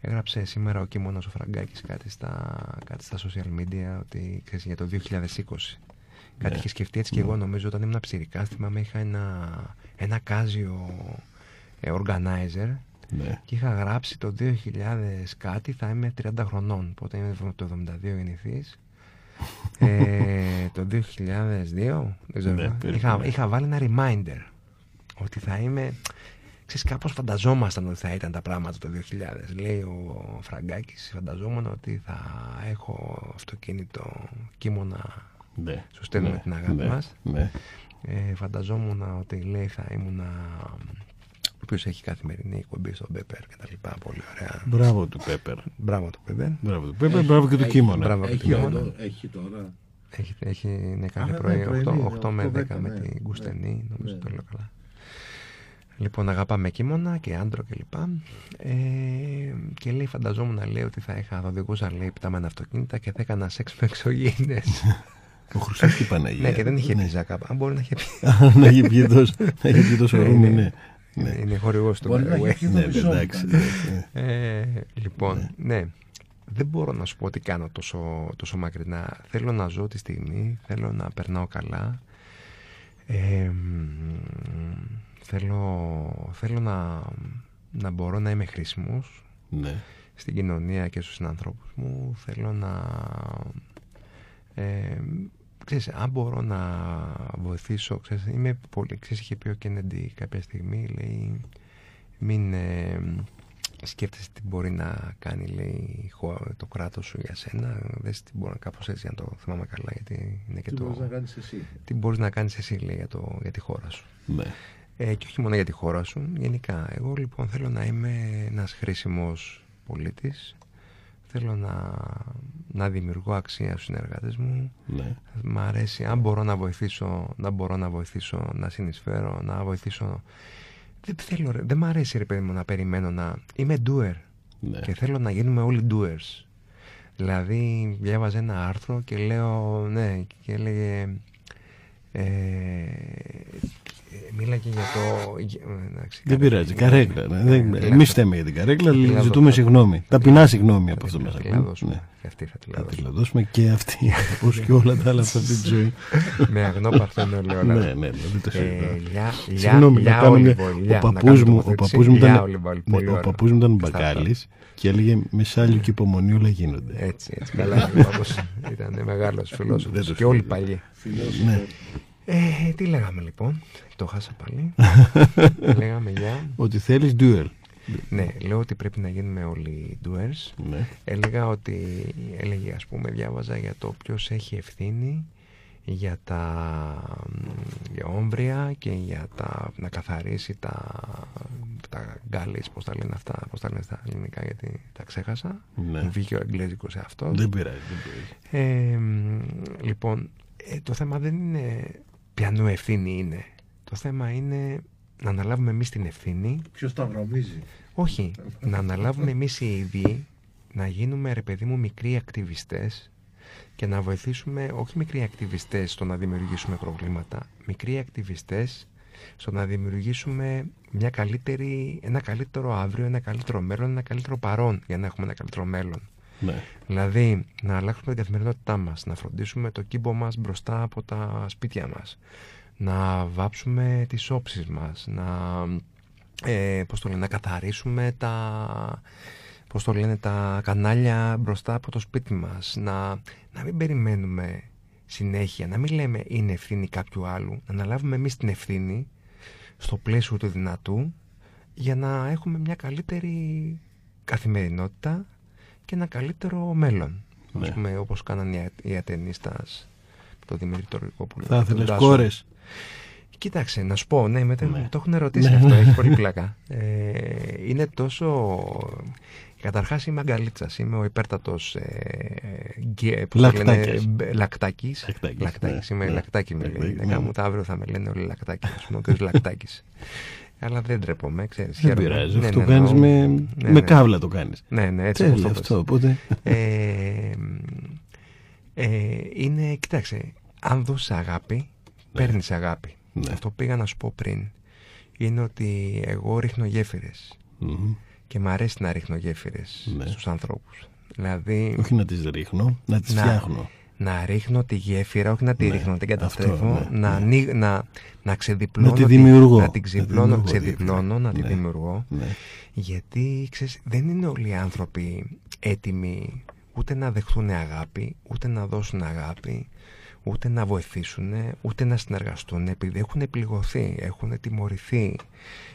Έγραψε σήμερα ο Κίμωνας ο Φραγκάκης κάτι στα, κάτι στα social media ότι ξέρεις, για το 2020. Κάτι Ναι. είχε σκεφτεί έτσι και εγώ νομίζω όταν ήμουν ψηρικά θυμάμαι είχα ένα, ένα κάζιο ε, organizer Ναι. και είχα γράψει το 2000 κάτι θα είμαι 30 χρονών οπότε είμαι το 72 γεννηθής ε, το 2002 δεν ξέρω, Ναι, περίπου, είχα, ναι. είχα βάλει ένα reminder ότι θα είμαι ξέρεις κάπως φανταζόμασταν ότι θα ήταν τα πράγματα το 2000 λέει ο Φραγκάκης φανταζόμουν ότι θα έχω αυτοκίνητο κίμωνα Ναι. σου στέλνουμε Ναι. την αγάπη Ναι. μας Ναι. ε, φανταζόμουν ότι λέει θα ήμουν ο οποίος έχει καθημερινή εκπομπή στο Μπέπερ και τα λοιπά πολύ ωραία Μπράβο του Πέπερ. μπράβο το Μπέπερ Μπράβο του Πέπερ, μπράβο και του Έχει- Κίμωνα. Μπράβο και του Έχει, Κίμωνα. εδώ- έχει τώρα. Έχει, έχει ναι, κάθε Α, ναι, πρωί πρωί, 8, ναι, 8 με 10 8 με ναι, την ναι. Γκουστενή, νομίζω Ναι. το λέω καλά. Λοιπόν, αγαπάμε κίμωνα και άντρο κλπ. Ε, και λέει, φανταζόμουν λέει ότι θα είχα, θα οδηγούσα λέει πτάμενα αυτοκίνητα και θα έκανα σεξ με εξωγήινες. Ο Χρυσός και η Παναγία. ναι, και δεν είχε Ναι. πει Ζάκα. Αν μπορεί να είχε πει. Να έχει πιει τόσο, να έχει πιει τόσο ρούμι, ναι. Ναι. Είναι χορηγός του Μπορεί να Way. έχει και Ναι, το μισό. εντάξει. που κάνει. Ε, λοιπόν, ναι. Δεν μπορώ να σου πω τι κάνω τόσο, τόσο μακρινά. Θέλω να ζω τη στιγμή, θέλω να περνάω καλά. Ε, μ, θέλω θέλω να, να μπορώ να είμαι χρήσιμος Ναι. στην κοινωνία και στους συνανθρώπους μου. Θέλω να... Ε, ξέρεις, αν μπορώ να βοηθήσω, ξέρεις, είμαι πολύ, ξέρεις, είχε πει ο Κέννεντι κάποια στιγμή, λέει, μην ε, σκέφτεσαι τι μπορεί να κάνει, λέει, η χώρα- το κράτος σου για σένα, δες τι μπορεί να κάπως έτσι, αν το θυμάμαι καλά, γιατί είναι και Τι το... μπορείς να κάνεις εσύ. Τι μπορείς να κάνεις εσύ, λέει, για, το, για τη χώρα σου. Ναι. Ε, και όχι μόνο για τη χώρα σου, γενικά. Εγώ λοιπόν θέλω να είμαι ένας χρήσιμος πολίτης. Θέλω να, να δημιουργώ αξία στους συνεργάτες μου. Ναι. Μ' αρέσει, αν μπορώ να βοηθήσω, να μπορώ να βοηθήσω, να συνεισφέρω, να βοηθήσω. Δεν θέλω, ρε, δεν μ' αρέσει ρε παιδί μου να περιμένω να... Είμαι doer Ναι. και θέλω να γίνουμε όλοι doers. Δηλαδή διάβαζε ένα άρθρο και λέω, ναι, και έλεγε, ε, μίλαγε για το... για- εντάξει, Δεν κάτι- πειράζει, καρέκλα. ναι. Δεν- Ε, Εμείς φταίμε για την καρέκλα, τη αλλά λαδώσουμε. ζητούμε συγγνώμη. Ταπεινά συγγνώμη από αυτό που Θα μας τη ακούνε. λαδώσουμε. Ναι. Και αυτή θα τη Θα τη λαδώσουμε. λαδώσουμε και αυτή, όπως και όλα τα άλλα σε αυτή τη ζωή. Με αγνό παρθένο λέω. Ναι, όλα. ναι, ναι, δεν το συζητάω. Ε, λιά, λιά, Συγγνώμη, να λιά, κάνω μια... Olive Oil, λιά, Ο να παππούς κάνω μου, ο τοποθέτηση. παππούς μου Λιά, ήταν, Olive Oil, ναι, πολύ ο ωραίο. παππούς μου ήταν Στα αυτά. μπακάλης και έλεγε με σάλιο και υπομονή όλα γίνονται. Έτσι, έτσι, καλά. ο παππούς ήταν μεγάλος Δεν φιλόσοφος το και όλοι συζητάω. παλιοί. Ναι. Ε, τι λέγαμε λοιπόν, το χάσα πάλι. λέγαμε για... Ότι θέλεις duel. Ναι, λέω ότι πρέπει να γίνουμε όλοι doers. Ναι. Έλεγα ότι, έλεγε ας πούμε, διάβαζα για το ποιος έχει ευθύνη για τα για όμβρια και για τα, να καθαρίσει τα, τα γκάλις, πώς τα λένε αυτά, πώς τα λένε στα ελληνικά γιατί τα ξέχασα. Ναι. Μου βγήκε ο εγγλέζικος σε αυτός. Δεν πειράζει, δεν πειράζει. Ε, μ, λοιπόν, ε, το θέμα δεν είναι ποιανού ευθύνη είναι. Το θέμα είναι να αναλάβουμε εμείς την ευθύνη Ποιος τα βρωμίζει. όχι, να αναλάβουμε εμείς οι ίδιοι να γίνουμε ρε παιδί μου μικροί ακτιβιστές και να βοηθήσουμε όχι μικροί ακτιβιστές στο να δημιουργήσουμε προβλήματα, μικροί ακτιβιστές στο να δημιουργήσουμε μια καλύτερη, ένα καλύτερο αύριο, ένα καλύτερο μέλλον, ένα καλύτερο παρόν για να έχουμε ένα καλύτερο μέλλον. Ναι. Δηλαδή, να αλλάξουμε την καθημερινότητά μας, να φροντίσουμε το κύμπο μας μπροστά από τα σπίτια μας, να βάψουμε τις όψεις μας, να, ε, πώς το λένε, να καθαρίσουμε τα, πώς το λένε, τα κανάλια μπροστά από το σπίτι μας, να, να μην περιμένουμε συνέχεια, να μην λέμε είναι ευθύνη κάποιου άλλου, να αναλάβουμε εμείς την ευθύνη στο πλαίσιο του δυνατού για να έχουμε μια καλύτερη καθημερινότητα και ένα καλύτερο μέλλον. Ναι. Ας πούμε, όπως κάνανε οι Α- οι ατενίστας με το Δημήτρη Τορικόπουλο. Θα και τον ήθελες Τάσο. κόρες; Κοίταξε, να σου πω, ναι, μετά Ναι. μου το έχουν ερωτήσει Ναι, αυτό, ναι. έχει πολύ πλάκα. Ε, είναι τόσο... Καταρχάς είμαι αγκαλίτσας, είμαι ο υπέρτατος ε, γκέ- πώς το λένε, Λακτάκιας. μπ- λακτάκης. Λακτάκης, Λακτάκης, ναι, είμαι ναι. λακτάκι με λέει. Η Λακτάκι, γυναίκα ναι. μου τα αύριο θα με λένε όλοι λακτάκι, ας πούμε, ο κ. Λακτάκης. Αλλά δεν τρέπομαι, ξέρεις. Δεν χαίρομαι. πειράζει. Ναι, Αυτό ναι, κάνεις ναι, με, ναι, με ναι. κάβλα το κάνεις. Ναι, ναι, έτσι όπως Τέλεια το πες. αυτό. Οπότε. Ε, ε, είναι, κοιτάξτε, αν δώσεις αγάπη, παίρνεις αγάπη. Ναι. Αυτό πήγα να σου πω πριν. Είναι ότι εγώ ρίχνω γέφυρες Μμμ. και μου αρέσει να ρίχνω γέφυρες Ναι. στους ανθρώπους. Δηλαδή, Όχι να τις ρίχνω, να τις Να- φτιάχνω. να ρίχνω τη γέφυρα, όχι να τη Ναι, ρίχνω, να την αυτό, καταστρέφω, ναι, να, ναι. ανοίγ- να, να ξεδιπλώνω, Να τη τη- δημιουργώ. να την Να ξεδιπλώνω, δημιουργώ ξεδιπλώνω, γέφυρα. να τη Ναι. δημιουργώ. Ναι. Γιατί ξέρεις, δεν είναι όλοι οι άνθρωποι έτοιμοι ούτε να δεχθούν αγάπη, ούτε να δώσουν αγάπη, ούτε να βοηθήσουν, ούτε να συνεργαστούν επειδή έχουν πληγωθεί, έχουν τιμωρηθεί,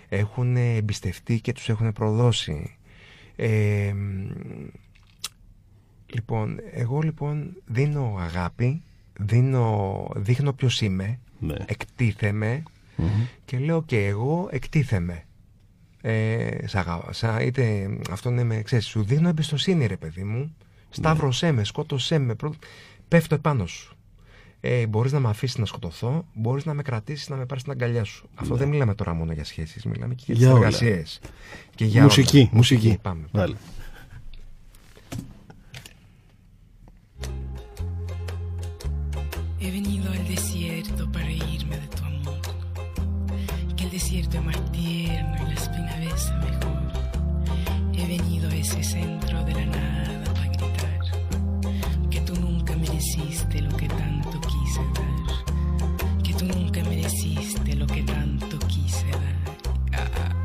έχουν εμπιστευτεί και τους έχουν προδώσει. Ε, λοιπόν, εγώ λοιπόν δίνω αγάπη, δίνω, δείχνω ποιος είμαι, Ναι. εκτίθεμαι Μμμ. και λέω και εγώ εκτίθεμαι. Ε, σ' αγα- σα- είτε αυτό είναι με, ξέρεις, σου δίνω εμπιστοσύνη ρε παιδί μου. Σταύρωσέ με, σκότωσέ με, πρω- πέφτω επάνω σου. Ε, μπορείς να με αφήσεις να σκοτωθώ, μπορείς να με κρατήσεις να με πάρεις στην αγκαλιά σου. Αυτό δεν μιλάμε τώρα μόνο για σχέσεις, μιλάμε και για, Για τις όλα. εργασίες. Και για Μουσική, όλα. μουσική. Πάμε. Βάλε. He venido al desierto para irme de tu amor. Que el desierto es más tierno y las primaveras mejor. He venido a ese centro de la nada mereciste lo que tanto quise dar. Que tú nunca mereciste lo que tanto quise dar. Ah, ah.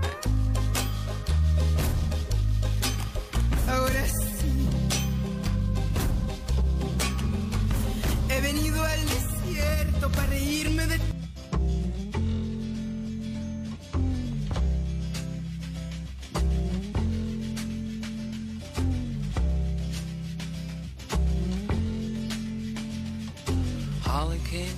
Ahora sí. He venido al desierto para reírme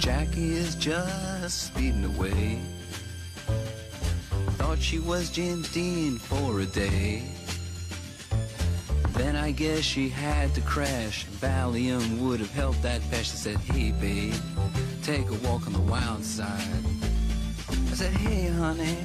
Jackie is just speeding away. Thought she was James Dean for a day. Then I guess she had to crash. Valium would have helped that patch. She said, Hey, babe, take a walk on the wild side. I said, Hey, honey,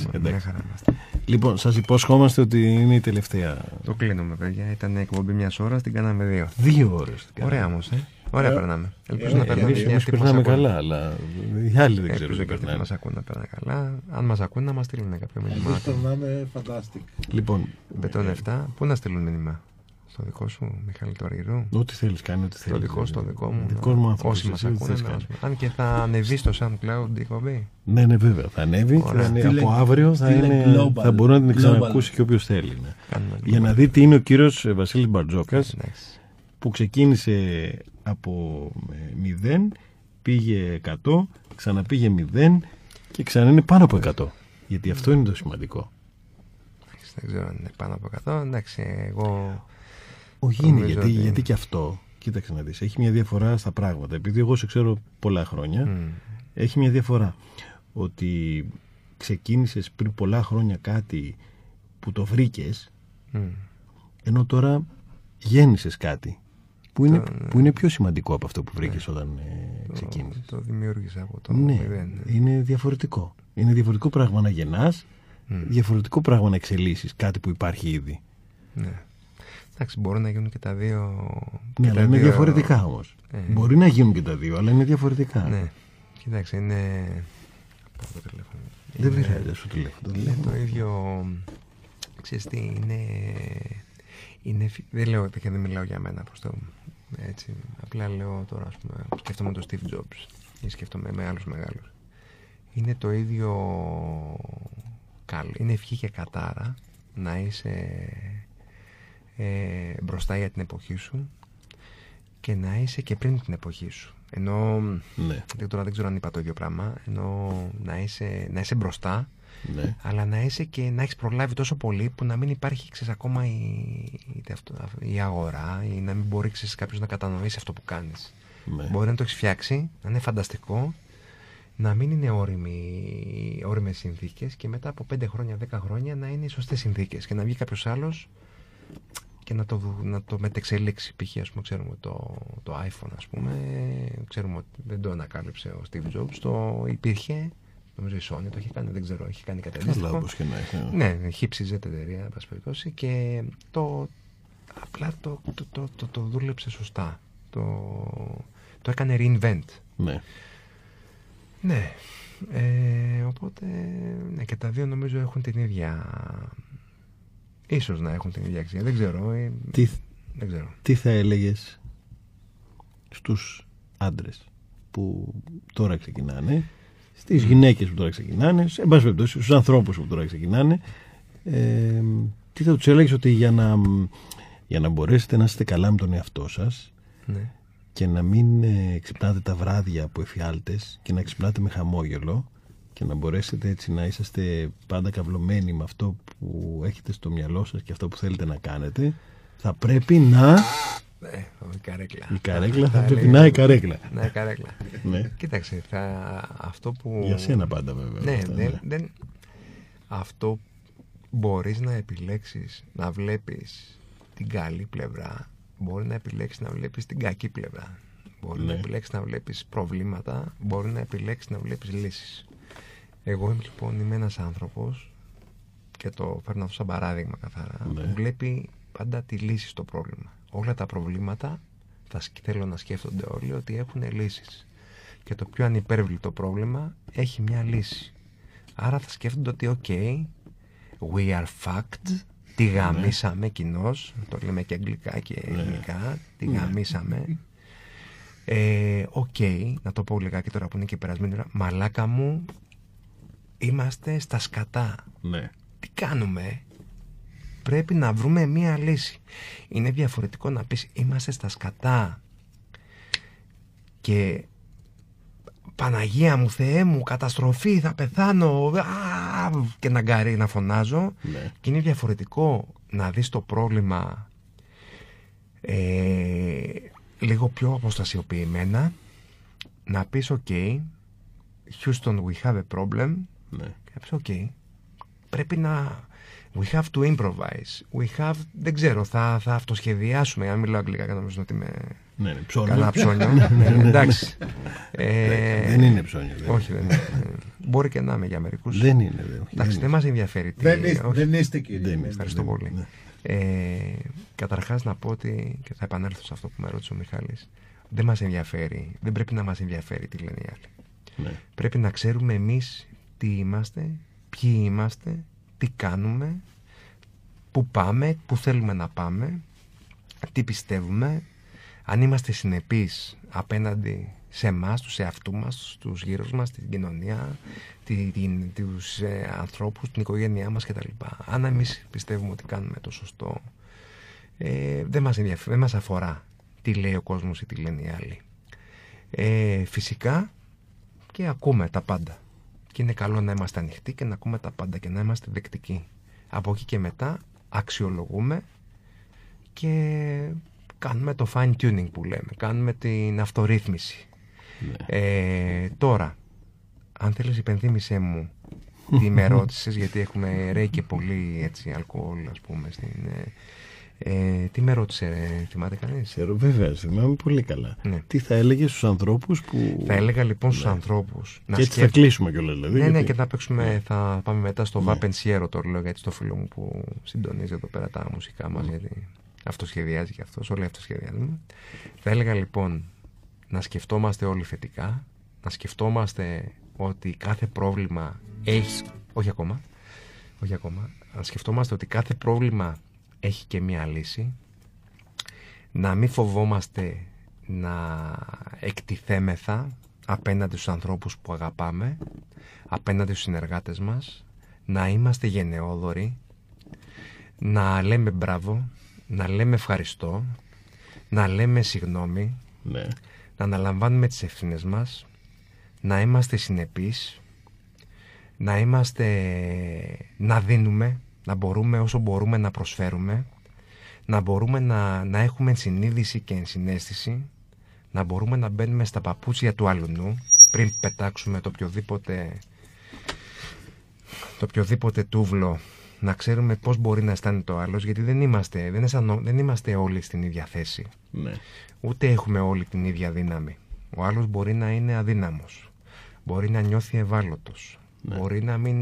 εντάξει, Μια εντάξει. χαρά είμαστε. Λοιπόν, σας υπόσχομαστε ότι είναι η τελευταία. Το κλείνουμε, παιδιά. Ήταν εκπομπή μιας ώρας, την κάναμε δύο. Δύο ώρες. την Ωραία κάναμε. όμως, ε. Ωραία Ε, περνάμε. Ελπίζω ε, να ε, περνάμε Εμείς, και εμείς αυτοί που μας περνάμε ακούνε. καλά, αλλά οι άλλοι δεν ξέρουν Ελπίζω τι και αυτοί που περνάνε. μας ακούνε να περνάνε καλά. Αν μας ακούνε, να μας στείλουν κάποιο Εμείς μήνυμα. περνάμε fantastic. Λοιπόν, Μπετόν 7, πού να στείλουν μήνυμα; Στο δικό σου, Μιχάλη Τωρηρού. ό,τι θέλεις κάνει, ό,τι Στο θέλεις. δικό σου, το δικό μου. Δικός μου άνθρωπος, Όσοι μας εσύ τι ακούνε. θες να κάνει. μας- Αν και θα ανεβεί στο SoundCloud η εκπομπή. Ναι, ναι, βέβαια. Θα ανέβει. Ωραία. Θα είναι, Στείλε- από αύριο θα, στείλε είναι, global. θα μπορεί να την Global. ξανακούσει και όποιος θέλει. ναι. Κάνουμε Για να δει τι είναι ο κύριος ε, Βασίλης Μπαρτζόκας Εντάξει. που ξεκίνησε από ε, 0, πήγε 100, ξαναπήγε 0 και ξανά είναι πάνω από 100. Γιατί αυτό είναι το σημαντικό. Εντάξει, Δεν ξέρω αν είναι πάνω από 100. Εντάξει, εγώ. Όχι είναι, Νομίζω γιατί, ότι- γιατί και αυτό, κοίταξε να δεις, έχει μια διαφορά στα πράγματα. Επειδή εγώ σε ξέρω πολλά χρόνια, μ, έχει μια διαφορά. Ότι ξεκίνησες πριν πολλά χρόνια κάτι που το βρήκες, μ. ενώ τώρα γέννησες κάτι που είναι, Το- που είναι πιο σημαντικό από αυτό που βρήκες όταν ε, Το, ξεκίνησες. το δημιούργησα από το ναι, μηδέν. είναι διαφορετικό. Είναι διαφορετικό πράγμα να γεννάς, Μ. διαφορετικό πράγμα να εξελίσσεις κάτι που υπάρχει ήδη. Ναι. Εντάξει, μπορούν να γίνουν και τα δύο. και Ναι, τα αλλά είναι δύο- διαφορετικά όμως. Ε. Μπορεί να γίνουν και τα δύο, αλλά είναι διαφορετικά. Ναι. Κοιτάξτε, είναι. Πάω το τηλέφωνο. Δεν Είναι- πειράζει, σου τηλέφωνο. Το Είναι τηλέφωνο. το ίδιο. Ξέρεις τι, είναι. είναι φι- δεν λέω και δεν μιλάω για μένα προς το. Έτσι. Απλά λέω τώρα, ας πούμε, σκέφτομαι τον Steve Jobs ή σκέφτομαι με άλλους μεγάλους. Είναι το ίδιο καλό. Είναι ευχή και κατάρα να είσαι ε, μπροστά για την εποχή σου και να είσαι και πριν την εποχή σου. Ενώ Ναι, δεν, τώρα δεν ξέρω αν είπα το ίδιο πράγμα. Ενώ να είσαι, να είσαι μπροστά, ναι. αλλά να είσαι και να έχεις προλάβει τόσο πολύ που να μην υπάρχει ξέρεις, ακόμα η, είτε αυτό, η αγορά ή να μην μπορεί κάποιος να κατανοήσει αυτό που κάνεις. ναι. Μπορεί να το έχεις φτιάξει, να είναι φανταστικό, να μην είναι όριμοι, όριμες συνθήκες και μετά από 5 χρόνια, 10 χρόνια να είναι οι σωστές συνθήκες και να βγει κάποιος άλλος και να το, δου- να το μετεξελίξει. Π.χ. ας πούμε, ξέρουμε το, το iPhone, ας πούμε, ξέρουμε ότι δεν το ανακάλυψε ο Steve Jobs, το υπήρχε, νομίζω η Sony το έχει κάνει, δεν ξέρω, έχει κάνει κάτι Καλά, αντίστοιχο. όπως και να έχει. Ναι, χύψη Z εταιρεία, εν πάση περιπτώσει, και το, απλά το, το, το, το, το δούλεψε σωστά. Το, το έκανε reinvent. Ναι. Ναι. Ε, οπότε, ναι, και τα δύο νομίζω έχουν την ίδια... Ίσως να έχουν την ίδια αξία. Δεν ξέρω. ε, Τι, Δεν ξέρω. τι θα έλεγες στους άντρες που τώρα ξεκινάνε, στις γυναίκες που τώρα ξεκινάνε, σε εν πάση περιπτώσει στους ανθρώπους που τώρα ξεκινάνε, ε, τι θα τους έλεγες ότι για να, για να μπορέσετε να είστε καλά με τον εαυτό σας Ναι. και να μην ε, ξυπνάτε τα βράδια από εφιάλτες και να ξυπνάτε με χαμόγελο και να μπορέσετε έτσι να είσαστε πάντα καυλωμένοι με αυτό που έχετε στο μυαλό σας και αυτό που θέλετε να κάνετε θα πρέπει να Ναι, η καρέκλα. η καρέκλα θα Τα πρέπει έλεγα. να η καρέκλα Ναι, η καρέκλα. ναι. Κοίταξε, θα, αυτό που... για σένα πάντα βέβαια Ναι, αυτά, δεν, δεν, αυτό μπορείς να επιλέξεις να βλέπεις την καλή πλευρά μπορεί να επιλέξεις να βλέπεις την κακή πλευρά μπορεί να Ναι. επιλέξεις να βλέπεις προβλήματα μπορεί να επιλέξεις να βλέπεις λύσεις εγώ είμαι, λοιπόν είμαι ένας άνθρωπος και το φέρνω αυτό σαν παράδειγμα καθαρά Ναι. που βλέπει πάντα τη λύση στο πρόβλημα. Όλα τα προβλήματα θα σκ- θέλω να σκέφτονται όλοι ότι έχουν λύσεις. Και το πιο ανυπέρβλητο πρόβλημα έχει μια λύση. Άρα θα σκέφτονται ότι ok we are fucked τη γαμίσαμε κοινώς το λέμε και αγγλικά και ελληνικά τη γαμίσαμε ε, οκ, να το πω λιγάκι τώρα που είναι και περασμένη ώρα μαλάκα μου είμαστε στα σκατά. Ναι. τι κάνουμε; Πρέπει να βρούμε μία λύση. Είναι διαφορετικό να πεις είμαστε στα σκατά και Παναγία μου, Θεέ μου, καταστροφή, θα πεθάνω α, και να γκαρίζω να φωνάζω. Ναι. και είναι διαφορετικό να δεις το πρόβλημα ε, λίγο πιο αποστασιοποιημένα. Να πεις ok Houston we have a problem Ναι. και να πεις ok πρέπει να we have to improvise we have, δεν ξέρω θα, θα αυτοσχεδιάσουμε αν μιλάω αγγλικά και νομίζω ότι είμαι Ναι, ναι, ψώνιο. καλά ψώνιο ναι, ναι, εντάξει ε, Δεν είναι ψώνιο. δεν όχι δεν είναι μπορεί και να είμαι για μερικούς Δεν είναι. δεν- όχι, εντάξει δεν δεν μας ενδιαφέρει τι- Δεν είστε, όχι. δεν είστε κύριε. Δεν είναι. Ευχαριστώ δεν- πολύ. ναι. Ε, καταρχάς να πω ότι, και θα επανέλθω σε αυτό που με ρώτησε ο Μιχάλης, δεν μας ενδιαφέρει, δεν πρέπει να μας ενδιαφέρει τι λένε οι άλλοι. Ναι. Πρέπει να ξέρουμε εμείς τι είμαστε, ποιοι είμαστε, τι κάνουμε, πού πάμε, πού θέλουμε να πάμε, τι πιστεύουμε, αν είμαστε συνεπείς απέναντι σε εμάς, τους εαυτούς μας, τους γύρω μας, την κοινωνία, τη, την, τους ε, ανθρώπους, την οικογένειά μας κτλ. Αν εμείς πιστεύουμε ότι κάνουμε το σωστό, ε, δεν, μας ενδιαφέρει, δεν μας αφορά τι λέει ο κόσμος ή τι λένε οι άλλοι. Ε, φυσικά και ακούμε τα πάντα. Και είναι καλό να είμαστε ανοιχτοί και να ακούμε τα πάντα και να είμαστε δεκτικοί. Από εκεί και μετά αξιολογούμε και κάνουμε το fine tuning που λέμε. Κάνουμε την αυτορύθμιση. Ε, τώρα, αν θέλεις υπενθύμησέ μου τι με ρώτησες γιατί έχουμε ρέει και πολύ έτσι αλκοόλ ας πούμε στην, ε, ε, τι με ρώτησε ρε, θυμάται κανείς; Ξέρω, βέβαια, θυμάμαι πολύ καλά. Ναι. Τι θα έλεγε στους ανθρώπους που. θα έλεγα λοιπόν στους ανθρώπους να Και έτσι θα σκέφ- κλείσουμε κιόλας. Δηλαδή, ναι, ναι, γιατί- και θα παίξουμε, θα πάμε μετά στο Βαπενσιέρο το λέω γιατί στο φίλο μου που συντονίζει εδώ πέρα τα μουσικά μας γιατί αυτό σχεδιάζει και αυτός, όλοι αυτό σχεδιάζουμε. Θα έλεγα λοιπόν να σκεφτόμαστε όλοι θετικά, να σκεφτόμαστε ότι κάθε πρόβλημα έχει, όχι ακόμα, όχι ακόμα, να σκεφτόμαστε ότι κάθε πρόβλημα έχει και μία λύση, να μην φοβόμαστε να εκτιθέμεθα απέναντι στους ανθρώπους που αγαπάμε, απέναντι στους συνεργάτες μας, να είμαστε γενναιόδοροι, να λέμε μπράβο, να λέμε ευχαριστώ, να λέμε συγγνώμη, Ναι. να αναλαμβάνουμε τις ευθύνες μας, να είμαστε συνεπείς, να είμαστε, να δίνουμε, να μπορούμε όσο μπορούμε να προσφέρουμε, να μπορούμε να, να έχουμε συνείδηση και ενσυναίσθηση, να μπορούμε να μπαίνουμε στα παπούτσια του αλουνού πριν πετάξουμε το οποιοδήποτε το οποιοδήποτε τούβλο να ξέρουμε πώς μπορεί να αισθάνεται ο άλλος γιατί δεν είμαστε, δεν, αισθανό- δεν είμαστε όλοι στην ίδια θέση ναι. ούτε έχουμε όλοι την ίδια δύναμη. Ο άλλος μπορεί να είναι αδύναμος. Μπορεί να νιώθει ευάλωτος. Μπορεί να μην...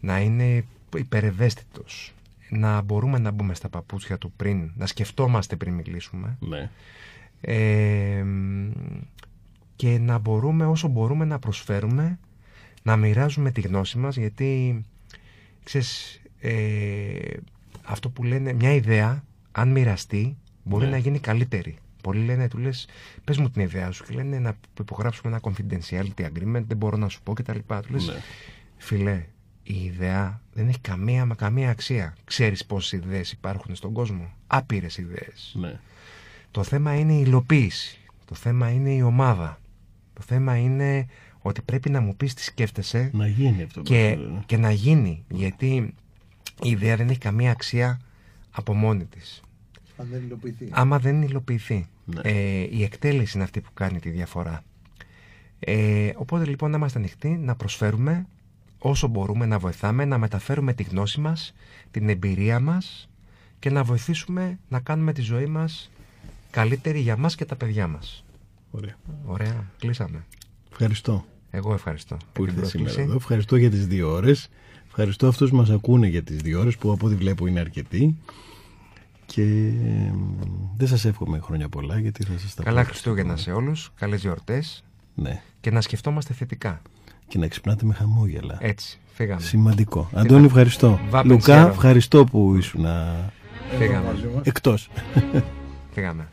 να είναι υπερευαίσθητος. να μπορούμε να μπούμε στα παπούτσια του πριν, να σκεφτόμαστε πριν μιλήσουμε Ναι. ε, και να μπορούμε όσο μπορούμε να προσφέρουμε, να μοιράζουμε τη γνώση μας γιατί ξέρεις, ε, αυτό που λένε μια ιδέα αν μοιραστεί μπορεί Ναι. να γίνει καλύτερη. Πολλοί λένε, του λες, πες μου την ιδέα σου και λένε να υπογράψουμε ένα confidentiality agreement, δεν μπορώ να σου πω κτλ. Του λες, Ναι. φίλε, η ιδέα δεν έχει καμία μα καμία αξία. Ξέρεις πόσες ιδέες υπάρχουν στον κόσμο; Άπειρες ιδέες. Ναι. Το θέμα είναι η υλοποίηση. Το θέμα είναι η ομάδα. Το θέμα είναι ότι πρέπει να μου πεις τι σκέφτεσαι Να γίνει αυτό. και, που λέτε. και να γίνει. Γιατί η ιδέα δεν έχει καμία αξία από μόνη της. Αν δεν υλοποιηθεί. Άμα δεν υλοποιηθεί. Ναι. Ε, η εκτέλεση είναι αυτή που κάνει τη διαφορά. Ε, οπότε λοιπόν να είμαστε ανοιχτοί, να προσφέρουμε όσο μπορούμε να βοηθάμε, να μεταφέρουμε τη γνώση μας, την εμπειρία μας και να βοηθήσουμε να κάνουμε τη ζωή μας καλύτερη για μας και τα παιδιά μας. Ωραία. Ωραία, κλείσαμε. Ευχαριστώ Εγώ ευχαριστώ. που για την ήρθες σήμερα πρόσκληση. εδώ. Ευχαριστώ για τις δύο ώρες. Ευχαριστώ αυτούς που μας ακούνε για τις δύο ώρες που από ό,τι βλέπω είναι αρκετοί. Και ε, δεν σας εύχομαι χρόνια πολλά γιατί θα σας τα Καλά πω. Χριστούγεννα σε όλους, καλές γιορτές Ναι. και να σκεφτόμαστε θετικά. Και να ξυπνάτε με χαμόγελα. Έτσι, φύγαμε. Σημαντικό. Αντώνη, ευχαριστώ. Βάπεν Λουκά, Σιέρο. ευχαριστώ που ήσουν Φύγαμε. εκτός. Φύγαμε.